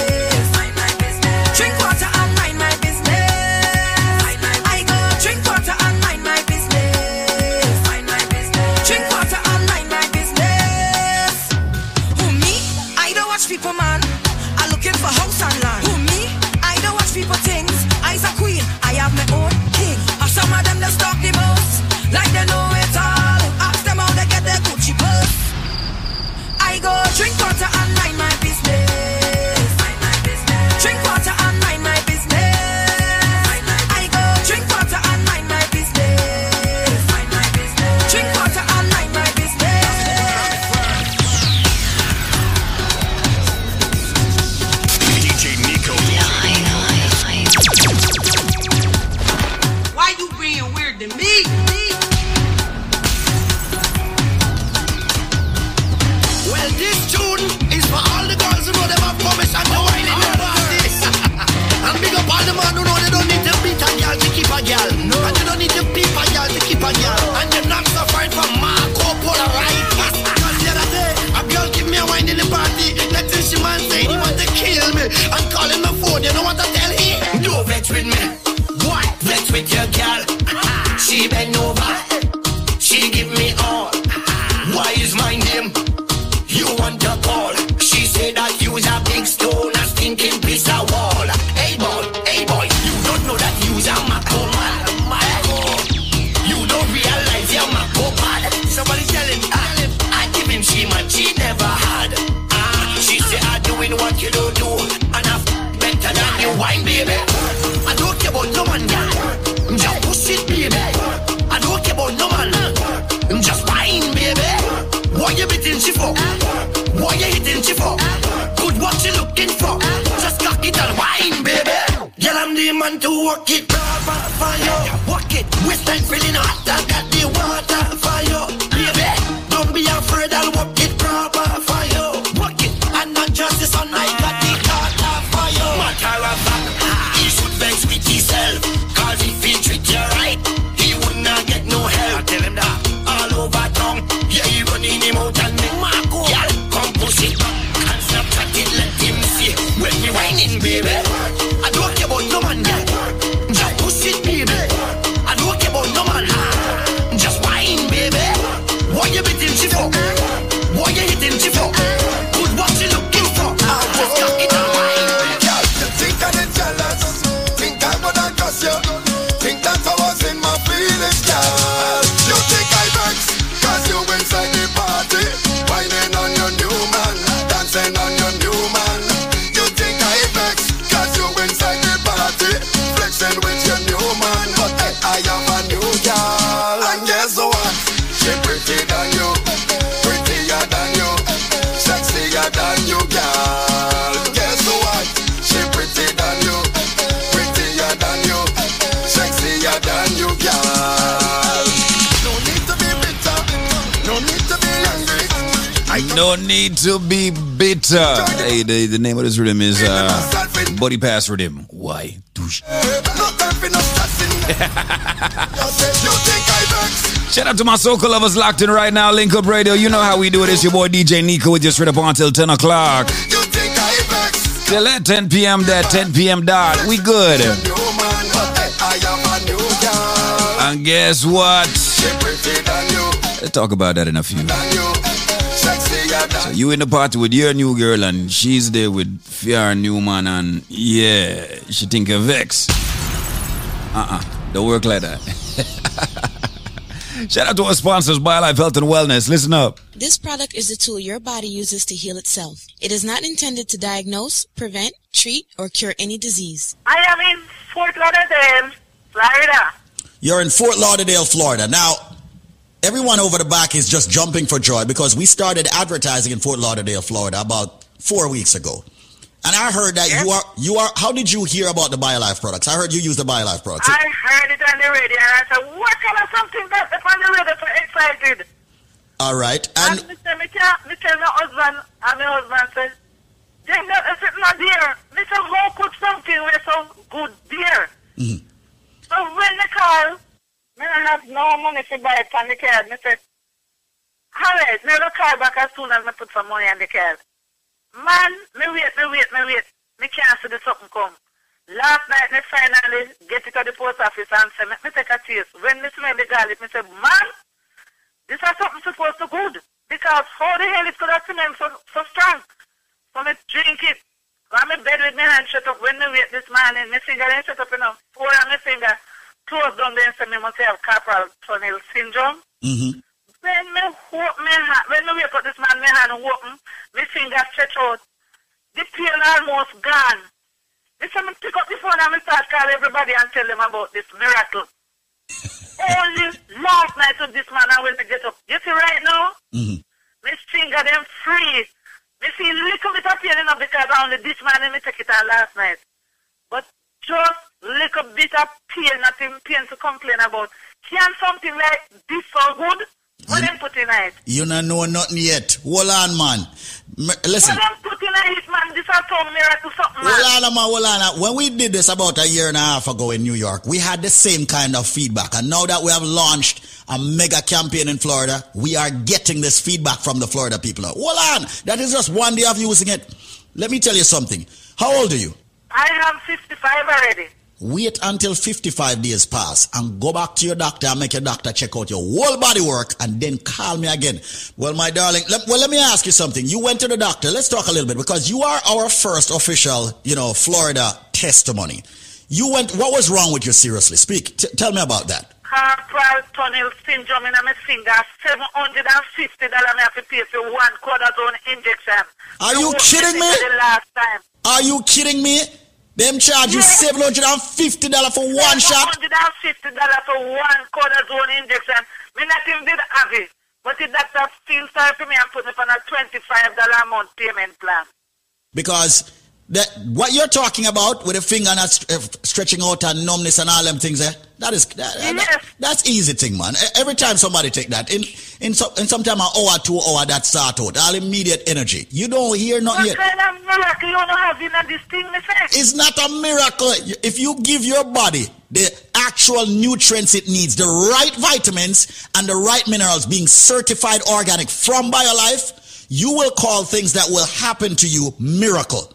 Rhythm is uh, Body Pass Rhythm. Why? Douche. No time for no stressing (laughs) You say you think I vex Shout out to my soca lovers locked in right now. Link Up Radio. You know how we do it. It's your boy DJ Nico with you straight up until 10 o'clock. You think I vex Till at 10 p.m. that 10 p.m. dot. We good. New man But hey, I am a new girl And guess what? She pretty than you Let's talk about that in a few. Than you Sexier than So you in the party with your new girl and she's there with fear new man and yeah, she think you're vex. Uh-uh. Don't work like that. (laughs) Shout out to our sponsors, BioLife Health and Wellness. Listen up. This product is a tool your body uses to heal itself. It is not intended to diagnose, prevent, treat, or cure any disease. I am in Fort Lauderdale, Florida. You're in Fort Lauderdale, Florida. Now, everyone over the back is just jumping for joy because we started advertising in Fort Lauderdale, Florida about four weeks ago. And I heard that you are you are how did you hear about the BioLife products? I heard you use the BioLife products. I heard it on the radio and I said, what kind of something that up on the radio so excited? All right. And, And me say, me tell, me tell my husband, and my husband said, then is it not there. Say, how could something be so good there? Mhm. So when they call, me don't have no money to buy it on the card. Alright, me will call back as soon as me put some money on the card. Man, me wait, me wait, me wait. Me can't see the something come. Last night, me finally get it to the post office and say, me, me take a taste. When me smell the garlic, me say, man, this is something supposed to good. Because how the hell is could have smell so, so strong? So me drink it. I'm in bed with my hand shut up. When me wait this morning, my finger ain't shut up enough. Four on my finger closed down there and say me must have carpal tunnel syndrome. Mhm. When me open my hand, when me wake up this man, my hand open, my finger stretch out. The pain almost gone. This time I pick up the phone and I start call everybody and tell them about this miracle. (laughs) Only last night of this man I will get up. You see right now? Mhm. My finger them free. Me see little bit of pain enough because only this man and me take it out last night. But just little bit of pain, nothing pain to complain about. Can something like this so good? What them put in it? you not know nothing yet. Hold on, man. Listen. What them put in it, man? This is some miracle something, man. Hold on, man, hold on. When we did this about a year and a half ago in New York, we had the same kind of feedback. And now that we have launched a mega campaign in Florida, we are getting this feedback from the Florida people. Hold on. That is just one day of using it. Let me tell you something. How old are you? I am 55 already. Wait until 55 days pass and go back to your doctor and make your doctor check out your whole body work and then call me again. Well, my darling, let, well, let me ask you something. You went to the doctor. Let's talk a little bit because you are our first official, you know, Florida testimony. You went, what was wrong with you seriously? Speak. T- tell me about that. Carpal tunnel syndrome in my finger. $750 I have to pay for one cortisone injection. Are you kidding me me? The last time. Are you kidding me? Them charge you $750 for one shot? $750 for one cortisone injection. Me not even did have it. But the doctor feel sorry for me and put me on a $25 a month payment plan. Because that what you're talking about with a finger not uh, stretching out and numbness and all them things there, that is that, that- that's easy thing, man. Every time somebody take that in in some in sometime an hour, two hour that start out, all immediate energy. You don't hear nothing What yet. kind of miracle you don't have in this thing. It's not a miracle. If you give your body the actual nutrients it needs, the right vitamins and the right minerals being certified organic from BioLife, you will call things that will happen to you miracle.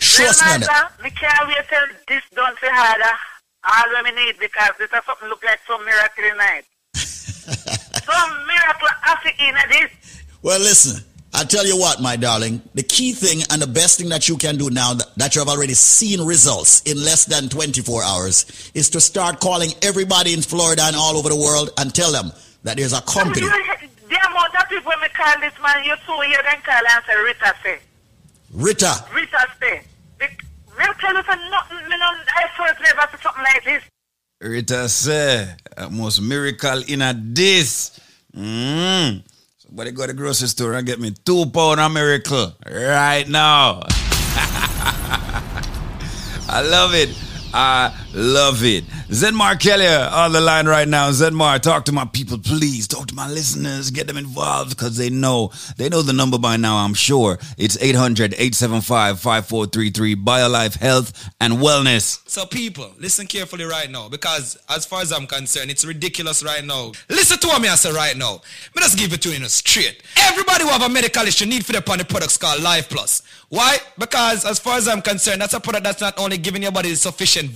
Trust me on it. Master, me can't wait till this done for harder. All me need because this is something look like some miracle tonight. (laughs) some miracle after in this. Well, listen, I tell you what, my darling, the key thing and the best thing that you can do now that, that you have already seen results in less than 24 hours is to start calling everybody in Florida and all over the world and tell them that there's a company. The amount of people me call this man, you two here then call and say Rita say. Rita, Rita say. Rita say, most miracle in a this. Mm. Somebody go to the grocery store and get me two pound of miracle right now. (laughs) I love it. I love it. Zedmar Kelly uh, on the line right now. Zedmar, talk to my people, please. Talk to my listeners. Get them involved because they know. They know the number by now, I'm sure. It's 800-875-5433. BioLife Health and Wellness. So, people, listen carefully right now because, as far as I'm concerned, it's ridiculous right now. Listen to what me I say right now. Me just give it to you in a straight. Everybody who have a medical issue need for the products called Life Plus. Why? Because, as far as I'm concerned, that's a product that's not only giving your body sufficient sufficient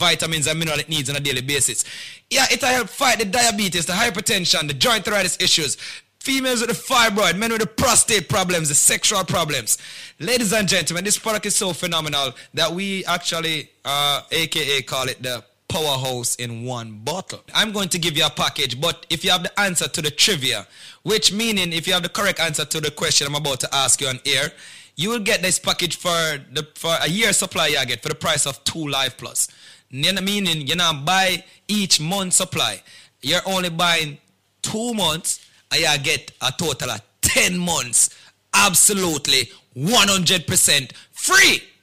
vitamins and mineral it needs on a daily basis. Yeah, it'll help fight the diabetes, the hypertension, the joint arthritis issues, females with the fibroid, men with the prostate problems, the sexual problems. Ladies and gentlemen, this product is so phenomenal that we actually, uh, aka call it the powerhouse in one bottle. I'm going to give you a package, but if you have the answer to the trivia, which meaning if you have the correct answer to the question I'm about to ask you on air, you will get this package for the for a year supply you get for the price of two life plus. N- Meaning you're not buy each month supply. You're only buying two months and you get a total of 10 months absolutely 100% free.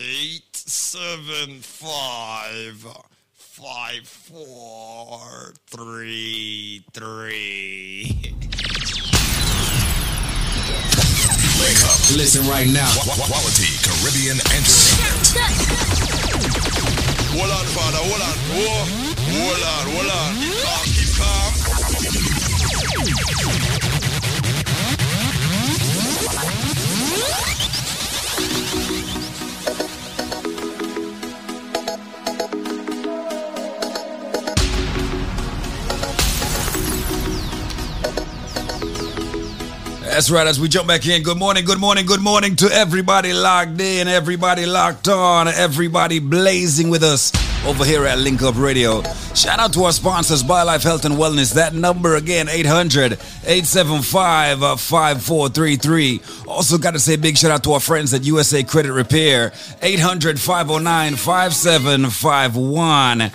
eight seven five five four three three. Wake up. Listen right now. Quality Caribbean entertainment. Hold on, father, hold on. Whoa. Hold on, hold on. Keep calm, keep calm. That's right. As we jump back in, good morning, good morning, good morning to everybody locked in, everybody locked on, everybody blazing with us over here at Link Up Radio. Shout out to our sponsors, BioLife Health and Wellness. That number again, 800 875 5433. Also, got to say big shout out to our friends at USA Credit Repair, 800 509 5751.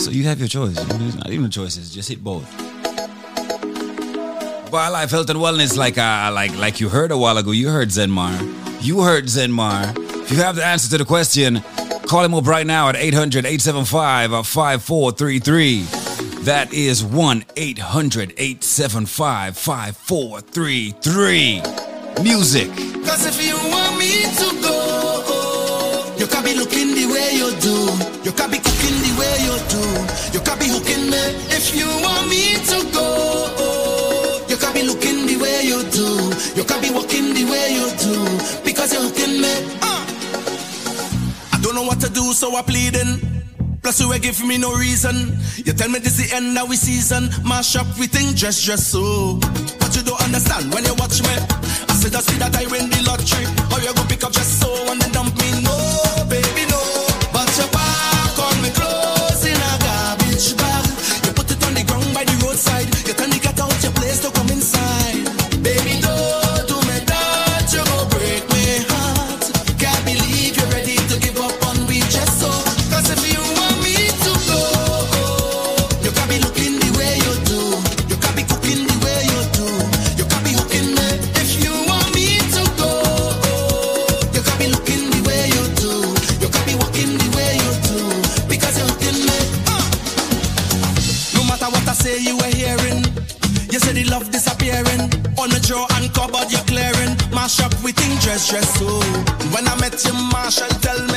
So you have your choice. Not even choices, just hit both. BioLife Health and Wellness, like uh, like like you heard a while ago. You heard Zenmar. You heard Zenmar. If you have the answer to the question, call him up right now at 800-875-5433. That is 1-800-875-5433. Music. Cause if you want me to go, you can be looking the way you do. You can be cooking the way you do. You can be hooking me. If you want me to go, you do. You can't be walking the way you do. Because you're hooking me. Uh. I don't know what to do, so I'm pleading. Plus you ain't give me no reason. You tell me this the end of we season. Mash up we think dress dress so. But you don't understand when you watch me. I said just see that I win the lottery. Or you go pick up just so and then dump stress. Oh. When I met you, Marshall, tell me.